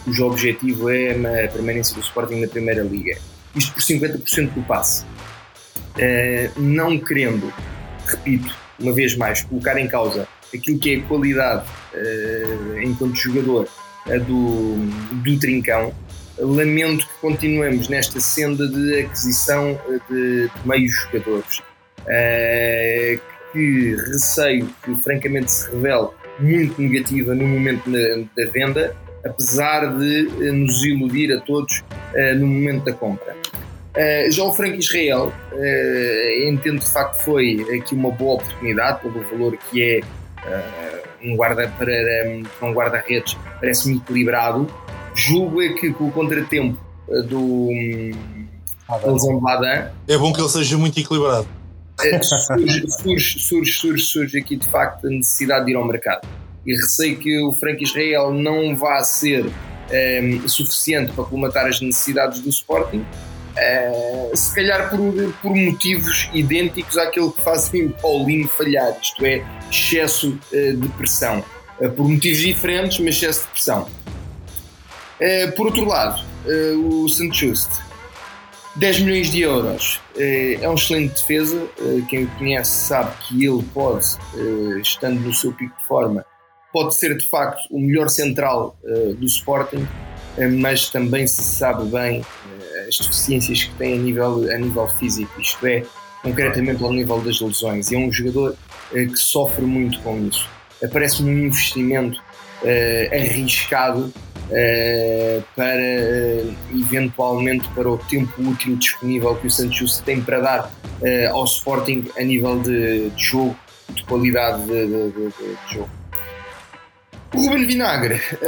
cujo objetivo é a permanência do Sporting na Primeira Liga. Isto por 50% do passe. não querendo, repito, uma vez mais, colocar em causa aquilo que é a qualidade enquanto jogador do, do Trincão, lamento que continuemos nesta senda de aquisição de, meios jogadores. Que receio que francamente se revele muito negativa no momento da venda, apesar de uh, nos iludir a todos uh, no momento da compra. já o Frank Israel, entendo de facto foi aqui uma boa oportunidade pelo valor que é um guarda para, para um guarda-redes parece-me equilibrado. Julgo é que com o contratempo do Ladan é bom que ele seja muito equilibrado surge, surge, surge, surge, aqui de facto a necessidade de ir ao mercado. E receio que o Frank Israel não vá ser um, suficiente para colmatar as necessidades do Sporting, uh, se calhar por, por, motivos idênticos àquele que fazem o Paulinho falhar, isto é, excesso uh, de pressão. Uh, por motivos diferentes, mas excesso de pressão. por outro lado, o Santos Just 10 milhões de euros é um excelente defesa. Quem o conhece sabe que ele pode, estando no seu pico de forma, pode ser de facto o melhor central do Sporting, mas também se sabe bem as deficiências que tem a nível, a nível físico. Isto é, concretamente ao nível das lesões, e é um jogador eh, que sofre muito com isso. Parece-me um investimento arriscado para eventualmente para o tempo útil disponível que o Santos tem para dar ao Sporting a nível de, de jogo, de qualidade de, de, de jogo. O Ruben Vinagre,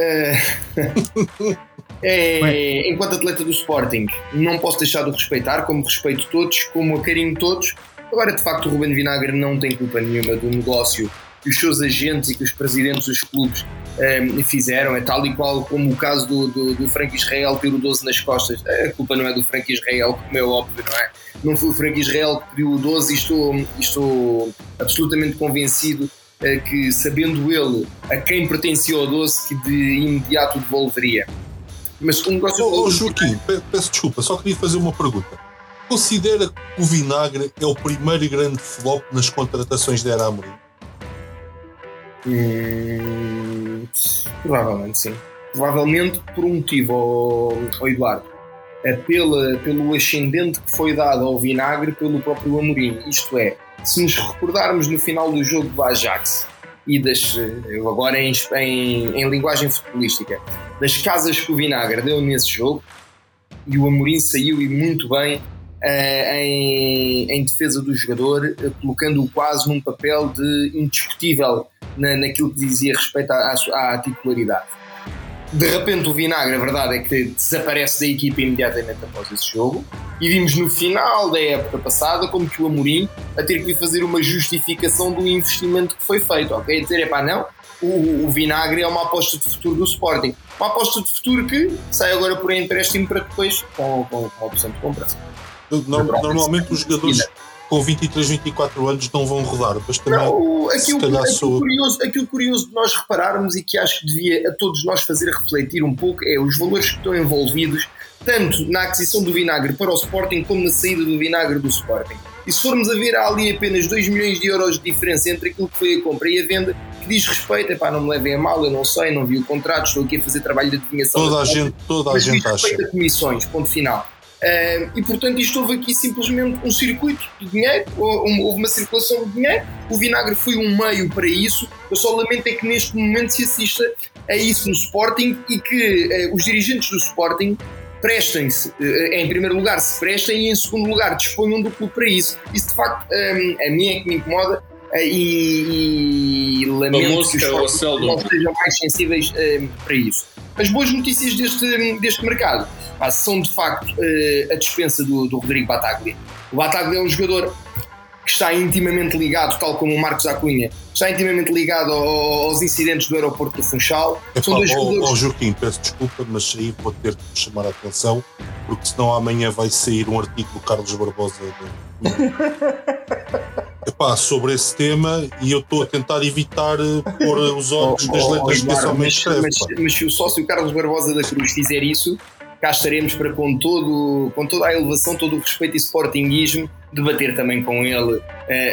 é, enquanto atleta do Sporting, não posso deixar de o respeitar, como respeito todos, como a carinho todos. Agora, de facto, o Ruben Vinagre não tem culpa nenhuma do negócio que os seus agentes e que os presidentes dos clubes um, fizeram. É tal e qual como o caso do, do, do Frank Israel ter o 12 nas costas. A culpa não é do Frank Israel, como é óbvio, não é? Não foi o Frank Israel que pediu o 12 e estou, estou absolutamente convencido uh, que, sabendo ele a quem pertencia o 12, que de imediato devolveria. Mas um negócio. Oh, oh, Joaquim, peço desculpa, só queria fazer uma pergunta. Considera que o Vinagre é o primeiro grande flop nas contratações de Era Amorim? Hum, provavelmente sim. Provavelmente por um motivo, ao, ao Eduardo. É pela, pelo ascendente que foi dado ao Vinagre pelo próprio Amorim. Isto é, se nos recordarmos no final do jogo do Ajax e das, agora em, em, em linguagem futebolística, das casas que o Vinagre deu nesse jogo, e o Amorim saiu e muito bem em, em, defesa do jogador, uh, colocando-o quase num papel de indiscutível na, naquilo que dizia respeito à, à, titularidade. De repente, o Vinagre, a verdade é que desaparece da equipa imediatamente após esse jogo, e vimos no final da época passada como que o Amorim a ter que fazer uma justificação do investimento que foi feito, ok? Dizer, é pá, não, o, o, Vinagre é uma aposta de futuro do Sporting. Uma aposta de futuro que sai agora por empréstimo para depois com, com, com a opção de compra. Normalmente os jogadores com 23, 24 anos não vão rodar, mas também não, aquilo, aquilo, sou... curioso, aquilo curioso de nós repararmos e que acho que devia a todos nós fazer refletir um pouco é os valores que estão envolvidos tanto na aquisição do vinagre para o Sporting como na saída do vinagre do Sporting. E se formos a ver, há ali apenas 2 milhões de euros de diferença entre aquilo que foi a compra e a venda, que diz respeito, epá, não me levem a mal, eu não sei, não vi o contrato, estou aqui a fazer trabalho de adivinhação. Toda a gente, toda a gente acha. a comissões, ponto final. E portanto isto houve aqui simplesmente um circuito de dinheiro, houve uma circulação de dinheiro, o vinagre foi um meio para isso, eu só lamento é que neste momento se assista a isso no Sporting e que uh, os dirigentes do Sporting prestem-se, uh, em primeiro lugar se prestem e em segundo lugar disponham do clube para isso. Isso de facto a mim é que me incomoda e, e lamento que os Sporting não sejam mais sensíveis para isso. As boas notícias deste, deste mercado pá, são de facto uh, a dispensa do, do Rodrigo Bataglia. O Bataglia é um jogador que está intimamente ligado, tal como o Marcos Acunha, está intimamente ligado aos incidentes do aeroporto do Funchal. Epá, São dois jogadores... oh, Joaquim, peço desculpa, mas aí vou ter que chamar a atenção, porque senão amanhã vai sair um artigo do Carlos Barbosa Epá, sobre esse tema e eu estou a tentar evitar eh, pôr os olhos oh, nas letras oh, que homem escreve. Mas, mas, se o sócio Carlos Barbosa da Cruz fizer isso, cá estaremos para, com, todo, com toda a elevação, todo o respeito e sportinguismo, debater também com ele uh,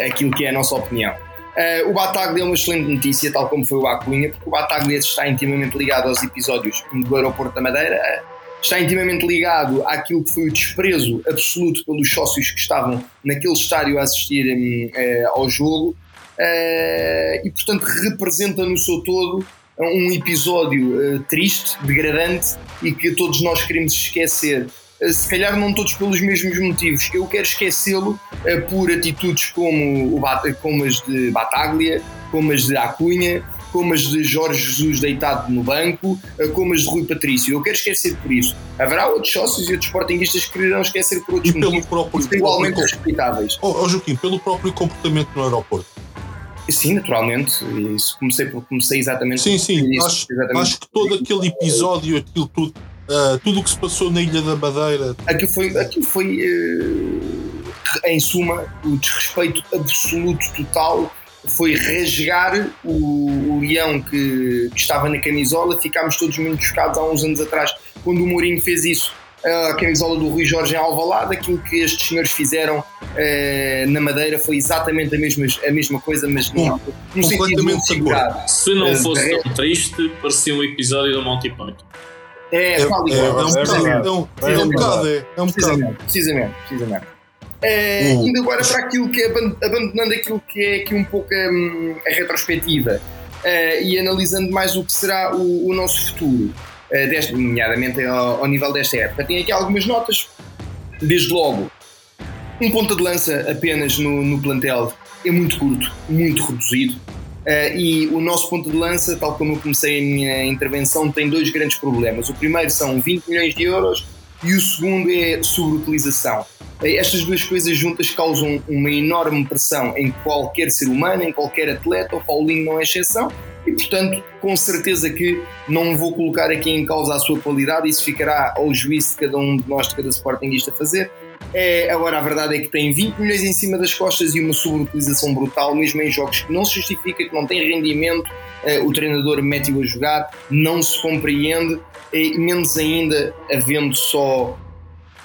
aquilo que é a nossa opinião. Uh, o Bataglia é uma excelente notícia, tal como foi o Acunha, porque o Bataglia está intimamente ligado aos episódios do Aeroporto da Madeira, uh, está intimamente ligado àquilo que foi o desprezo absoluto pelos sócios que estavam naquele estádio a assistir um, ao jogo e, portanto, representa no seu todo um episódio uh, triste, degradante e que todos nós queremos esquecer. Uh, se calhar não todos pelos mesmos motivos. Eu quero esquecê-lo uh, por atitudes como, o, como as de Bataglia, como as de Acunha, como as de Jorge Jesus deitado no banco, como as de Rui Patrício. Eu quero esquecer por isso. Haverá outros sócios e outros sportinguistas que quererão esquecer por outros e motivos pelo próprio, igualmente respeitáveis. Oh, oh, Joaquim, pelo próprio comportamento no aeroporto Sim, naturalmente. Isso comecei, comecei exatamente Sim, sim. Isso, acho, exatamente. acho que todo aquele episódio, aquilo tudo, uh, tudo o que se passou na Ilha da Madeira. Aquilo foi, aquilo foi uh, em suma, o desrespeito absoluto total foi rasgar o, o leão que, que, estava na camisola. Ficámos todos muito chocados há uns anos atrás, quando o Mourinho fez isso a camisola do Rui Jorge em Alvalade, aquilo que estes senhores fizeram eh, na Madeira foi exatamente a mesma, a mesma coisa, mas não, no sentido de Se não eh, fosse tão triste, parecia um episódio do Monty Python. É, é, é, é, um bocado, é um bocado, é um bocado. Precisamente, precisamente, precisamente. Uh, uh. Indo agora para aquilo que é, abandonando aquilo que é aqui um pouco um, a retrospectiva uh, e analisando mais o que será o, o nosso futuro, deste, nomeadamente ao, ao, nível desta época. Tenho aqui algumas notas, desde logo, um ponta de lança apenas no, no plantel é muito curto, muito reduzido. Uh, e o nosso ponto de lança, tal como eu comecei a minha intervenção, tem dois grandes problemas. O primeiro são 20 milhões de euros e o segundo é sobreutilização. Uh, estas duas coisas juntas causam uma enorme pressão em qualquer ser humano, em qualquer atleta, o Paulinho não é exceção, e portanto, com certeza que não vou colocar aqui em causa a sua qualidade, isso ficará ao juízo de cada um de nós, de cada Sportingista fazer. É, agora, a verdade é que tem 20 milhões em cima das costas e uma sobreutilização brutal, mesmo em jogos que não se justifica, que não tem rendimento, é, o treinador mete-o a jogar, não se compreende, e menos ainda havendo só,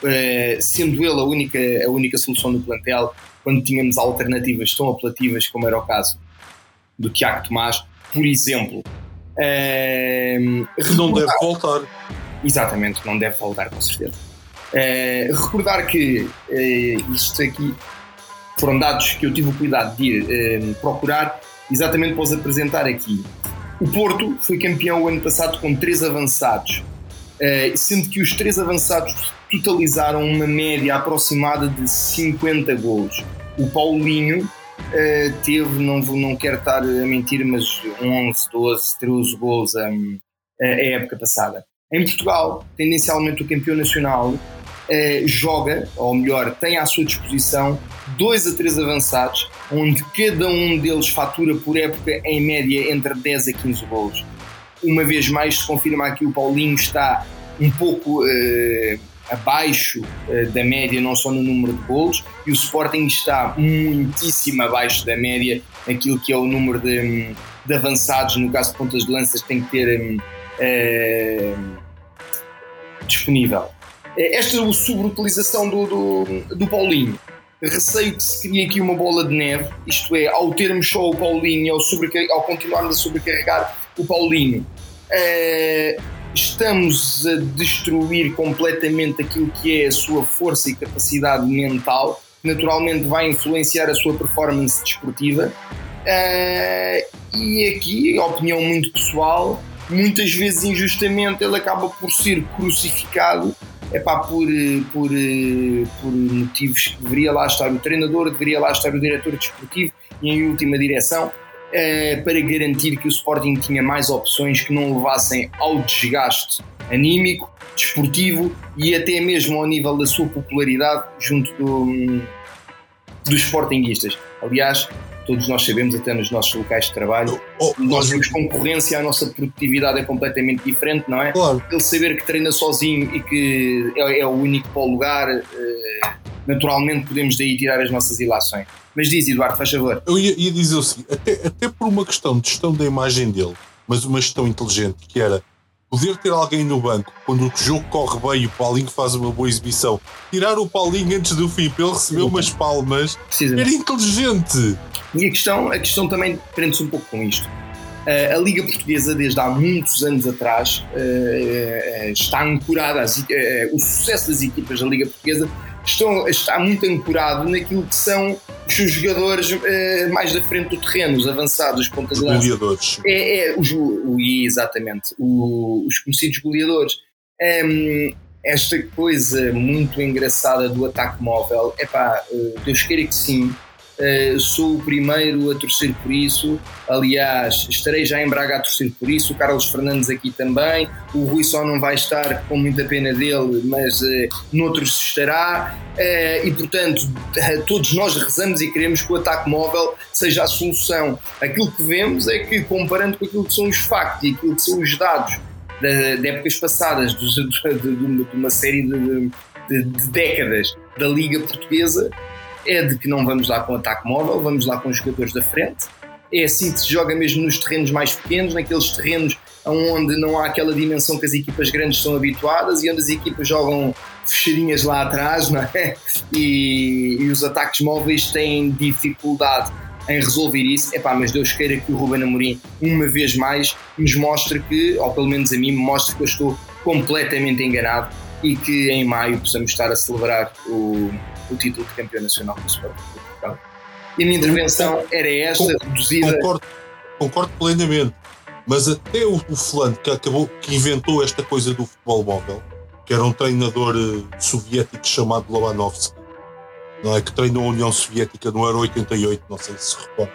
é, sendo ele a única, a única solução do plantel, quando tínhamos alternativas tão apelativas como era o caso do Tiago Tomás, por exemplo. É, não deve voltar. Exatamente, não deve voltar, com certeza. Uh, recordar que uh, isto aqui foram dados que eu tive o cuidado de ir uh, procurar exatamente para os apresentar aqui. O Porto foi campeão o ano passado com três avançados, sendo que os três avançados totalizaram uma média aproximada de 50 gols. O Paulinho teve, não, não quero estar a mentir, mas 11, 12, 13 gols um, a época passada. Em Portugal, tendencialmente o campeão nacional eh, joga, ou melhor, tem à sua disposição dois a três avançados, onde cada um deles fatura por época em média entre 10 a 15 gols. Uma vez mais se confirma aqui o Paulinho está um pouco eh, abaixo eh, da média, não só no número de gols, e o Sporting está muitíssimo abaixo da média, aquilo que é o número de, de avançados, no caso de pontas de lanças, tem que ter eh, disponível. É, esta subutilização do, do, do Paulinho, receio que se crie aqui uma bola de neve, isto é, ao termos só o Paulinho, ao, ao continuarmos a sobrecarregar o Paulinho, estamos a destruir completamente aquilo que é a sua força e capacidade mental, naturalmente vai influenciar a sua performance desportiva. Uh, e aqui, opinião muito pessoal, muitas vezes injustamente ele acaba por ser crucificado epá, por, por, por motivos que deveria lá estar o treinador, deveria lá estar o diretor desportivo e em última direção eh, para garantir que o Sporting tinha mais opções que não levassem ao desgaste anímico, desportivo e até mesmo ao nível da sua popularidade junto do, dos Sportinguistas. Aliás, todos nós sabemos, até nos nossos locais de trabalho, oh, oh nós temos concorrência, a nossa produtividade é completamente diferente, não é? Claro. Ele saber que treina sozinho e que é, é o único para o lugar, eh, naturalmente podemos daí tirar as nossas ilações. Mas diz, Eduardo, faz favor. Eu ia, ia dizer o seguinte, até, até por uma questão de gestão da imagem dele, mas uma gestão inteligente, que era poder ter alguém no banco quando o jogo corre bem e o Paulinho faz uma boa exibição, tirar o Paulinho antes do fim para ele receber umas palmas, era inteligente. E a questão, a questão também prende-se um pouco com isto. Uh, a Liga Portuguesa, desde há muitos anos atrás, uh, está ancorada, o sucesso das equipas da Liga Portuguesa estão, está muito ancorado naquilo que são os seus jogadores uh, mais da frente do terreno, os avançados, os pontas de lança. Goleadores. É, é os, o, exatamente, o, os conhecidos goleadores. Um, ehm, esta coisa muito engraçada do ataque móvel, é pá, Deus queira que sim, Uh, sou o primeiro a torcer por isso. Aliás, estarei já em Braga a torcer por isso. O Carlos Fernandes aqui também. O Rui só não vai estar com muita pena dele, mas uh, noutros estará. Uh, e portanto, todos nós rezamos e queremos que o ataque móvel seja a solução. Aquilo que vemos é que, comparando com aquilo que são os factos e aquilo que são os dados de, de épocas passadas, de, de, de uma série de, de décadas da Liga Portuguesa, é de que não vamos lá com ataque móvel, vamos lá com os jogadores da frente. É assim que se joga mesmo nos terrenos mais pequenos, naqueles terrenos onde não há aquela dimensão que as equipas grandes são habituadas e onde as equipas jogam fechadinhas lá atrás, não é? E, e os ataques móveis têm dificuldade em resolver isso. Epá, mas Deus queira que o Ruben Amorim, uma vez mais, nos mostre que, ou pelo menos a mim, me mostre que eu estou completamente enganado e que em maio possamos estar a celebrar o, o título de campeão nacional do Sporting de Portugal. E a minha intervenção era esta, reduzida. Concordo, concordo plenamente. Mas até o, o fulano que acabou, que inventou esta coisa do futebol móvel, que era um treinador uh, soviético chamado Lobanovsky, não é? Que treinou a União Soviética no Euro 88, não sei se se recorda.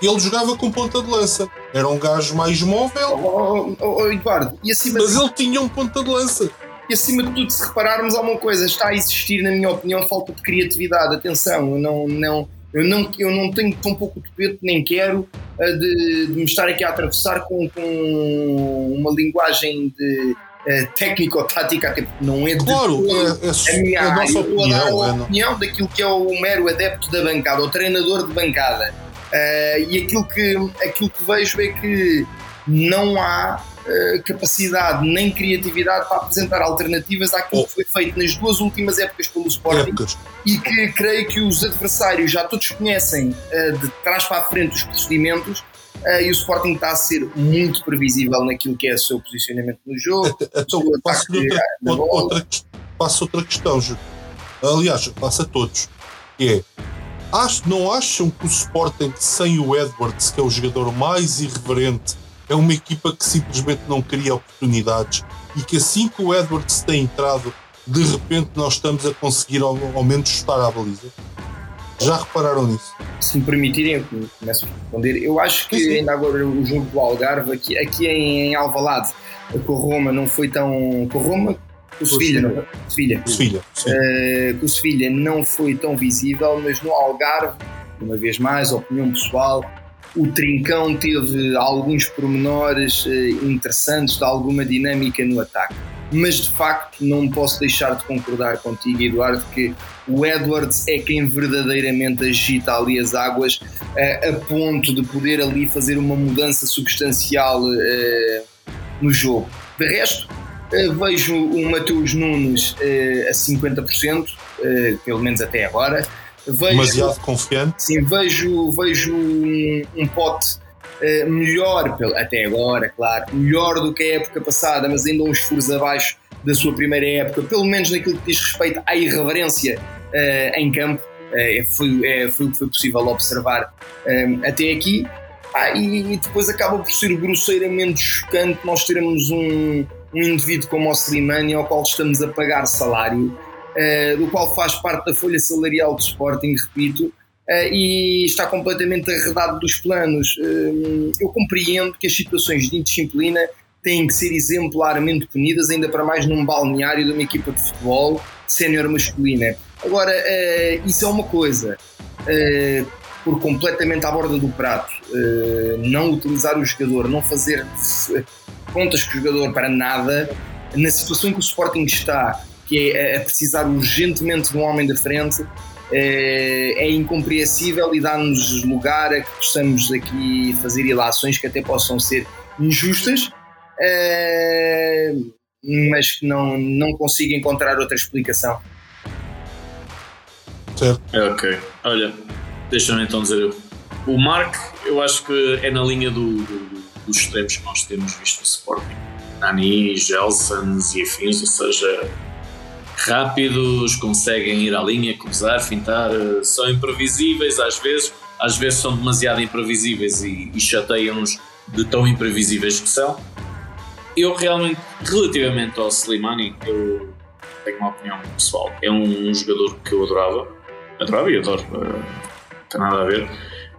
Ele jogava com ponta de lança. Era um gajo mais móvel. Oh, oh, oh, Eduardo, e acima mas de... ele tinha um ponta de lança. E acima de tudo, se repararmos, há uma coisa, está a existir, na minha opinião, falta de criatividade. Atenção, eu não, não, eu não, eu não tenho tão pouco de peito, nem quero, uh, de, de, me estar aqui a atravessar com, com uma linguagem de uh, técnico-tática, até porque não é de claro, é, é, a minha é a nossa opinião, a, a é, opinião daquilo que é o mero adepto da bancada, o treinador de bancada. Uh, e aquilo que, aquilo que vejo é que não há uh, capacidade nem criatividade para apresentar alternativas àquilo oh. que foi feito nas duas últimas épocas pelo Sporting épocas. e que creio que os adversários já todos conhecem uh, de trás para a frente os procedimentos e o Sporting está a ser muito previsível naquilo que é o seu posicionamento no jogo. Então, passo outra, outra, passo outra questão. Aliás, passo a todos. Que é não acham que o Sporting, sem o Edwards, que é o jogador mais irreverente, é uma equipa que simplesmente não cria oportunidades e que assim que o Edwards tem entrado, de repente nós estamos a conseguir ao, ao menos chutar à baliza? Já repararam nisso? Se me permitirem, eu começo a responder. Eu acho que Sim. ainda agora o jogo do Algarve, aqui, aqui em, em Alvalade, com a Roma não foi tão. Com a Roma, o Sevilha, não, Sevilha. Sevilha, uh, o Sevilha não foi tão visível, mas no Algarve, uma vez mais, opinião pessoal, o Trincão teve alguns pormenores uh, interessantes de alguma dinâmica no ataque. Mas de facto não posso deixar de concordar contigo, Eduardo, que o Edwards é quem verdadeiramente agita ali as águas uh, a ponto de poder ali fazer uma mudança substancial no jogo. De resto, vejo o Mateus Nunes a 50%, uh, eh, pelo menos até agora. Vejo, Demasiado confiante. Sim, vejo, vejo um, um pote melhor, até agora, claro, melhor do que a época passada, mas ainda uns furos abaixo da sua primeira época, pelo menos naquilo que diz respeito à irreverência em campo. foi, foi o que foi possível observar até aqui. Ah, e, e depois acaba por ser grosseiramente chocante nós termos um, um indivíduo como o Slimani ao qual estamos a pagar salário, uh, do qual faz parte da folha salarial do Sporting, repito, uh, e está completamente arredado dos planos. Uh, eu compreendo que as situações de indisciplina têm que ser exemplarmente punidas, ainda para mais num balneário de uma equipa de futebol sénior masculina. Agora, isso é uma coisa. por completamente à borda do prato, não utilizar o jogador, não fazer contas com o jogador para nada, na situação em que o Sporting está, que é a precisar urgentemente de um homem da frente, é, é incompreensível e dá-nos lugar a que possamos aqui fazer ilações que até possam ser injustas, é, mas que não, não consigo encontrar outra explicação. Certo. É, ok. Olha, deixa-me então dizer O Mark, eu acho que é na linha do, do dos extremos que nós temos visto no Sporting. Nani, Gelsons e afins, ou seja, rápidos, conseguem ir à linha, cruzar, fintar, eh, são imprevisíveis às vezes, às vezes são demasiado imprevisíveis e, e chateiam-nos de tão imprevisíveis que são. Eu realmente, relativamente ao Slimani, eu tenho uma opinião pessoal. É um jogador que eu adorava, adorava e adoro, uh, não tem nada a ver,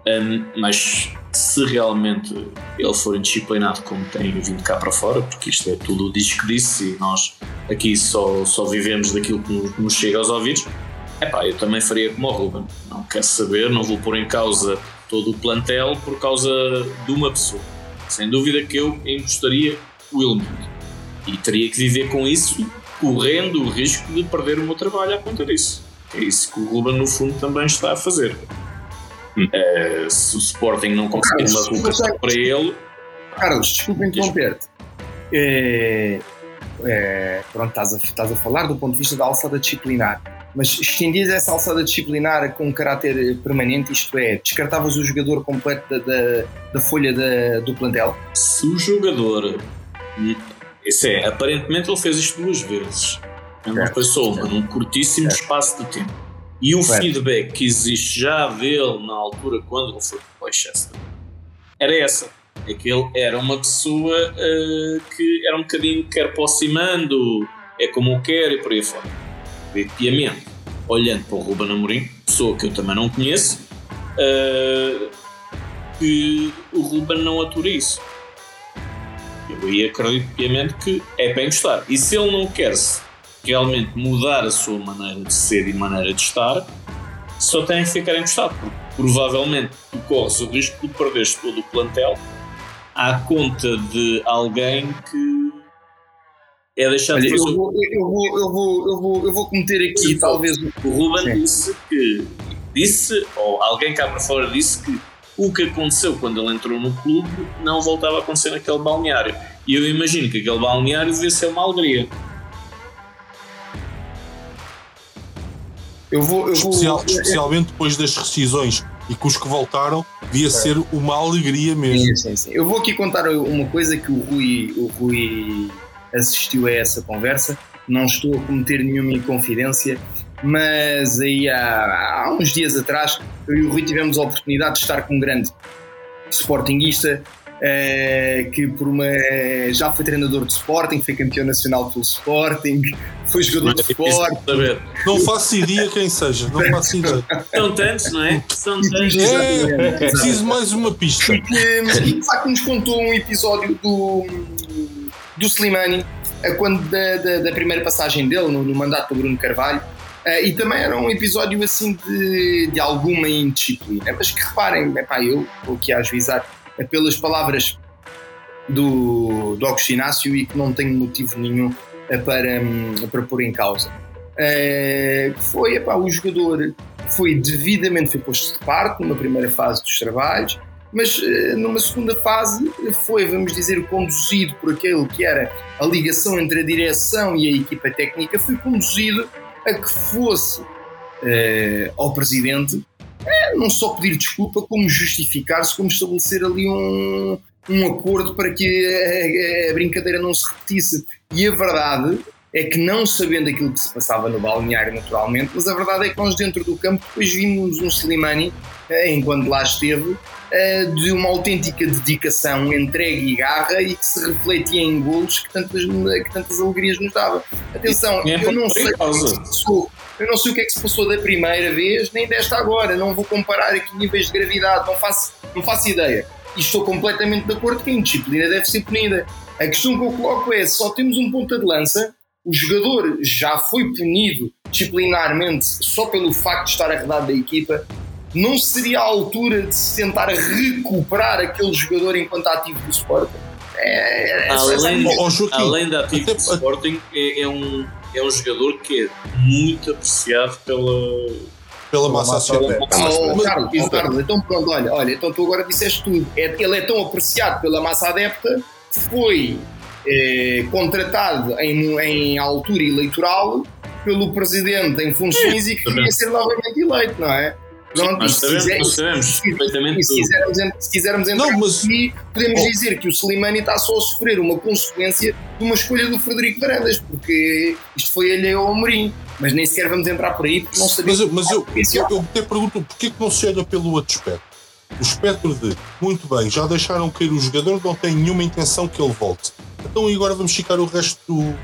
um, mas se realmente ele for indisciplinado como tem vindo cá para fora, porque isto é tudo o disco disse e nós aqui só, só vivemos daquilo que nos, chega aos ouvidos, é pá, eu também faria como o Ruben. Não quero saber, não vou pôr em causa todo o plantel por causa de uma pessoa. Sem dúvida que eu empostaria o elemento. E teria que viver com isso, correndo o risco de perder o meu trabalho à conta disso. É isso que o Ruben, no fundo, também está a fazer. Uh, se o Sporting não conseguir uma colocação para ele. Carlos, desculpa interromper-te. É, é, pronto, estás a, estás a falar do ponto de vista da alçada disciplinar, mas estendias essa alçada disciplinar com um caráter permanente, isto é, descartavas o jogador completo da, da, da folha da, do plantel? Se o jogador. Isso é, aparentemente ele fez isto duas vezes. Não foi só uma, num curtíssimo espaço de tempo E o feedback que existe já dele na altura quando ele foi para o Leicester era essa. É que ele era uma pessoa uh, que era um bocadinho quer aproximando, é como eu quero e por aí fora. Piamente, olhando para o Ruben Amorim, pessoa que eu também não conheço, uh, que o Ruben não atura isso. Eu aí acredito piamente que é para gostar. E se ele não quer realmente mudar a sua maneira de ser e maneira de estar, só tem que ficar encostado, porque provavelmente tu corres o risco de perderes todo o plantel à conta de alguém que é deixado de fazer. Eu vou, eu, vou, eu, vou, eu, vou, eu vou cometer aqui, Sim, talvez. O Ruben Sim. disse que disse, ou alguém cá para fora disse que o que aconteceu quando ele entrou no clube não voltava a acontecer naquele balneário. E eu imagino que aquele balneário devia ser uma alegria. Eu vou. Eu vou Especial- especialmente depois das rescisões e que os que voltaram, devia ser uma alegria mesmo. Sim, sim, sim. Eu vou aqui contar uma coisa que o Rui, o Rui assistiu a essa conversa. Não estou a cometer nenhuma inconfidência, mas aí há, há uns dias atrás eu e o Rui tivemos a oportunidade de estar com um grande sportinguista que por uma já foi treinador de Sporting, foi campeão nacional pelo Sporting, foi jogador de É Sporting. saber. Não faço ideia quem seja, não faço ideia. São tantos, não é? São tantos. É, preciso mais uma pista. e que de facto nos contou um episódio do, do Slimani eh, quando da, da, da primeira passagem dele no, no mandato do Bruno Carvalho Eh, e também era um episódio assim de, de alguma indisciplina mas que reparem, epá, eu estou aqui a ajuizar pelas palavras do, do Augusto e que não tenho motivo nenhum eh, para, hum, para pôr em causa. Eh, foi, epá, o jogador foi devidamente foi posto de parte numa primeira fase dos trabalhos mas eh, numa segunda fase foi, vamos dizer, conduzido por aquele que era a ligação entre a direção e a equipa técnica, foi conduzido a que fosse ao presidente eh, não só pedir desculpa, como justificar-se, como estabelecer ali um, um acordo para que a, a brincadeira não se repetisse. E a verdade é que não sabendo aquilo que se passava no balneário naturalmente, mas a verdade é que nós dentro do campo depois vimos um Slimani, eh, enquanto lá esteve, eh, de uma autêntica dedicação, entrega e garra e que se refletia em golos que tantas, que tantas alegrias nos dava. Atenção, É eu não sei é se passou. Eu não sei o que é que se passou da primeira vez, nem desta agora. Não vou comparar aqui níveis de gravidade, não faço, não faço ideia. E estou completamente de acordo que a indisciplina deve ser punida. A questão que eu coloco é: só temos um ponta de lança, o jogador já foi punido disciplinarmente só pelo facto de estar arredado da equipa. Não seria a altura de se tentar recuperar aquele jogador enquanto ativo do Sporting? É, é, Além, ó, Joaquim, além da ativo do Sporting, é, é um, é um jogador que é muito apreciado pela. Pela massa. Oh, Mas- Carlos. Carlos, então pronto, olha, olha, então tu agora disseste tudo. É- ele é tão apreciado pela massa adepta, foi eh, contratado em, em altura eleitoral pelo presidente em funções e que queria ser novamente eleito, não é? Pronto, Nós se sabemos, quiser- nós sabemos se- perfeitamente e se quisermos, se quisermos entrar Não, mas- aqui, podemos Oh. dizer que o Slimani está só a sofrer uma consequência de uma escolha do Frederico Varandas, porque isto foi alheio ao Amorim. Mas nem sequer vamos entrar por aí, porque não Mas, sabemos. eu- mas eu, Esse é eu, eu até pergunto porquê que não se olha pelo outro espectro? O espectro de, muito bem, já deixaram cair o jogador, não tem nenhuma intenção que ele volte. Então e agora vamos ficar o resto do,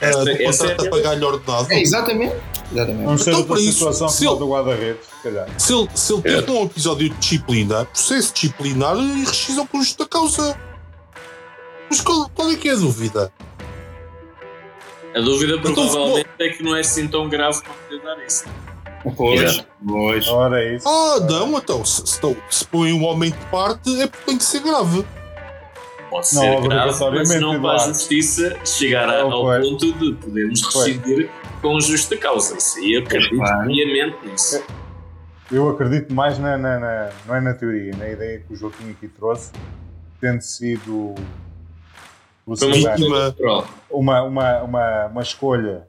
Essa- do essa é a- pagar-lhe ordenado? É, exatamente. exatamente. Vamos ter Então, outra para isso, situação se ele- do guarda-redes, se calhar. Se ele, se ele teve um episódio de disciplina, processo disciplinar e rescisão por justa causa. Mas qual, qual é que é a dúvida? A dúvida Então, provavelmente é que não é assim tão grave para poder dar isso. Pois, pois. Ora, é isso. Ah, não, então, se, se, se põe um homem de parte, é porque tem que ser grave. Pode Não, ser grave, mas não Eduardo. justiça chegar Oh, ao pois. ponto de podermos rescindir com justa causa. Isso aí acredito Claro. piamente nisso. Eu acredito mais na, na- na- não é na teoria, na ideia que o Joaquim aqui trouxe, tendo sido o Foi uma uma, uma, uma, uma escolha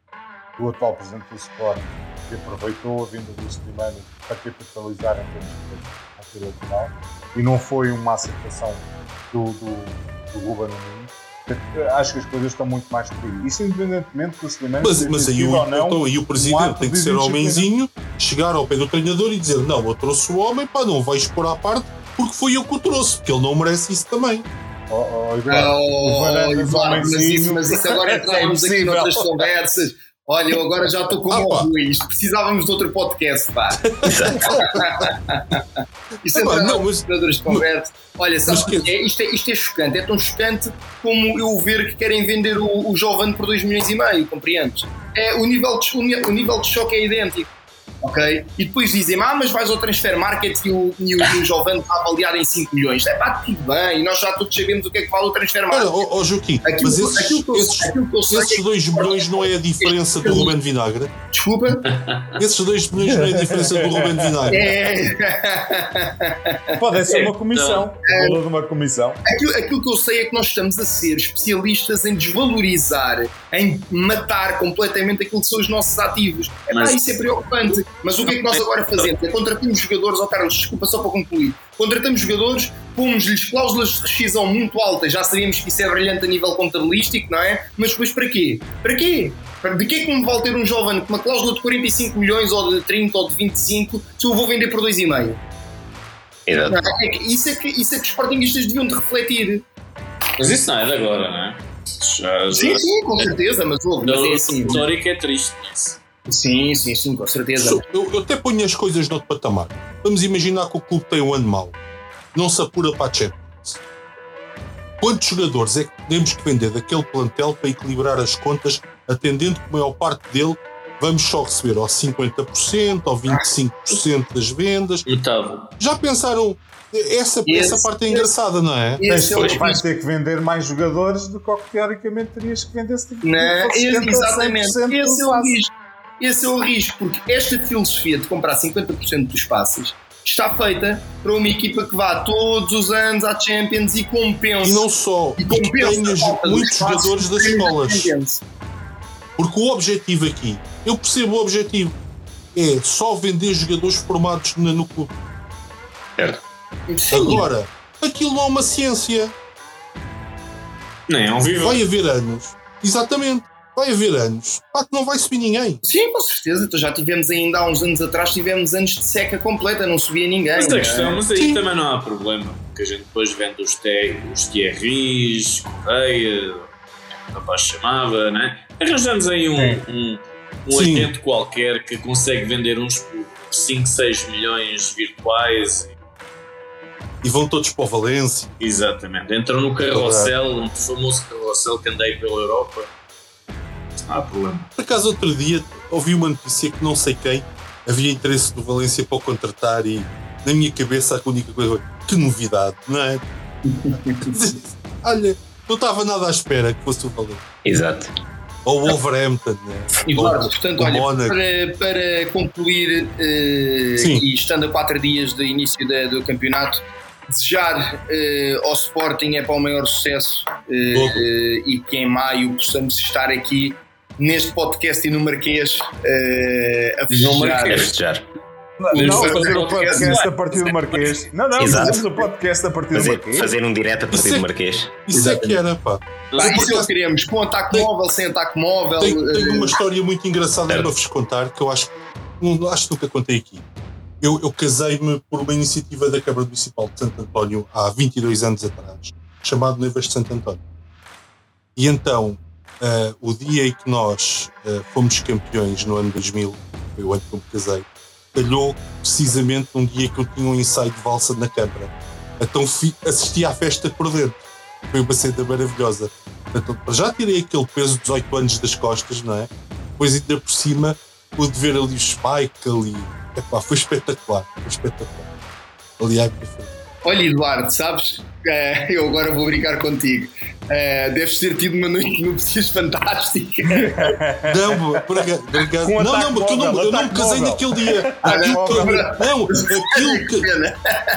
do atual presidente do Sport que aproveitou a vinda do Slimani para capitalizar em termos de ativo eleitoral e não foi uma aceitação do, do, do Ruben. Acho que as coisas estão muito mais por aí. Isso independentemente do Slimani Mas, mas aí, o, não, então, aí o um presidente ato tem que ser homenzinho, chegar ao pé do treinador e dizer: Não, eu trouxe o homem, pá, não vais pôr à parte porque foi eu que o trouxe, porque ele não merece isso também. Oh, oh, o Oh, Varandas, Eduardo, mas isso, mas isso agora entrávamos É aqui noutras conversas. Olha, eu agora já estou com Ah, o. Luís. Precisávamos de outro podcast, pá. Isso Ah, pá, entra não, mas-. Olha, mas que é? Isto, é? isto é chocante. É tão chocante como eu ver que querem vender o, o jovem por 2 milhões e meio, compreendes? É, o, nível de, o o nível de choque é idêntico. Ok? E depois dizem ah, mas vais ao transfer market e o, e o, e o jovem está avaliado em 5 milhões. É pá, tudo bem, nós já todos sabemos o que é que vale o transfer market. Olha, ó ó, Joaquim, Aquilo, mas que- esses, aquilo que eu, esses, aquilo que eu sei é esses que, 2 milhões não é a diferença do Ruben Vinagre? desculpa, Esses 2 milhões não é a diferença do Ruben Vinagre? é, Pode ser uma comissão. É. O valor de uma comissão. aquilo, aquilo que eu sei é que nós estamos a ser especialistas em desvalorizar, em matar completamente aquilo que são os nossos ativos. É pá, isso é preocupante. Mas o que é que nós agora fazemos? É contratamos jogadores, ó Carlos, desculpa só para concluir. Contratamos jogadores, pomos-lhes cláusulas de rescisão muito altas, já sabíamos que isso é brilhante a nível contabilístico, não é? Mas depois para quê? Para quê? De que é que me vale ter um jovem com uma cláusula de 45 milhões ou de 30 ou de 25 se eu vou vender por 2,5? Exato. É que isso, é que, isso é que os sportinguistas deviam de refletir. Mas isso não é de agora, não é? Já, já. Sim, sim, com certeza, mas houve, mas é O assim. histórico é triste nisso. Sim, sim, sim, com certeza. So- Eu, eu até ponho as coisas noutro patamar. Vamos imaginar que o clube tem um ano mau. Não se apura para a Champions. Quantos jogadores é que temos que vender daquele plantel para equilibrar as contas, atendendo que a maior parte dele vamos só receber ao 50% ou 25% das vendas? Metade. Já pensaram? Essa, Esse- essa parte é engraçada, não é? Esse é o Tens- vais ter que vender mais jogadores do que o que teoricamente terias que vender se Não, fosse esse- 70, exatamente. 100% Esse é o risco. Esse é o risco, porque esta filosofia de comprar 50% dos passes está feita para uma equipa que vá todos os anos à Champions e compensa. E não só, e compensa muitos jogadores das escolas. Champions. Porque o objetivo aqui, eu percebo o objetivo, é só vender jogadores formados na- no clube. Certo. Sim, Agora, aquilo não é uma ciência. Nem é um vivo. Vai haver anos. Exatamente. Vai haver anos. Pá, que não vai subir ninguém. sim, com certeza. Então já tivemos ainda há uns anos atrás, tivemos anos de seca completa, não subia ninguém. Mas a é? questão, mas aí Sim. também não há problema. Porque a gente depois vende os, te, os Thierrys, Correia, o rapaz chamava, né? Arranjamos aí um, um, um agente qualquer que consegue vender uns por 5, 6 milhões virtuais. E vão todos para o Valência. Exatamente. Entram no carrossel, um famoso carrossel que andei pela Europa. Não há problema. Por acaso, outro dia, ouvi uma notícia que não sei quem havia interesse do Valência para o contratar e na minha cabeça a única coisa foi que novidade, não é? Olha, não estava nada à espera que fosse o Valência. Exato. Ou o Wolverhampton, né? Eduardo, Ou portanto, o olha, Mónaco. para, para concluir, eh, e estando a quatro dias do início da- do campeonato, desejar eh, ao Sporting é para o maior sucesso eh, eh, e que em maio possamos estar aqui neste podcast e no Marquês eh, a festejar. Não, não, fazer um o podcast a partir do Marquês. Não, não, Exato. fazemos o podcast a partir do Marquês. fazer um direto a partir Isso é- do Marquês. Isso é que era, pá. O isso é o que podcast- queremos, com ataque Tem- móvel, sem ataque móvel. Tenho, tenho eh, uma história muito engraçada para vos contar que eu acho, não, acho que nunca contei aqui. Eu, eu casei-me por uma iniciativa da Câmara Municipal de Santo António há 22 anos atrás, chamado Noivas de Santo António. E então, eh, o dia em que nós eh, fomos campeões no ano 2000, foi o ano que eu me casei, calhou precisamente num dia que eu tinha um ensaio de valsa na Câmara. Então fi- assisti à festa por dentro. Foi uma cena maravilhosa. Portanto, já tirei aquele peso de 18 anos das costas, não é? Depois ainda por cima pude ver ali o Spike ali. Epá, foi espetacular, foi espetacular. Ali à. Olha, Eduardo, sabes? Eh, eu agora vou brincar contigo. Eh, deves ter tido uma noite de núpcias fantástica. Não, por acaso, não, não, porque eu não, eu não me casei móvel. naquele dia. Ah, Aquilo não, calhou, não. não, aquilo,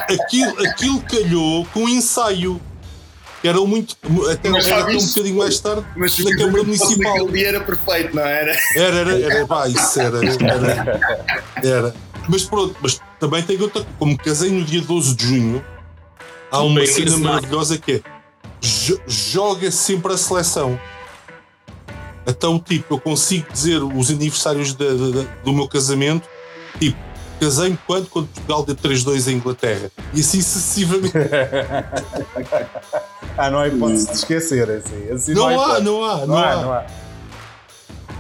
aquilo, aquilo calhou com um ensaio. Era muito. Até, Mas era um bocadinho mais tarde Mas na Câmara Municipal. Aquele dia era perfeito, não era? Era, era, era, pá, isso era, era, era. Mas pronto, mas também tem outra. Como casei no dia 12 de junho, há uma Bem, cena não. maravilhosa que é jo- joga sempre a seleção. Então, tipo, eu consigo dizer os aniversários da- da- da- do meu casamento, tipo, casei-me quando? Quando Portugal deu 3-2 à Inglaterra. E assim sucessivamente. Ah, não há hipótese de esquecer. Assim, assim Não há, hipótese. não há, Não há, não há.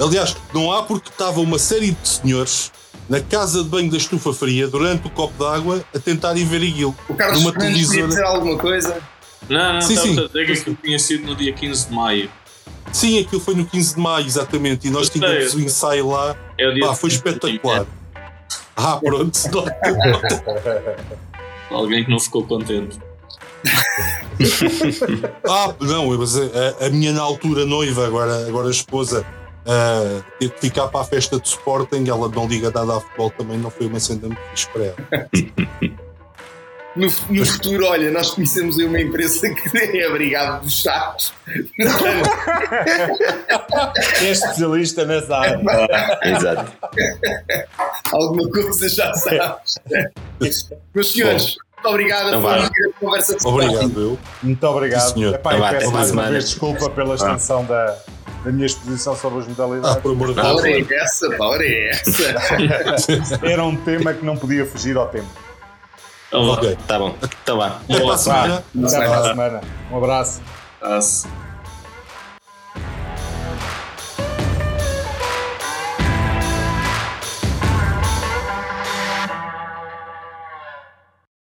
Aliás, não há porque estava uma série de senhores na casa de banho da estufa fria durante o copo d'água a tentarem ver aquilo. O Carlos Numa Fernandes queria televisora. dizer alguma coisa. Não, não, Sim, estava sim. a dizer que aquilo tinha sido no dia 15 de maio. Sim, aquilo foi no 15 de maio, exatamente, e nós Eu sei, tínhamos eu o ensaio lá. É o dia Pá, foi espetacular. Ah, pronto. Alguém que não ficou contente. Ah, não, mas a, a minha na altura noiva, agora, agora esposa, ah, teve que ficar para a festa de Sporting, ela não liga nada a futebol também, não foi uma cena muito fixe para ela. No, no futuro, olha, nós conhecemos aí uma empresa que é abrigado dos chás. É especialista nessa área. Exato. Alguma coisa já sabes. Meus senhores, muito obrigado Então por vir a conversa de Obrigado, eu. Muito obrigado. Epá, eu Então peço até mais uma vez desculpa pela extensão da, da minha exposição sobre as Ah, modalidades. por amor de Deus. é essa, pá, ora é essa. Era um tema que não podia fugir ao tempo. Então. Ok. Tá bom. Então vá. Até para a semana. Até para a semana. Um abraço. Abraço.